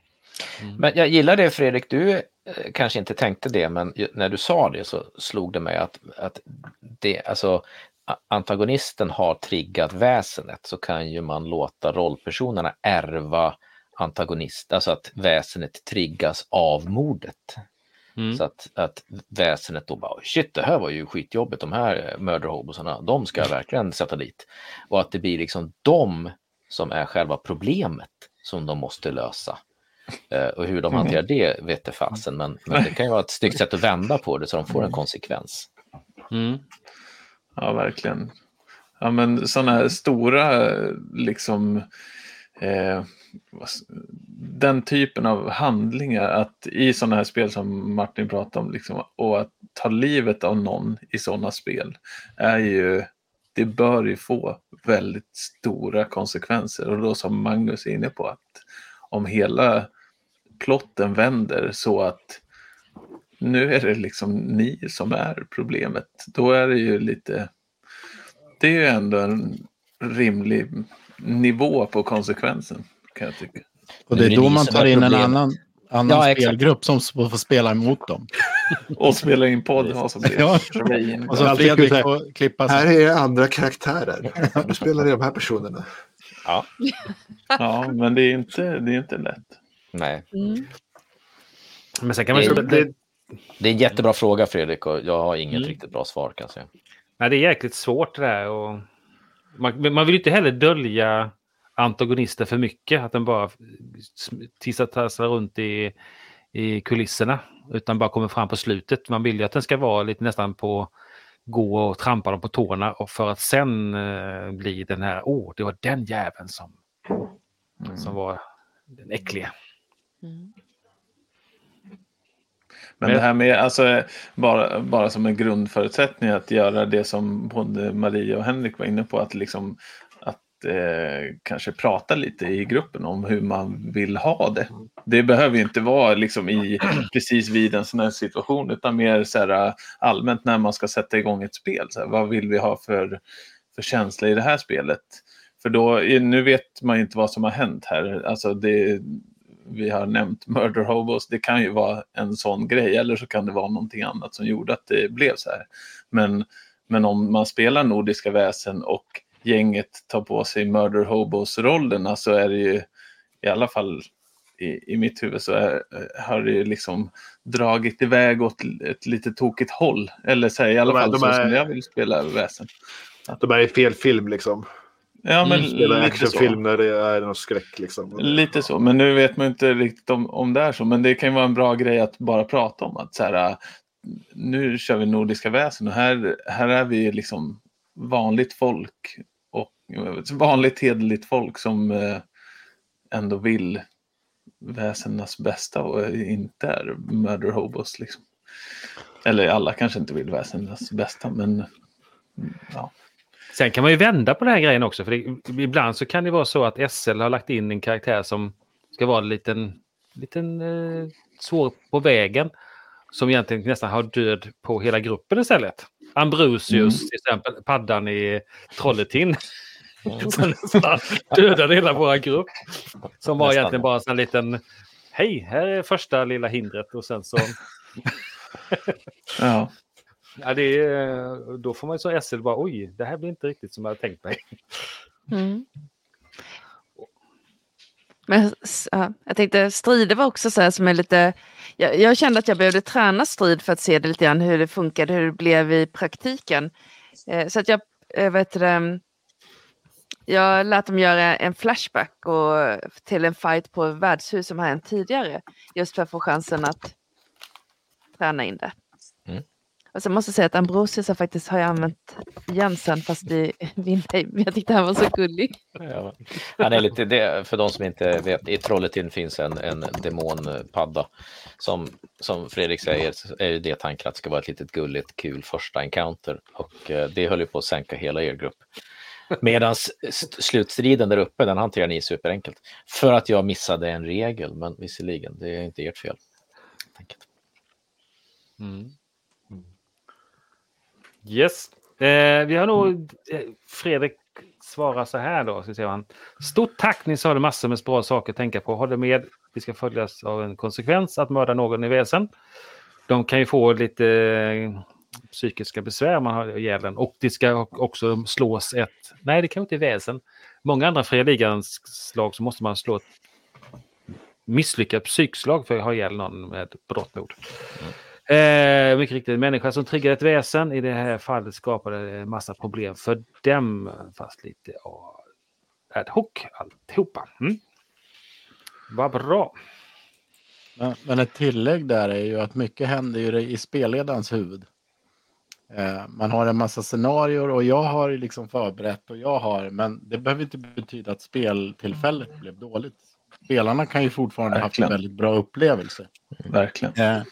Men jag gillar det Fredrik, du eh, kanske inte tänkte det, men när du sa det så slog det mig att, att det, alltså, antagonisten har triggat väsenet så kan ju man låta rollpersonerna ärva antagonist, alltså att väsenet triggas av mordet. Mm. Så att, att väsenet då bara, shit det här var ju skitjobbigt, de här mördarhobosarna, de ska jag verkligen sätta dit. Och att det blir liksom de som är själva problemet som de måste lösa. Eh, och hur de hanterar det vet jag fasen, men, men det kan ju vara ett snyggt sätt att vända på det så de får en konsekvens. Mm. Ja, verkligen. Ja, men sådana här stora, liksom, eh, den typen av handlingar, att i sådana här spel som Martin pratade om, liksom, och att ta livet av någon i sådana spel, är ju, det bör ju få väldigt stora konsekvenser. Och då som Magnus är inne på, att om hela plotten vänder så att nu är det liksom ni som är problemet, då är det ju lite det är ju ändå en rimlig nivå på konsekvensen kan jag tycka. Och det är då man tar in en annan, annan Ja, spelgrupp som får spela emot dem. Och spela in podd och så blir Ja. det Och så Fredrik här, får klippa Här sig. är andra karaktärer. Nu spelar det de här personerna. Ja, men det är inte, det är inte lätt. Nej, Mm. Men sen kan man Det- det- det är en jättebra fråga Fredrik och jag har inget Mm. riktigt bra svar kan jag säga. Nej, det är jäkligt svårt det där. Och man, man vill ju inte heller dölja antagonisten för mycket. Att den bara tissar runt i, i kulisserna. Utan bara kommer fram på slutet. Man vill ju att den ska vara lite nästan på gå och trampa dem på tårna och för att sen eh, bli den här, åh, det var den jäveln som, som var den äckliga. Mm. Men det här med, alltså, bara, bara som en grundförutsättning att göra det som både Maria och Henrik var inne på, att liksom att eh, kanske prata lite i gruppen om hur man vill ha det. Det behöver ju inte vara liksom i precis vid en sån här situation, utan mer så här, allmänt när man ska sätta igång ett spel. Så här, vad vill vi ha för, för känsla i det här spelet? För då, nu vet man ju inte vad som har hänt här. Alltså det, vi har nämnt Murder Hobos, det kan ju vara en sån grej eller så kan det vara någonting annat som gjorde att det blev så här. Men, men om man spelar Nordiska väsen och gänget tar på sig Murder Hobos-rollerna så är det ju i alla fall i, i mitt huvud så är, har det ju liksom dragit iväg åt ett lite tokigt håll. Eller så här, i alla De är- fall så är- som jag vill spela väsen. De är i fel film liksom. Ja, men Spelar lite så. actionfilm när det är någon skräck liksom. Lite så, men nu vet man inte riktigt om, om det är så. Men det kan ju vara en bra grej att bara prata om. att så här, äh, Nu kör vi Nordiska väsen och här, här är vi liksom vanligt folk. Och äh, vanligt hederligt folk som eh, ändå vill väsennas bästa och inte är murder hobos. Liksom. Eller alla kanske inte vill väsennas bästa, men ja. Sen kan man ju vända på den här grejen också. För det, ibland så kan det vara så att SL har lagt in en karaktär som ska vara en liten, liten eh, svår på vägen. Som egentligen nästan har död på hela gruppen istället. Ambrosius till exempel, paddan i Trolletin. som nästan dödade hela vår grupp. Som var Nästan. egentligen bara en liten, hej, här är första lilla hindret och sen så ja. Ja, det är, då får man ju som SL bara oj, det här blir inte riktigt som jag hade tänkt mig. Mm. Men ja, jag tänkte strider var också så här som är lite... Jag, jag kände att jag behövde träna strid för att se det lite grann hur det funkade, hur det blev i praktiken. Eh, så att jag, eh, vet det, jag lät dem göra en flashback och, till en fight på värdshus som har hänt tidigare. Just för att få chansen att träna in det. Mm. Och sen måste jag säga att Ambrosius har faktiskt har jag använt igen sen fast i Vindheim. Jag tyckte han var så gullig. Ja. Han är lite det, för de som inte vet, i Trolletin finns en, en demonpadda. Som, som Fredrik säger är det tanken att det ska vara ett litet gulligt kul första encounter. Och eh, det höll ju på att sänka hela er grupp. Medan slutstriden där uppe, den hanterar ni superenkelt. För att jag missade en regel, men visserligen, det är inte ert fel. enkelt. Yes. Eh, vi har nog... Eh, Fredrik svarar så här då. Så säger han, Stort tack, ni sa det massor med bra saker att tänka på. Håller med, vi ska följas av en konsekvens att mörda någon i väsen. De kan ju få lite eh, psykiska besvär om man har ihjäl den. Och det ska också slås ett, nej det kan inte är väsen. Många andra fria ligans slag så måste man slå ett misslyckat psykslag för att ha ihjäl någon med brottmord. Mm. Eh, mycket riktigt, en människa som triggar ett väsen. I det här fallet skapade en massa problem för dem. Fast lite ad hoc alltihopa. Mm. Vad bra. Men, men ett tillägg där är ju att mycket händer ju i spelledarens huvud. Eh, man har en massa scenarier och jag har ju liksom förberett och jag har, men det behöver inte betyda att speltillfället blev dåligt. Spelarna kan ju fortfarande ha haft en väldigt bra upplevelse. Verkligen. Eh,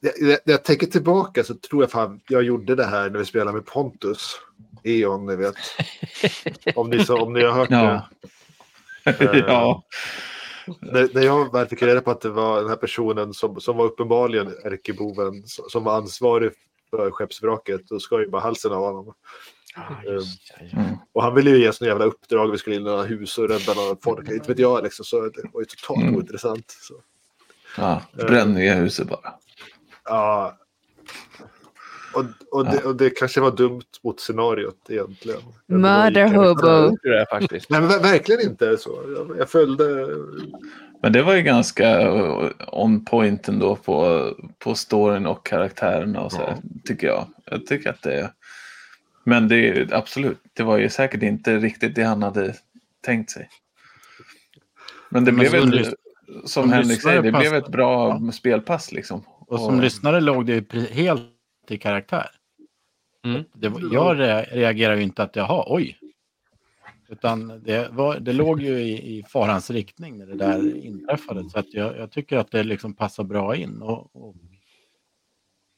När- När jag tänker tillbaka så tror jag fan jag gjorde det här när vi spelade med Pontus. E.ON, ni vet. Om ni, så, om ni har hört Ja. det. Eh, ja. När, när jag väl fick reda på att det var den här personen som, som var uppenbarligen ärkeboven som, som var ansvarig för skeppsvraket, då skar ju bara halsen av honom. Mm. Och han ville ju ge såna jävla uppdrag, vi skulle in i några hus och rädda några folk, inte vet jag liksom, så det var ju totalt Mm. ointressant. Så. ja. Bränn ner huset bara. Ja. Och, och, det, och det kanske var dumt mot scenariot egentligen. Murder hobo. Det faktiskt. Nej, men ver- verkligen inte så. Jag, jag följde... Men det var ju ganska eh, on point ändå på, på storyn och karaktärerna och så här, tycker jag. Jag tycker att det Men det är absolut, det var ju säkert inte riktigt det han hade tänkt sig. Men det Men blev ett, som Henrik säger, det lyssnare blev pass- ett bra spelpass liksom. Och som lyssnare låg det ju helt i karaktär. Mm. Det, jag re- reagerar ju inte att jaha, oj. Utan det, var, det låg ju i, i farans riktning när det där inträffade. Så att jag, jag tycker att det liksom passar bra in. Och, och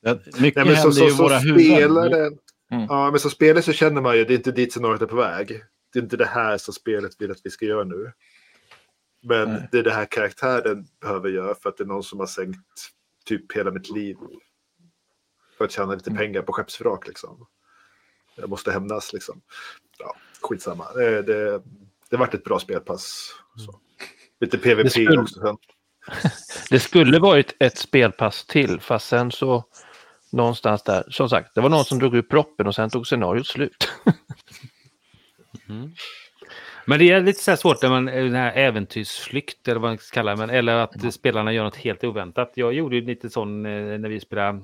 det, mycket Nej, men så, händer så, ju i så våra huvuden. Mm. ja, men som spelare så känner man ju det är inte dit scenariot är på väg. Det är inte det här som spelet vill att vi ska göra nu. Men Nej. det är det här karaktären behöver göra för att det är någon som har sänkt typ hela mitt liv. För att tjäna lite Mm. pengar på skeppsvrak liksom. Jag måste hämnas liksom. Ja, skitsamma. Det, det, det vart ett bra spelpass. Så. Lite PVP Det skulle- också sen. Det skulle varit ett spelpass till, fast sen så någonstans där, som sagt, det var någon som drog ut proppen och sen tog scenariot slut. Men det är lite så här svårt när man den här äventyrsflykt eller vad man ska kalla det, men, eller att spelarna gör något helt oväntat. Jag gjorde ju lite sån eh, när vi spelade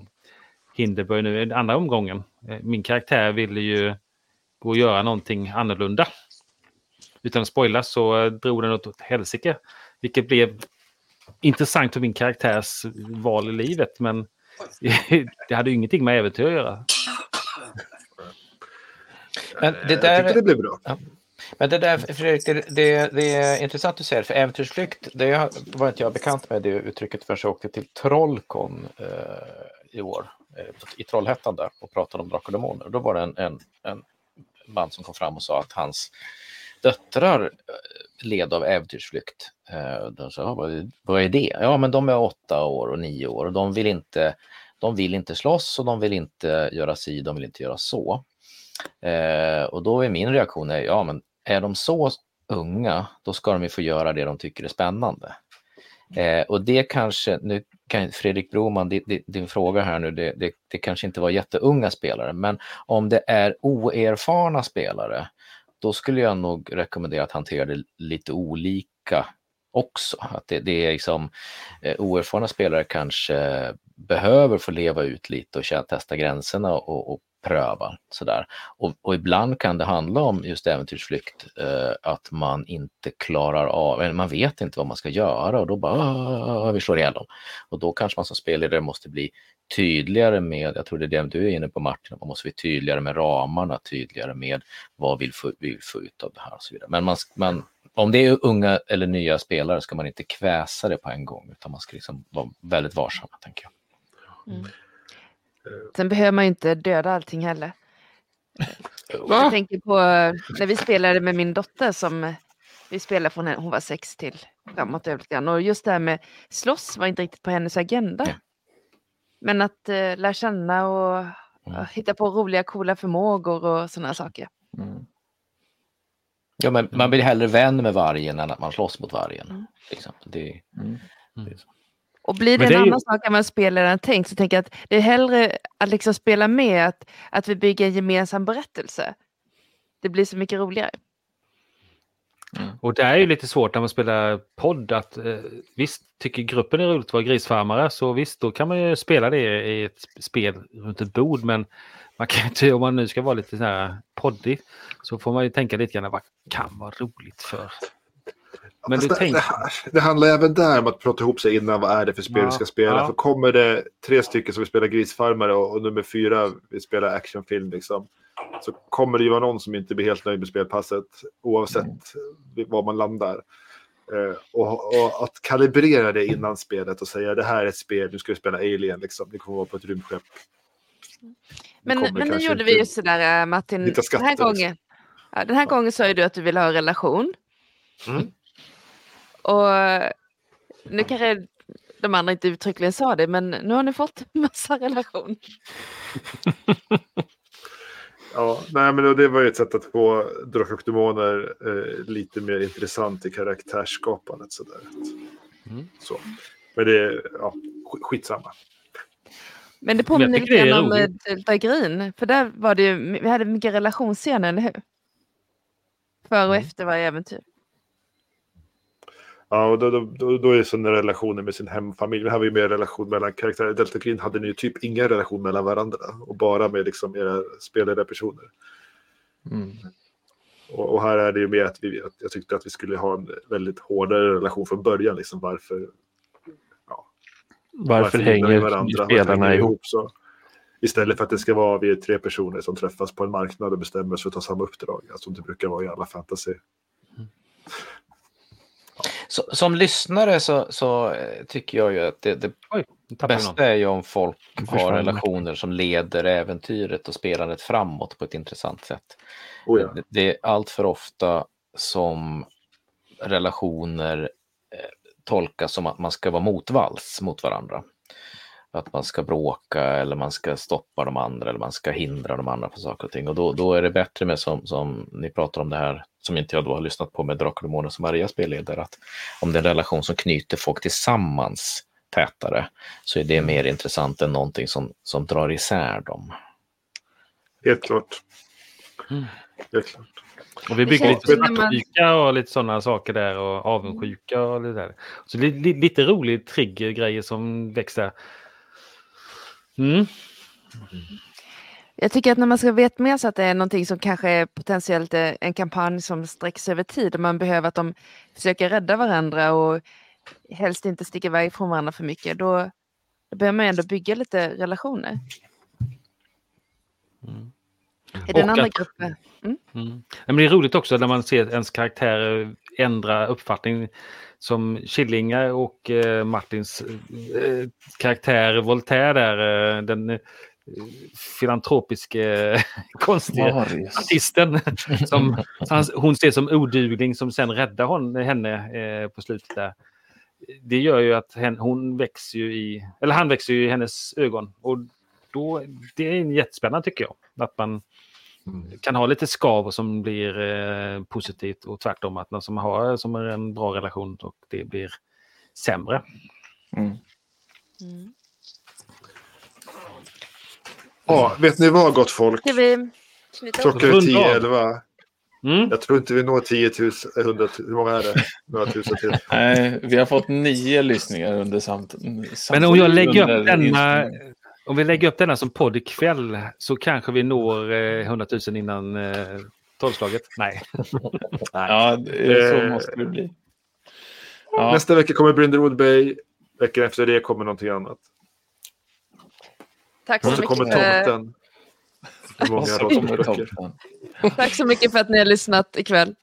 Hinderburg nu, den andra omgången. Eh, Min karaktär ville ju gå och göra någonting annorlunda. Utan att spoila så eh, drog den åt helsike. Vilket blev intressant för min karaktärs val i livet. Men det hade ju ingenting med äventyr att göra. Men det Jag tyckte där, det blev bra men det där Fredrik, det, det, det är intressant du säger, för äventyrsflykt, det var inte jag bekant med det uttrycket förrän jag åkte till Trollkon eh, i år, eh, i Trollhättan där och pratade om Drakar och Demoner. Då var det en, en, en man som kom fram och sa att hans döttrar eh, led av äventyrsflykt. Eh, De sa, vad, vad är det? Ja, men de är åtta år och nio år och de vill inte, de vill inte slåss och de vill inte göra si, de vill inte göra så. Eh, och då är min reaktion, är, ja men är de så unga, då ska de ju få göra det de tycker är spännande. Eh, och det kanske, nu kan Fredrik Broman, din, din, din fråga här nu, det, det, det kanske inte var jätteunga spelare, men om det är oerfarna spelare, då skulle jag nog rekommendera att hantera det lite olika också. Att det, det är liksom, eh, oerfarna spelare kanske behöver få leva ut lite och testa gränserna och, och pröva sådär. Och, och ibland kan det handla om just äventyrsflykt, eh, att man inte klarar av, eller man vet inte vad man ska göra och då bara "Ah, vi slår ihjäl dem. Och då kanske man som spelledare måste bli tydligare med, jag tror det är det du är inne på Martin, man måste bli tydligare med ramarna, tydligare med vad vi vill få, vi vill få ut av det här och så vidare. Men man, man, om det är unga eller nya spelare ska man inte kväsa det på en gång, utan man ska liksom vara väldigt varsamma, tänker jag. Sen behöver man ju inte döda allting heller. Jag tänker på eh, när vi spelade med min dotter som eh, vi spelade från hon var sex till framåt över lite grann. Och just det här med slåss var inte riktigt på hennes agenda. Ja. Men att eh, lära känna och ja, hitta på roliga coola förmågor och sådana saker. Mm. Ja, men man blir hellre vän med vargen än att man slåss mot vargen. Liksom. Det, Och blir det, det en är ju- annan sak än vad spelaren tänkt så tänker jag att det är hellre att liksom spela med, att, att vi bygger en gemensam berättelse. Det blir så mycket roligare. Och det är ju lite svårt när man spelar podd att eh, visst tycker gruppen är roligt att vara grisfarmare så visst då kan man ju spela det i ett sp- spel runt ett bord men man kan ju inte, om man nu ska vara lite så här poddig så får man ju tänka lite grann vad kan vara roligt för. Men Fast du det, tänker, det, det handlar även där om att prata ihop sig innan vad är det för spel Ja, vi ska spela. ja. För kommer det tre stycken som vill spela grisfarmare och, och nummer fyra vill spela actionfilm liksom, så kommer det ju vara någon som inte blir helt nöjd med spelpasset oavsett var man landar. Eh, och, och att kalibrera det innan spelet och säga det här är ett spel, nu ska vi spela Alien, liksom. ni kommer vara på ett rymdskepp. Men, men nu gjorde vi ju sådär äh, Martin, hitta den här skatter, gången, ja, den här gången sa ju du att du vill ha relation. Mm. Och nu kanske de andra inte uttryckligen sa det, men nu har ni fått massa relation. Ja, nej, men det var ju ett sätt att få Drakar och Demoner eh, lite mer intressant i karaktärsskapandet. Sådär. Mm. Så. Men det är ja, sk- skitsamma. Men det påminner lite grann om eh. Delta Green, för där var det ju, vi hade mycket relationsscener, eller hur? Före och Mm. efter varje äventyr. Ja, och då, då, då, är det sådana relationer med sin hemfamilj. Det här var ju mer relation mellan karaktärer. Delta Green hade ni ju typ ingen relation mellan varandra och bara med liksom era spelade personer. Mm. Och, och här är det ju mer att, vi, att jag tyckte att vi skulle ha en väldigt hårdare relation från början. Liksom varför, Varför, gillar vi hänger varandra? Varför spelarna vi ihop? Så. Istället för att det ska vara vi tre personer som träffas på en marknad och bestämmer sig för att ta samma uppdrag. Alltså, som det brukar vara i alla fantasy. Så, som lyssnare så, så eh, tycker jag ju att det, det oj, någon. bästa är ju om folk har relationer som leder äventyret och spelandet framåt på ett intressant sätt. Oh, ja. Det, det är allt för ofta som relationer eh, tolkas som att man ska vara motvalls mot varandra. Att man ska bråka eller man ska stoppa de andra eller man ska hindra de andra på saker och ting. Och då, då är det bättre med som, som ni pratar om det här, som inte jag då har lyssnat på med Drakar och Demoner som Maria spelledare, att om det är en relation som knyter folk tillsammans tätare så är det mer intressant än någonting som, som drar isär dem. Helt klart. Mm. Helt klart. Och vi bygger lite man- svartsjuka och lite sådana saker där och avundsjuka och lite där. Så li, li, lite rolig triggergrejer som växer. Mm. Jag tycker att när man ska veta med sig att det är någonting som kanske är potentiellt är en kampanj som sträcker sig över tid och man behöver att de försöker rädda varandra och helst inte sticka iväg från varandra för mycket, då, då behöver man ändå bygga lite relationer. Mm. Den Och andra att- gruppen. Mm. Men det är roligt också när man ser ens karaktär ändra uppfattning. Som Killinga och eh, Martins eh, karaktär Voltaire där, eh, den eh, filantropiske konstiga Marius. artisten. Som han, hon ser som odugling som sen räddar hon, henne eh, på slutet där. Det gör ju att hen, hon växer ju i, eller han växer ju i hennes ögon. Och då, det är jättespännande tycker jag. Att man kan ha lite skav som blir eh, positivt och tvärtom att någon som har som är en bra relation och det blir sämre. Mm. Mm. Ja, vet ni vad gott folk? Klockan är Runda av. 10-11. Mm. Jag tror inte vi når 10 000, 100 000, hur många är det? Några tusen till. Nej, vi har fått nio lyssningar under samt... Men om jag lägger upp denna. Om vi lägger upp denna som podd ikväll så kanske vi når eh, 100 000 innan eh, tolvslaget. Nej. Ja, det, så Eh, måste det bli. Ja, Nästa vecka kommer Brindlewood Bay. Veckan efter det kommer någonting annat. Tack så, så mycket tomten. Kommer toppen. tack så mycket för att ni har lyssnat ikväll.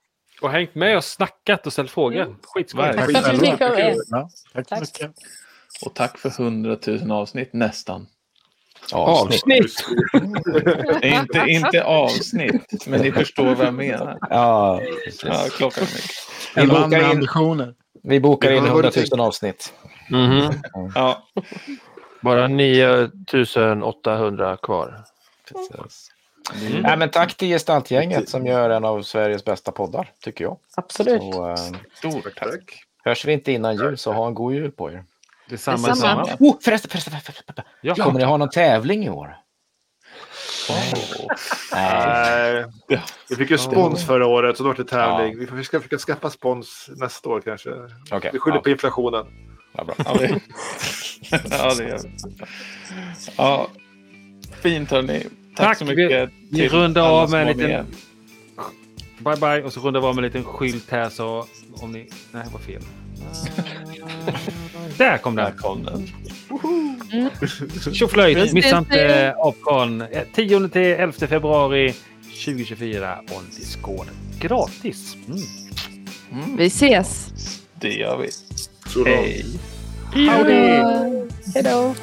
Och hängt med och snackat och ställt frågor. Skitskoj. Verkligen. Tack Tack. Ja, så mycket. Och tack för 100 000 avsnitt nästan. Avsnitt. Nej, inte, inte avsnitt, men ni förstår vad jag menar. Ja. Ja, klockan är. Vi bokar in, ambitioner. vi bokar in Ja, vad 100 du tänker. 000 avsnitt. Mhm. Ja, Bara 9800 kvar. Precis. Mm. Nej, men tack till Gestaltgänget som gör en av Sveriges bästa poddar, tycker jag. Absolut. Så, eh, Stort tack. hörs vi inte innan jul så ha en god jul på er. Detsamma, Detsamma. detsamma. Oh, förresten, förresten, förresten, förresten. Ja. Kommer ni ha någon tävling i år? Nej. Nej. Vi fick ju spons förra året, så då var det tävling. Vi får- Vi ska försöka skaffa spons nästa år kanske. Okej, Vi skyller ja. på inflationen. Ja, bra. Ja, det, ja, det gör vi. Ja, fint hörni. Tack, Tack, så mycket. Vi till rundar av med en liten... med. Bye bye. Och så rundar vi av med en liten skylt här så om ni... Nej, det var fel. Där kom Där den. kom den. Tjoflöjt! Missa inte det. eh, Opcon. Eh, 10 till 11 februari 2024 on Discord. Gratis. Mm. Vi ses. Det gör vi. Hej! Howdy! Hej då.